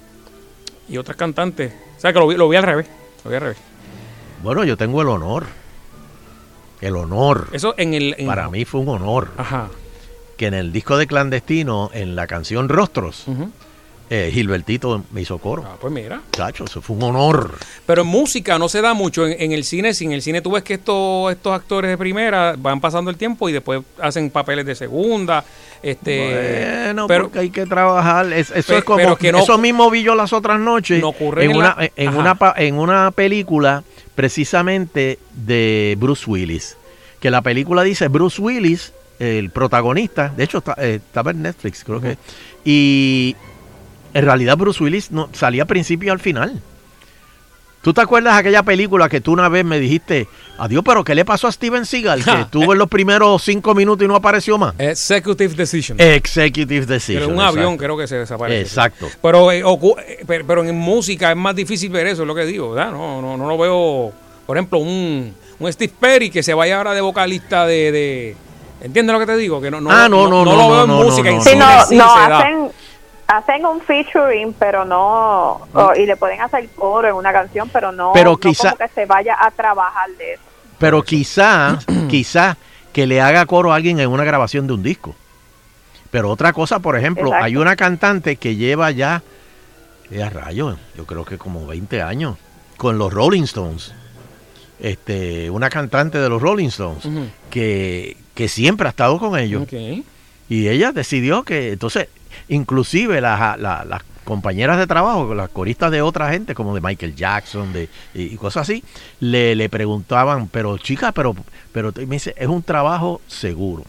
y otras cantantes. O sea que lo vi, lo vi al revés. Lo vi al revés. Bueno, yo tengo el honor. El honor. Eso en el. en- Para mí fue un honor. Ajá. Que en el disco de clandestino, en la canción Rostros, eh, Gilbertito me hizo coro. Ah, pues mira. Chacho, eso fue un honor. Pero en música no se da mucho. En, en el cine, si en el cine tú ves que estos, estos actores de primera van pasando el tiempo y después hacen papeles de segunda. Este, Bueno, pero porque hay que trabajar. Es- eso Pe- es como. pero que no- eso mismo vi yo las otras noches. No ocurre en, en una, en una película precisamente de Bruce Willis. Que la película dice Bruce Willis, el protagonista. De hecho, está, eh, estaba en Netflix, creo que. Y en realidad Bruce Willis no, salía al principio y al final. ¿Tú te acuerdas de aquella película que tú una vez me dijiste, adiós, pero qué le pasó a Steven Seagal? Que estuvo en los primeros cinco minutos y no apareció más. Executive Decision. Executive Decision. Pero un exacto. avión creo que se desaparece. Exacto. Pero, eh, eh, pero, pero en música es más difícil ver eso, es lo que digo, ¿verdad? No, no, no lo veo, por ejemplo, un, un Steve Perry que se vaya ahora de vocalista de... de ¿Entiendes lo que te digo? Que no, no, Ah, no, no, no, lo veo no, en no, música, no, en no, Sí, no, sí no, hacen, hacen un featuring, pero no, o- y le pueden hacer coro en una canción, pero no, Pero no quizá- como que se vaya a trabajar de eso. Pero quizá, quizá que le haga coro a alguien en una grabación de un disco. Pero otra cosa, por ejemplo, Exacto. hay una cantante que lleva ya, eh, a rayos, yo creo que como 20 años, con los Rolling Stones. Este, una cantante de los Rolling Stones Ujú. que, que siempre ha estado con ellos. Y ella decidió que, entonces, inclusive las, la- las compañeras de trabajo, las coristas de otra gente, como de Michael Jackson de, y, y cosas así, le, le preguntaban, pero chica, pero, pero me dice, es un trabajo seguro.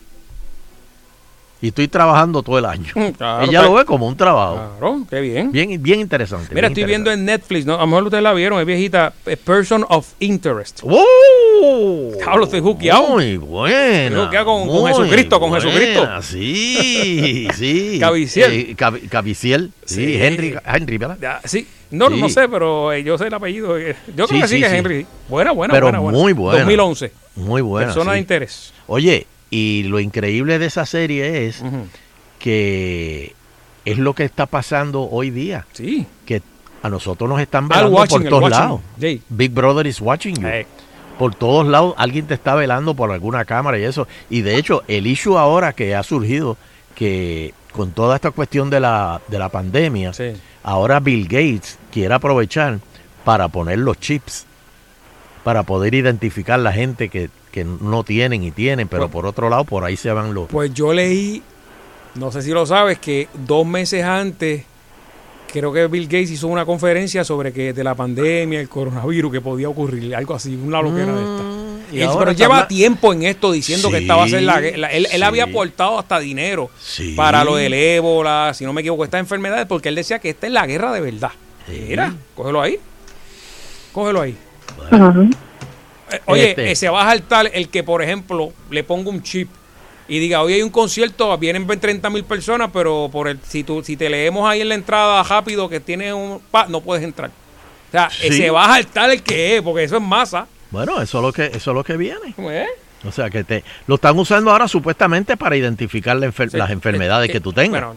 Y estoy trabajando todo el año. Claro, ella pues, lo ve como un trabajo. Claro, qué bien. Bien, bien interesante. Mira, bien estoy viendo en Netflix, ¿no? A lo mejor ustedes la vieron, es viejita, A Person of Interest. ¡Oh! Pablo, estoy juqueado. Muy buena. Estoy con, con Jesucristo, con buena, Jesucristo. Sí, sí. Cabiciel. Eh, Cab- Cabiciel. Sí, Sí. Henry, Henry, ¿verdad? Sí. No, Sí. no sé, pero eh, yo sé el apellido. eh, Yo creo Sí, que sí, que es. Henry. Buena, buena, Pero buena, buena. muy buena. 2011. Muy buena. Persona de interés. Oye, y lo increíble de esa serie es que es lo que está pasando hoy día. Sí. Que a nosotros nos están velando watching, por todos lados. Big Brother is watching you. Por todos lados alguien te está velando por alguna cámara y eso. Y de hecho, el issue ahora que ha surgido, que con toda esta cuestión de la, de la pandemia, ahora Bill Gates quiere aprovechar para poner los chips, para poder identificar la gente que, que no tienen y tienen, pero Pues- por otro lado, por ahí se van los... Pues yo leí, no sé si lo sabes, que dos meses antes creo que Bill Gates hizo una conferencia sobre que de la pandemia, el coronavirus, que podía ocurrir, algo así, una loquera de esta. Mm, y Y él- ahora pero lleva tiempo en esto diciendo que esta va a ser la, la- él, él había aportado hasta dinero Sí. para lo del ébola, si no me equivoco, estas enfermedades, porque él decía que esta es la guerra de verdad. Mira, cógelo ahí. Cógelo ahí. Oye, Este. eh, se va a saltar el que, por ejemplo, le ponga un chip y diga, hoy hay un concierto, vienen 30 mil personas, pero por el, si, tú, si te leemos ahí en la entrada rápido que tiene un... pa, no puedes entrar. O sea, eh, Sí. se va a saltar el que es, porque eso es masa. Bueno, eso es lo que, eso es lo que viene. ¿Cómo es? O sea, que te lo están usando ahora supuestamente para identificar la enfer- Sí. las enfermedades Eh, que tú tengas. Bueno,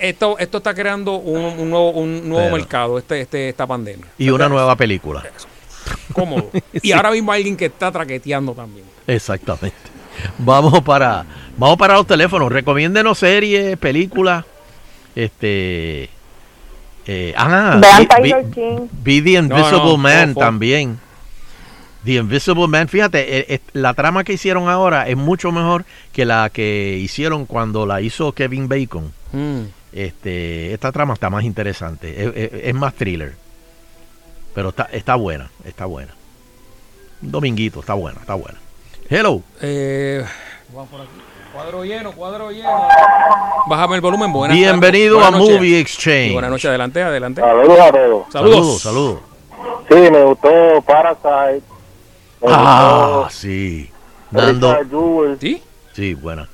esto, esto está creando un, un nuevo, un nuevo Pero- mercado, este, este, esta pandemia. y una nueva película. Cómodo. Y ahora mismo hay alguien que está traqueteando también. Exactamente. Vamos para, vamos para los teléfonos. Recomiéndenos series, películas. Este. eh, ah, Vean vi- Tiger vi- King. vi The Invisible no, Man también. The Invisible Man, fíjate, eh, eh, la trama que hicieron ahora es mucho mejor que la que hicieron cuando la hizo Kevin Bacon. Mm. Este, esta trama está más interesante, es, es- es más thriller. Pero está, está buena, está buena. Un dominguito, está buena, está buena. Hello. Eh, vamos por aquí. Cuadro lleno, cuadro lleno. Bájame el volumen. Buenas Bienvenido a noches. Movie Exchange. Buenas noches, adelante, adelante. Saludos a todos. Saludos, saludos. Sí, me gustó Parasite. Me Ah, gustó sí. Dando. ¿Sí? Sí, buena.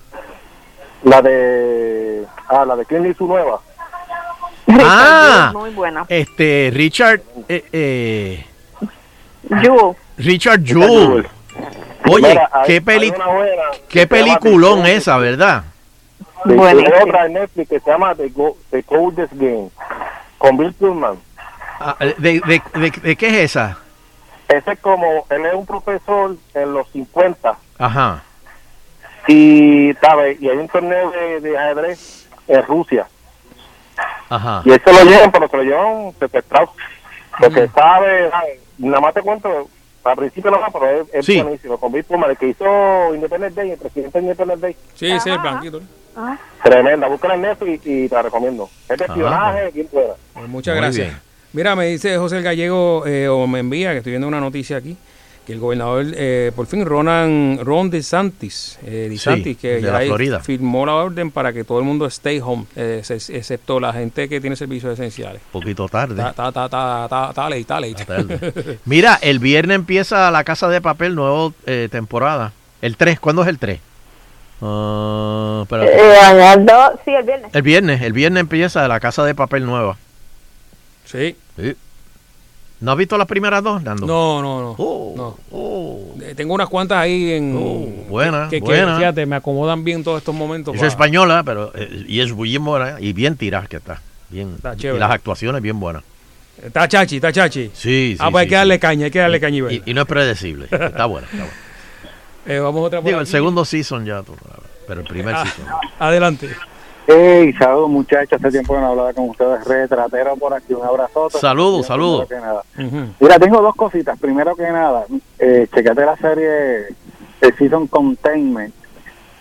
La de. Ah, la de Clint Eastwood nueva. Ah, Muy buena. este, Richard, eh, eh, Jewel. Richard Jewell. Oye, Mira, hay- qué, peli qué peliculón The esa, ¿verdad? De- Buenísimo. Hay otra en Netflix que se llama The, Go- The Coldest Game. Con Bill Pullman. Ah, ¿De, de, de- de qué es esa? Ese es como. Él es un profesor en los 50. Ajá. Y, ¿sabes? Y hay un torneo de, de ajedrez en Rusia. Ajá. Y él se lo llevan, pero se lo llevan secuestrado. Porque sabe, ay, nada más te cuento, al principio no, pero es, es Sí. buenísimo. Con Bill Pullman, el que hizo Independence Day, el presidente de Independence Day. Sí, sí, el blanquito. Tremenda, búscala en Netflix y, y te la recomiendo. Es de Ajá, espionaje, bien buena. Pues muchas Muy gracias. bien. Mira, me dice José el Gallego, eh, o me envía, que estoy viendo una noticia aquí, que el gobernador, eh, por fin, Ronan, Ron DeSantis, eh, DeSantis Sí, que de ya la firmó la orden para que todo el mundo stay home, eh, ex- excepto la gente que tiene servicios esenciales. poquito tarde. Está, está, está, está, late, está late. tarde. Mira, el viernes empieza La Casa de Papel, nueva temporada. El 3, ¿cuándo es el 3? Ah, espérate. Eh, sí, el viernes. El viernes, el viernes empieza La Casa de Papel nueva. Sí. Sí. ¿No has visto las primeras dos, Nando? No, no, no. Oh, no. oh. Eh, Tengo unas cuantas ahí en... Oh, buena, que, que, buena. fíjate, me acomodan bien todos estos momentos. Es para- española, pero eh, y es bien buena y bien tirada que está. Bien. Está y chévere. las actuaciones bien buenas. Está chachi, está chachi. Sí, sí. ah, pues hay que darle sí. caña, hay que darle caña y. Y, y no es predecible. Está buena, está buena. Eh, vamos otra Digo, el segundo season ya, pero el primer Ah, season. Adelante. Hey, saludos muchachos, hace tiempo que no hablaba con ustedes, retratero por aquí, un abrazo. Saludos, saludos. Mira, tengo dos cositas. Primero que nada, eh, checate la serie, el Season Containment.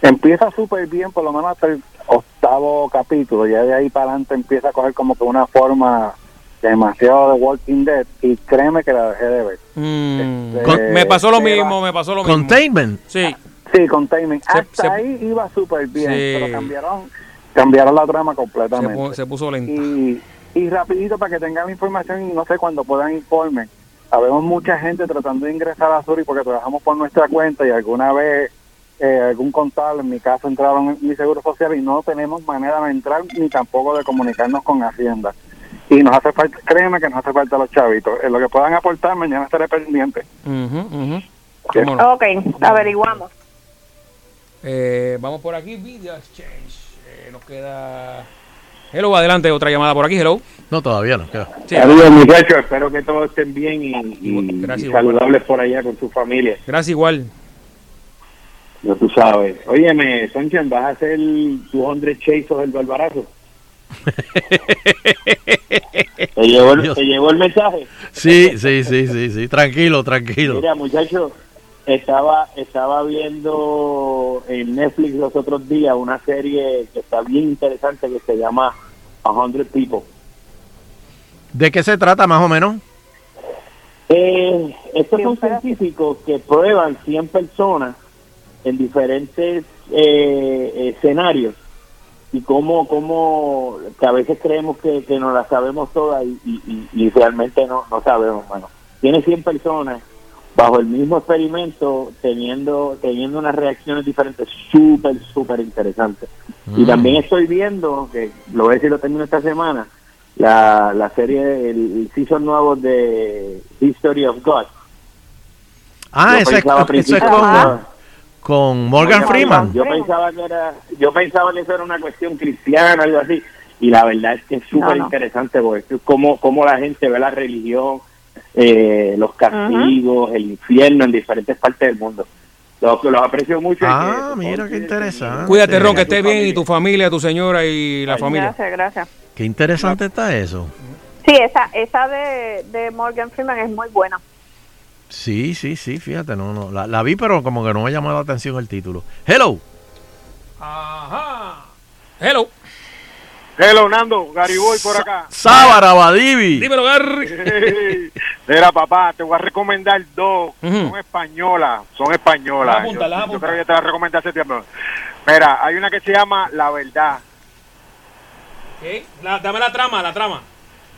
Empieza súper bien, por lo menos hasta el octavo capítulo. Ya de ahí para adelante empieza a coger como que una forma demasiado de Walking Dead. Y créeme que la dejé de ver. Mm, Este, me pasó lo mismo, va- me pasó lo mismo. Containment. Sí. Sí, Containment. Se- Hasta se- ahí iba súper bien, Sí. pero cambiaron, cambiaron la trama Se, completamente. se puso lento. y, y rapidito para que tengan la información y no sé cuándo puedan informen. Habemos mucha gente tratando de ingresar a Suri porque trabajamos por nuestra cuenta y alguna vez eh, algún contable, en mi caso, entraron en mi seguro social y no tenemos manera de entrar ni tampoco de comunicarnos con Hacienda. Y nos hace falta, créeme que nos hace falta los chavitos. En lo que puedan aportar, mañana estaré pendiente. Ujú, ujú. ¿Cómo no? Ok, averiguamos. Eh, vamos por aquí, Video Exchange. Nos queda... Hello, adelante, otra llamada por aquí, hello. No, todavía no. queda. Sí. Saludos muchachos, espero que todos estén bien y, y- Gracias, y saludables por allá con su familia. Gracias igual. Ya tú sabes. Óyeme, Sonchen, ¿vas a hacer 200 chases del barbarazo? ¿Te llegó, el. ¿Te llegó el mensaje? Sí, sí, sí, sí, sí. Tranquilo, tranquilo. Mira, muchachos, estaba, estaba viendo en Netflix los otros días una serie que está bien interesante que se llama A Hundred People. ¿De qué se trata más o menos? Eh, estos son científicos que prueban 100 personas en diferentes eh, escenarios y cómo, cómo que a veces creemos que, que nos la sabemos todas y, y- y- y realmente no, no sabemos. Bueno, tiene 100 personas bajo el mismo experimento teniendo teniendo unas reacciones diferentes súper, súper interesantes. Y Mm. también estoy viendo, que lo voy a decir lo termino esta semana, la, la serie, el, el season nuevo de History of God. Ah, ese, es- ese con, con Morgan Freeman. Yo pensaba que era, yo pensaba que eso era una cuestión cristiana, algo así, y la verdad es que es súper no. interesante porque es como, como la gente ve la religión, eh, los castigos, el infierno en diferentes partes del mundo. Los, los aprecio mucho. Ah, que- mira qué interesante. Cuídate, Ron, que estés bien y tu familia, tu señora y la familia. Gracias, gracias. Qué interesante está eso. Sí, esa, esa de, de Morgan Freeman es muy buena. Sí, sí, sí, fíjate, no, no, la, la vi, pero como que no me llamó la atención el título. Hello. Ajá. Hello. Hello, Nando, Gariboy por acá. Sábara Badivi. Dímelo, Gary. Mira, papá, te voy a recomendar dos. Son españolas, son españolas. Las apunta, Yo- yo, creo que ya te las recomendé hace tiempo. Mira, hay una que se llama La Verdad. ¿Qué? La- dame la trama, la trama.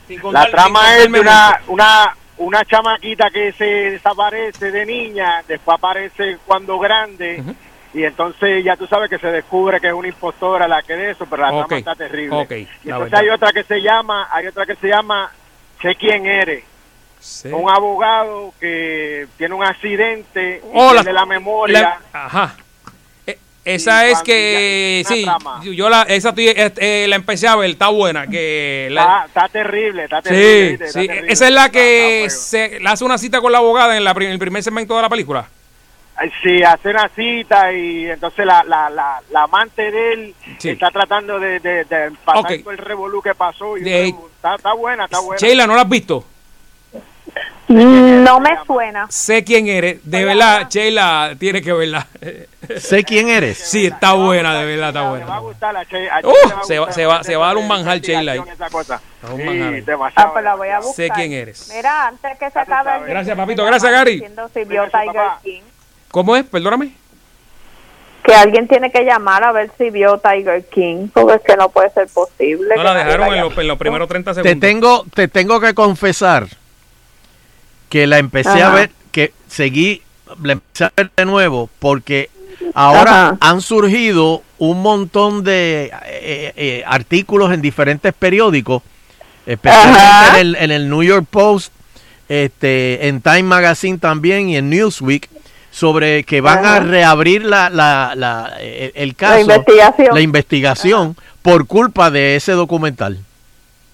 Sin La contar- sin trama es de una, una, una chamaquita que se desaparece de niña, después aparece cuando grande, y entonces ya tú sabes que se descubre que es una impostora la que de eso, pero la Ok, trama está terrible. ok, y entonces verdad. hay otra que se llama, hay otra que se llama Sé quién eres. Sí. Un abogado que tiene un accidente Oh, la- memoria. la- ajá. E- esa es que sí, trama. yo la esa eh, eh, la empecé a ver, está buena, que la- Está, está terrible, está terrible. Sí, sí, terrible. esa es la que Está- se hace una cita con la abogada en la prim- el primer segmento de la película. Ay, Sí, hace una cita y entonces la, la, la, la amante de él Sí. está tratando de, de, de pasar Ok. por el revolú que pasó. Y De- está, está buena, está buena. Sheila, ¿no la has visto? No me suena. Sé quién eres, de verdad, Sheila tiene que verla. Sé quién eres. Sí, está buena, de verdad, está Le va a buena. gustar Uh, se va- se va- bastante se va a dar un manjar, Sheila, ahí. Sí. Ah, pues la voy a buscar. Sé quién eres. Mira, antes que se acabe el Gracias, papito. Gracias, Gary. diciendo ¿Cómo es? Perdóname. Que alguien tiene que llamar a ver si vio Tiger King, porque es que no puede ser posible. No la dejaron en los, en los primeros 30 Te segundos. tengo, te tengo que confesar que la empecé a ver, que seguí, la empecé a ver de nuevo porque ahora Ajá. han surgido un montón de eh, eh, artículos en diferentes periódicos, especialmente en el, en el New York Post, este, en Time Magazine también y en Newsweek sobre que van a reabrir la, la- la- el, el caso, investigación. la investigación por culpa de ese documental.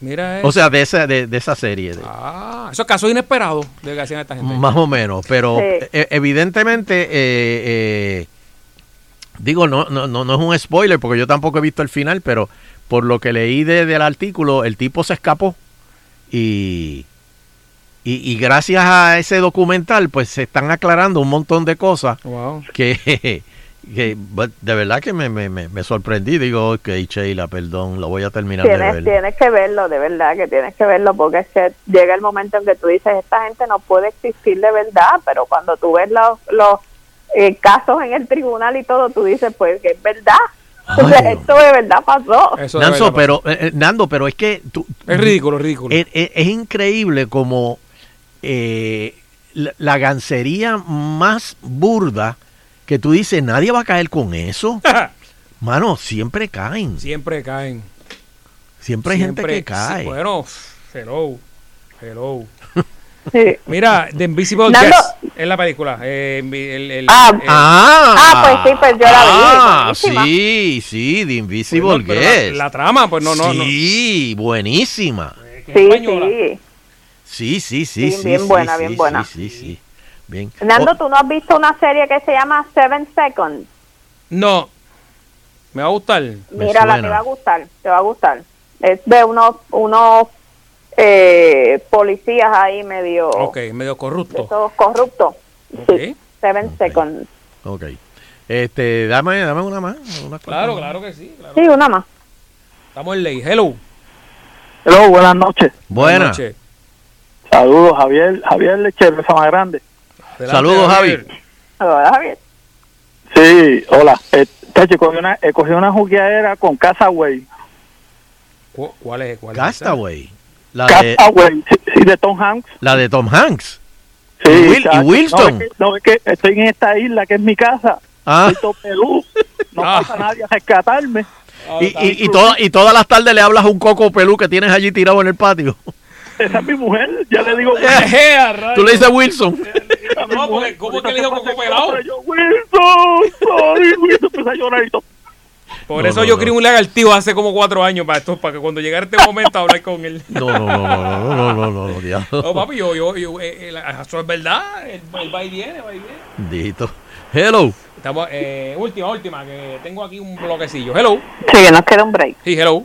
Mira O eso. sea, de esa, de, de esa serie. de- Ah, esos casos inesperados de que hacían esta gente. más o menos. Pero Sí. eh, evidentemente, eh, eh, digo, no, no, no, no es un spoiler porque yo tampoco he visto el final, pero por lo que leí de- del artículo, el tipo se escapó y, y, y gracias a ese documental, pues se están aclarando un montón de cosas Wow. que, de verdad que me, me, me, me sorprendí. Digo, ok, Sheila, perdón, lo voy a terminar de Tienes, ver. tienes que verlo, de verdad que tienes que verlo, porque es que llega el momento en que tú dices, esta gente no puede existir de verdad, pero cuando tú ves los, los eh, casos en el tribunal y todo, tú dices, pues que es verdad. O sea, Ay, esto de verdad pasó. Eso de verdad pero, eh, eh, Nando, pero es que tú, Es ridículo, es ridículo. Es, es- es increíble como eh, la, la gancería más burda que tú dices, nadie va a caer con eso. Mano, siempre caen. Siempre caen. Siempre hay gente que cae. sí, bueno, hello. Hello. Sí. Mira, The Invisible Nando- Guest es la película. Eh, el- el- Ah, el- Ah, Ah, pues sí, pues yo la vi, Ah, sí, sí, The Invisible Guest. La, la trama, pues no, no, no. sí, buenísima. Sí, española. sí. Sí, sí, sí, Bien, sí. bien sí, buena, sí, bien sí, buena. Sí, sí, Bien. Nando, Oh, ¿tú no has visto una serie que se llama Seven Seconds? No. Me va a gustar. Me Mira, la suena. te va a gustar, te va a gustar. Es de unos unos eh, policías ahí medio Ok, medio de corrupto. todos corruptos. Ok. Sí, Seven Ok. Seconds. ok. Este, dame, dame una más. una Claro, cuanta claro que sí. claro. Sí, una más. Estamos en ley. Hello. Hello, buenas noches. Buenas. Saludos, Javier. Javier Lechero, esa más grande. Saludos, Javi. Hola, Javier. Sí, hola. Eh, tacho, cogí una, eh, cogí una jugueadera con Castaway. ¿Cu- ¿Cuál es? Cuál Castaway. La de, Castaway, sí, sí, de Tom Hanks. la de Tom Hanks. Sí, ¿Y Will- y tacho. Wilson? No, es que, no, es que estoy en esta isla que es mi casa. Ah. Estoy todo pelú. No pasa nadie a rescatarme. Y, y, y, toda- y todas las tardes le hablas a un coco pelú que tienes allí tirado en el patio esa es mi mujer, ya le digo. Eh, Tú le dices Wilson. No, porque ¿cómo que le digo Coco Pelado? Wilson, sorry, Wilson, empecé a llorar y. Por eso yo crié un lagartijo hace como cuatro años para esto, para que cuando llegara este momento hablar con él. No, no, no, no, no, no, no, no, diablo. No, No, papi, yo, yo, yo, eh, eh, eso es verdad. Él va y viene, va y viene. Dito. Hello. Estamos, eh, última, última, que tengo aquí un bloquecillo. Hello. Sí, que nos queda un break. Sí, hello.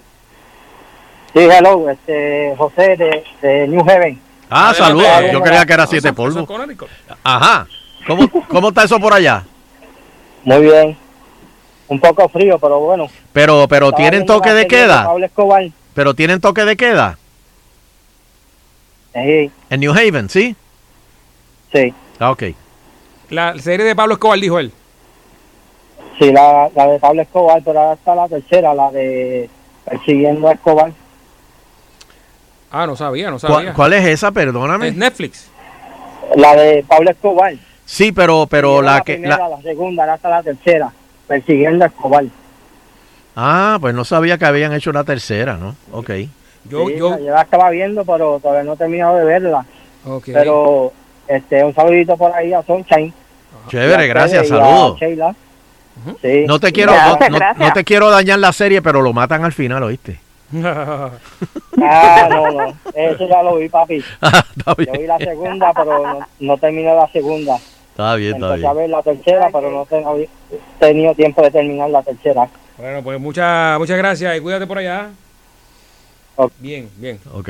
Sí, hello, este, José de, de New Haven. Ah, saludos. Yo creía que era siete polvos. Ajá. ¿Cómo, ¿Cómo está eso por allá? Muy bien. Un poco frío, pero bueno. Pero, pero tienen toque de queda. Pablo Escobar. Pero tienen toque de queda. Sí. En New Haven, ¿sí? Sí. Ah, ok. La serie de Pablo Escobar, dijo él. Sí, la, la de Pablo Escobar, pero ahora está la tercera, la de Persiguiendo a Escobar. Ah, no sabía, no ¿Cuál, sabía. cuál es esa? Perdóname. Es Netflix. La de Pablo Escobar. Sí, pero, pero la la que. primera, la- la segunda, está la tercera. Persiguiendo a Escobar. Ah, pues no sabía que habían hecho una tercera, ¿no? Ok. Yo, Sí, yo, la estaba viendo, pero todavía no he terminado de verla. ok. Pero este un saludito por ahí a Sunshine. Chévere, gracias, saludos. Sí. No te quiero, no, no- no te quiero dañar la serie, pero lo matan al final, ¿oíste? Ah, no, no. Eso ya lo vi, papi. Ah, está bien. Yo vi la segunda, pero no, no terminé la segunda. Está bien, está Empecé a bien. ver la tercera, pero no he no he tenido tiempo de terminar la tercera. Bueno, pues muchas muchas gracias y cuídate por allá. Bien, bien. Ok.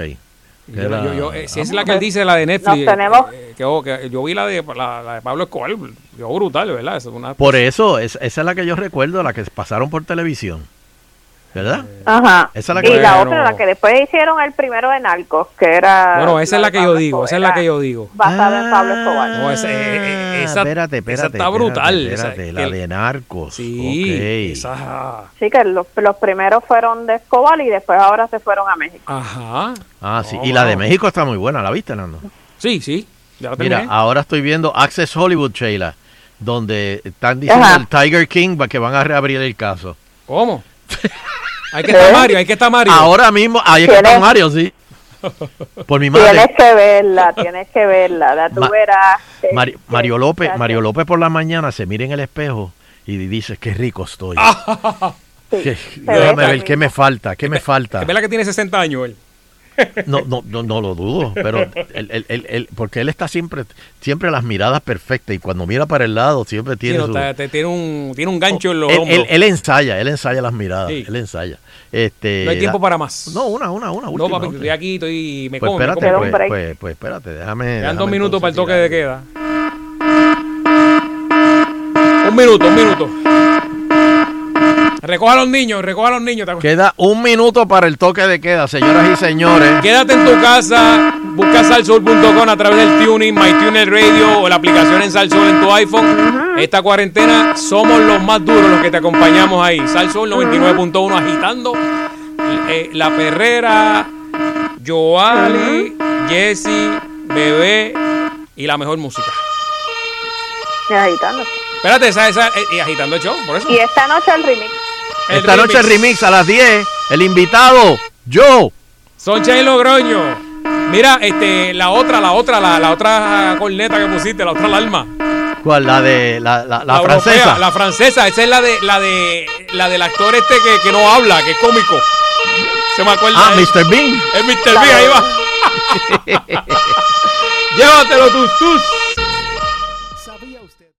Yo, yo- yo, eh, si es la que él dice, la de Netflix. Nos tenemos- eh, que, oh, que yo vi la de, la, la de Pablo Escobar. Yo brutal, ¿verdad? Es una, Por eso, es- esa es la que yo recuerdo, la que pasaron por televisión. ¿Verdad? Ajá. Esa es la y que- la Bueno. otra, la que después hicieron el primero de Narcos, que era... Bueno, esa es la que yo digo, Escobar, esa es la que yo digo. Basada en Pablo Escobar. No, esa, eh, eh, esa- Ah, espérate, espérate. esa está espérate, brutal. esa- Espérate, la que- de Narcos. Sí, ok. esa- Sí, que los, los primeros fueron de Escobar y después ahora se fueron a México. Ajá. Ah, sí. Oh, y la de. México está muy buena, ¿la viste, Nando? Sí, sí. Ya la Mira, terminé. ahora estoy viendo Access Hollywood, Sheila, donde están diciendo Ajá. el Tiger King que van a reabrir el caso. ¿Cómo? Hay que estar Mario, hay que estar Mario. Ahora mismo, ahí que está ¿Tienes? Mario, sí. Por mi Tienes madre. que verla, tienes que verla. La tú Ma- verás. Mario López, Mario López por la mañana se mira en el espejo y dice qué rico estoy. Que- déjame ver qué me falta, qué me falta. Es verdad que tiene 60 años él. No, no, no, no lo dudo, pero él, él- él- él- porque él está siempre, siempre las miradas perfectas y cuando mira para el lado siempre Sí, tiene no, su, te- te- tiene, un, tiene un gancho en los él, hombros. él- él ensaya, él ensaya las miradas, Sí. él ensaya. Este, no hay tiempo para más. No, una, una, una. No, última, papi, última. estoy aquí, estoy, me Pues como, me espérate, pues, pues, pues espérate, déjame. Quedan déjame dos minutos para el toque de queda. Un minuto, un minuto. Recoja a los niños, recoja a los niños. Queda un minuto para el toque de queda, señoras y señores. Quédate en tu casa, busca salsol.com a través del tuning, MyTuner Radio o la aplicación en Salsol en tu iPhone. Esta cuarentena somos los más duros los que te acompañamos ahí. Salsol 99.1 agitando. Eh, la Perrera, Joali, Jesse, Bebé y la mejor música. Agitando. Espérate, esa, esa, eh, y agitando el show, por eso. Y esta noche el remix. El Esta noche el remix a las 10. El invitado, yo. Soncha y Logroño. Mira, este, la otra, la otra, la, la otra corneta que pusiste, la otra alarma. ¿Cuál? La de la, la, la europea, francesa. la francesa, esa es la de la de la del actor este que, que no habla, que es cómico. Se me acuerda. Ah. Mr. Bean. Es Mr. Bean, ahí va. Llévatelo tus tus.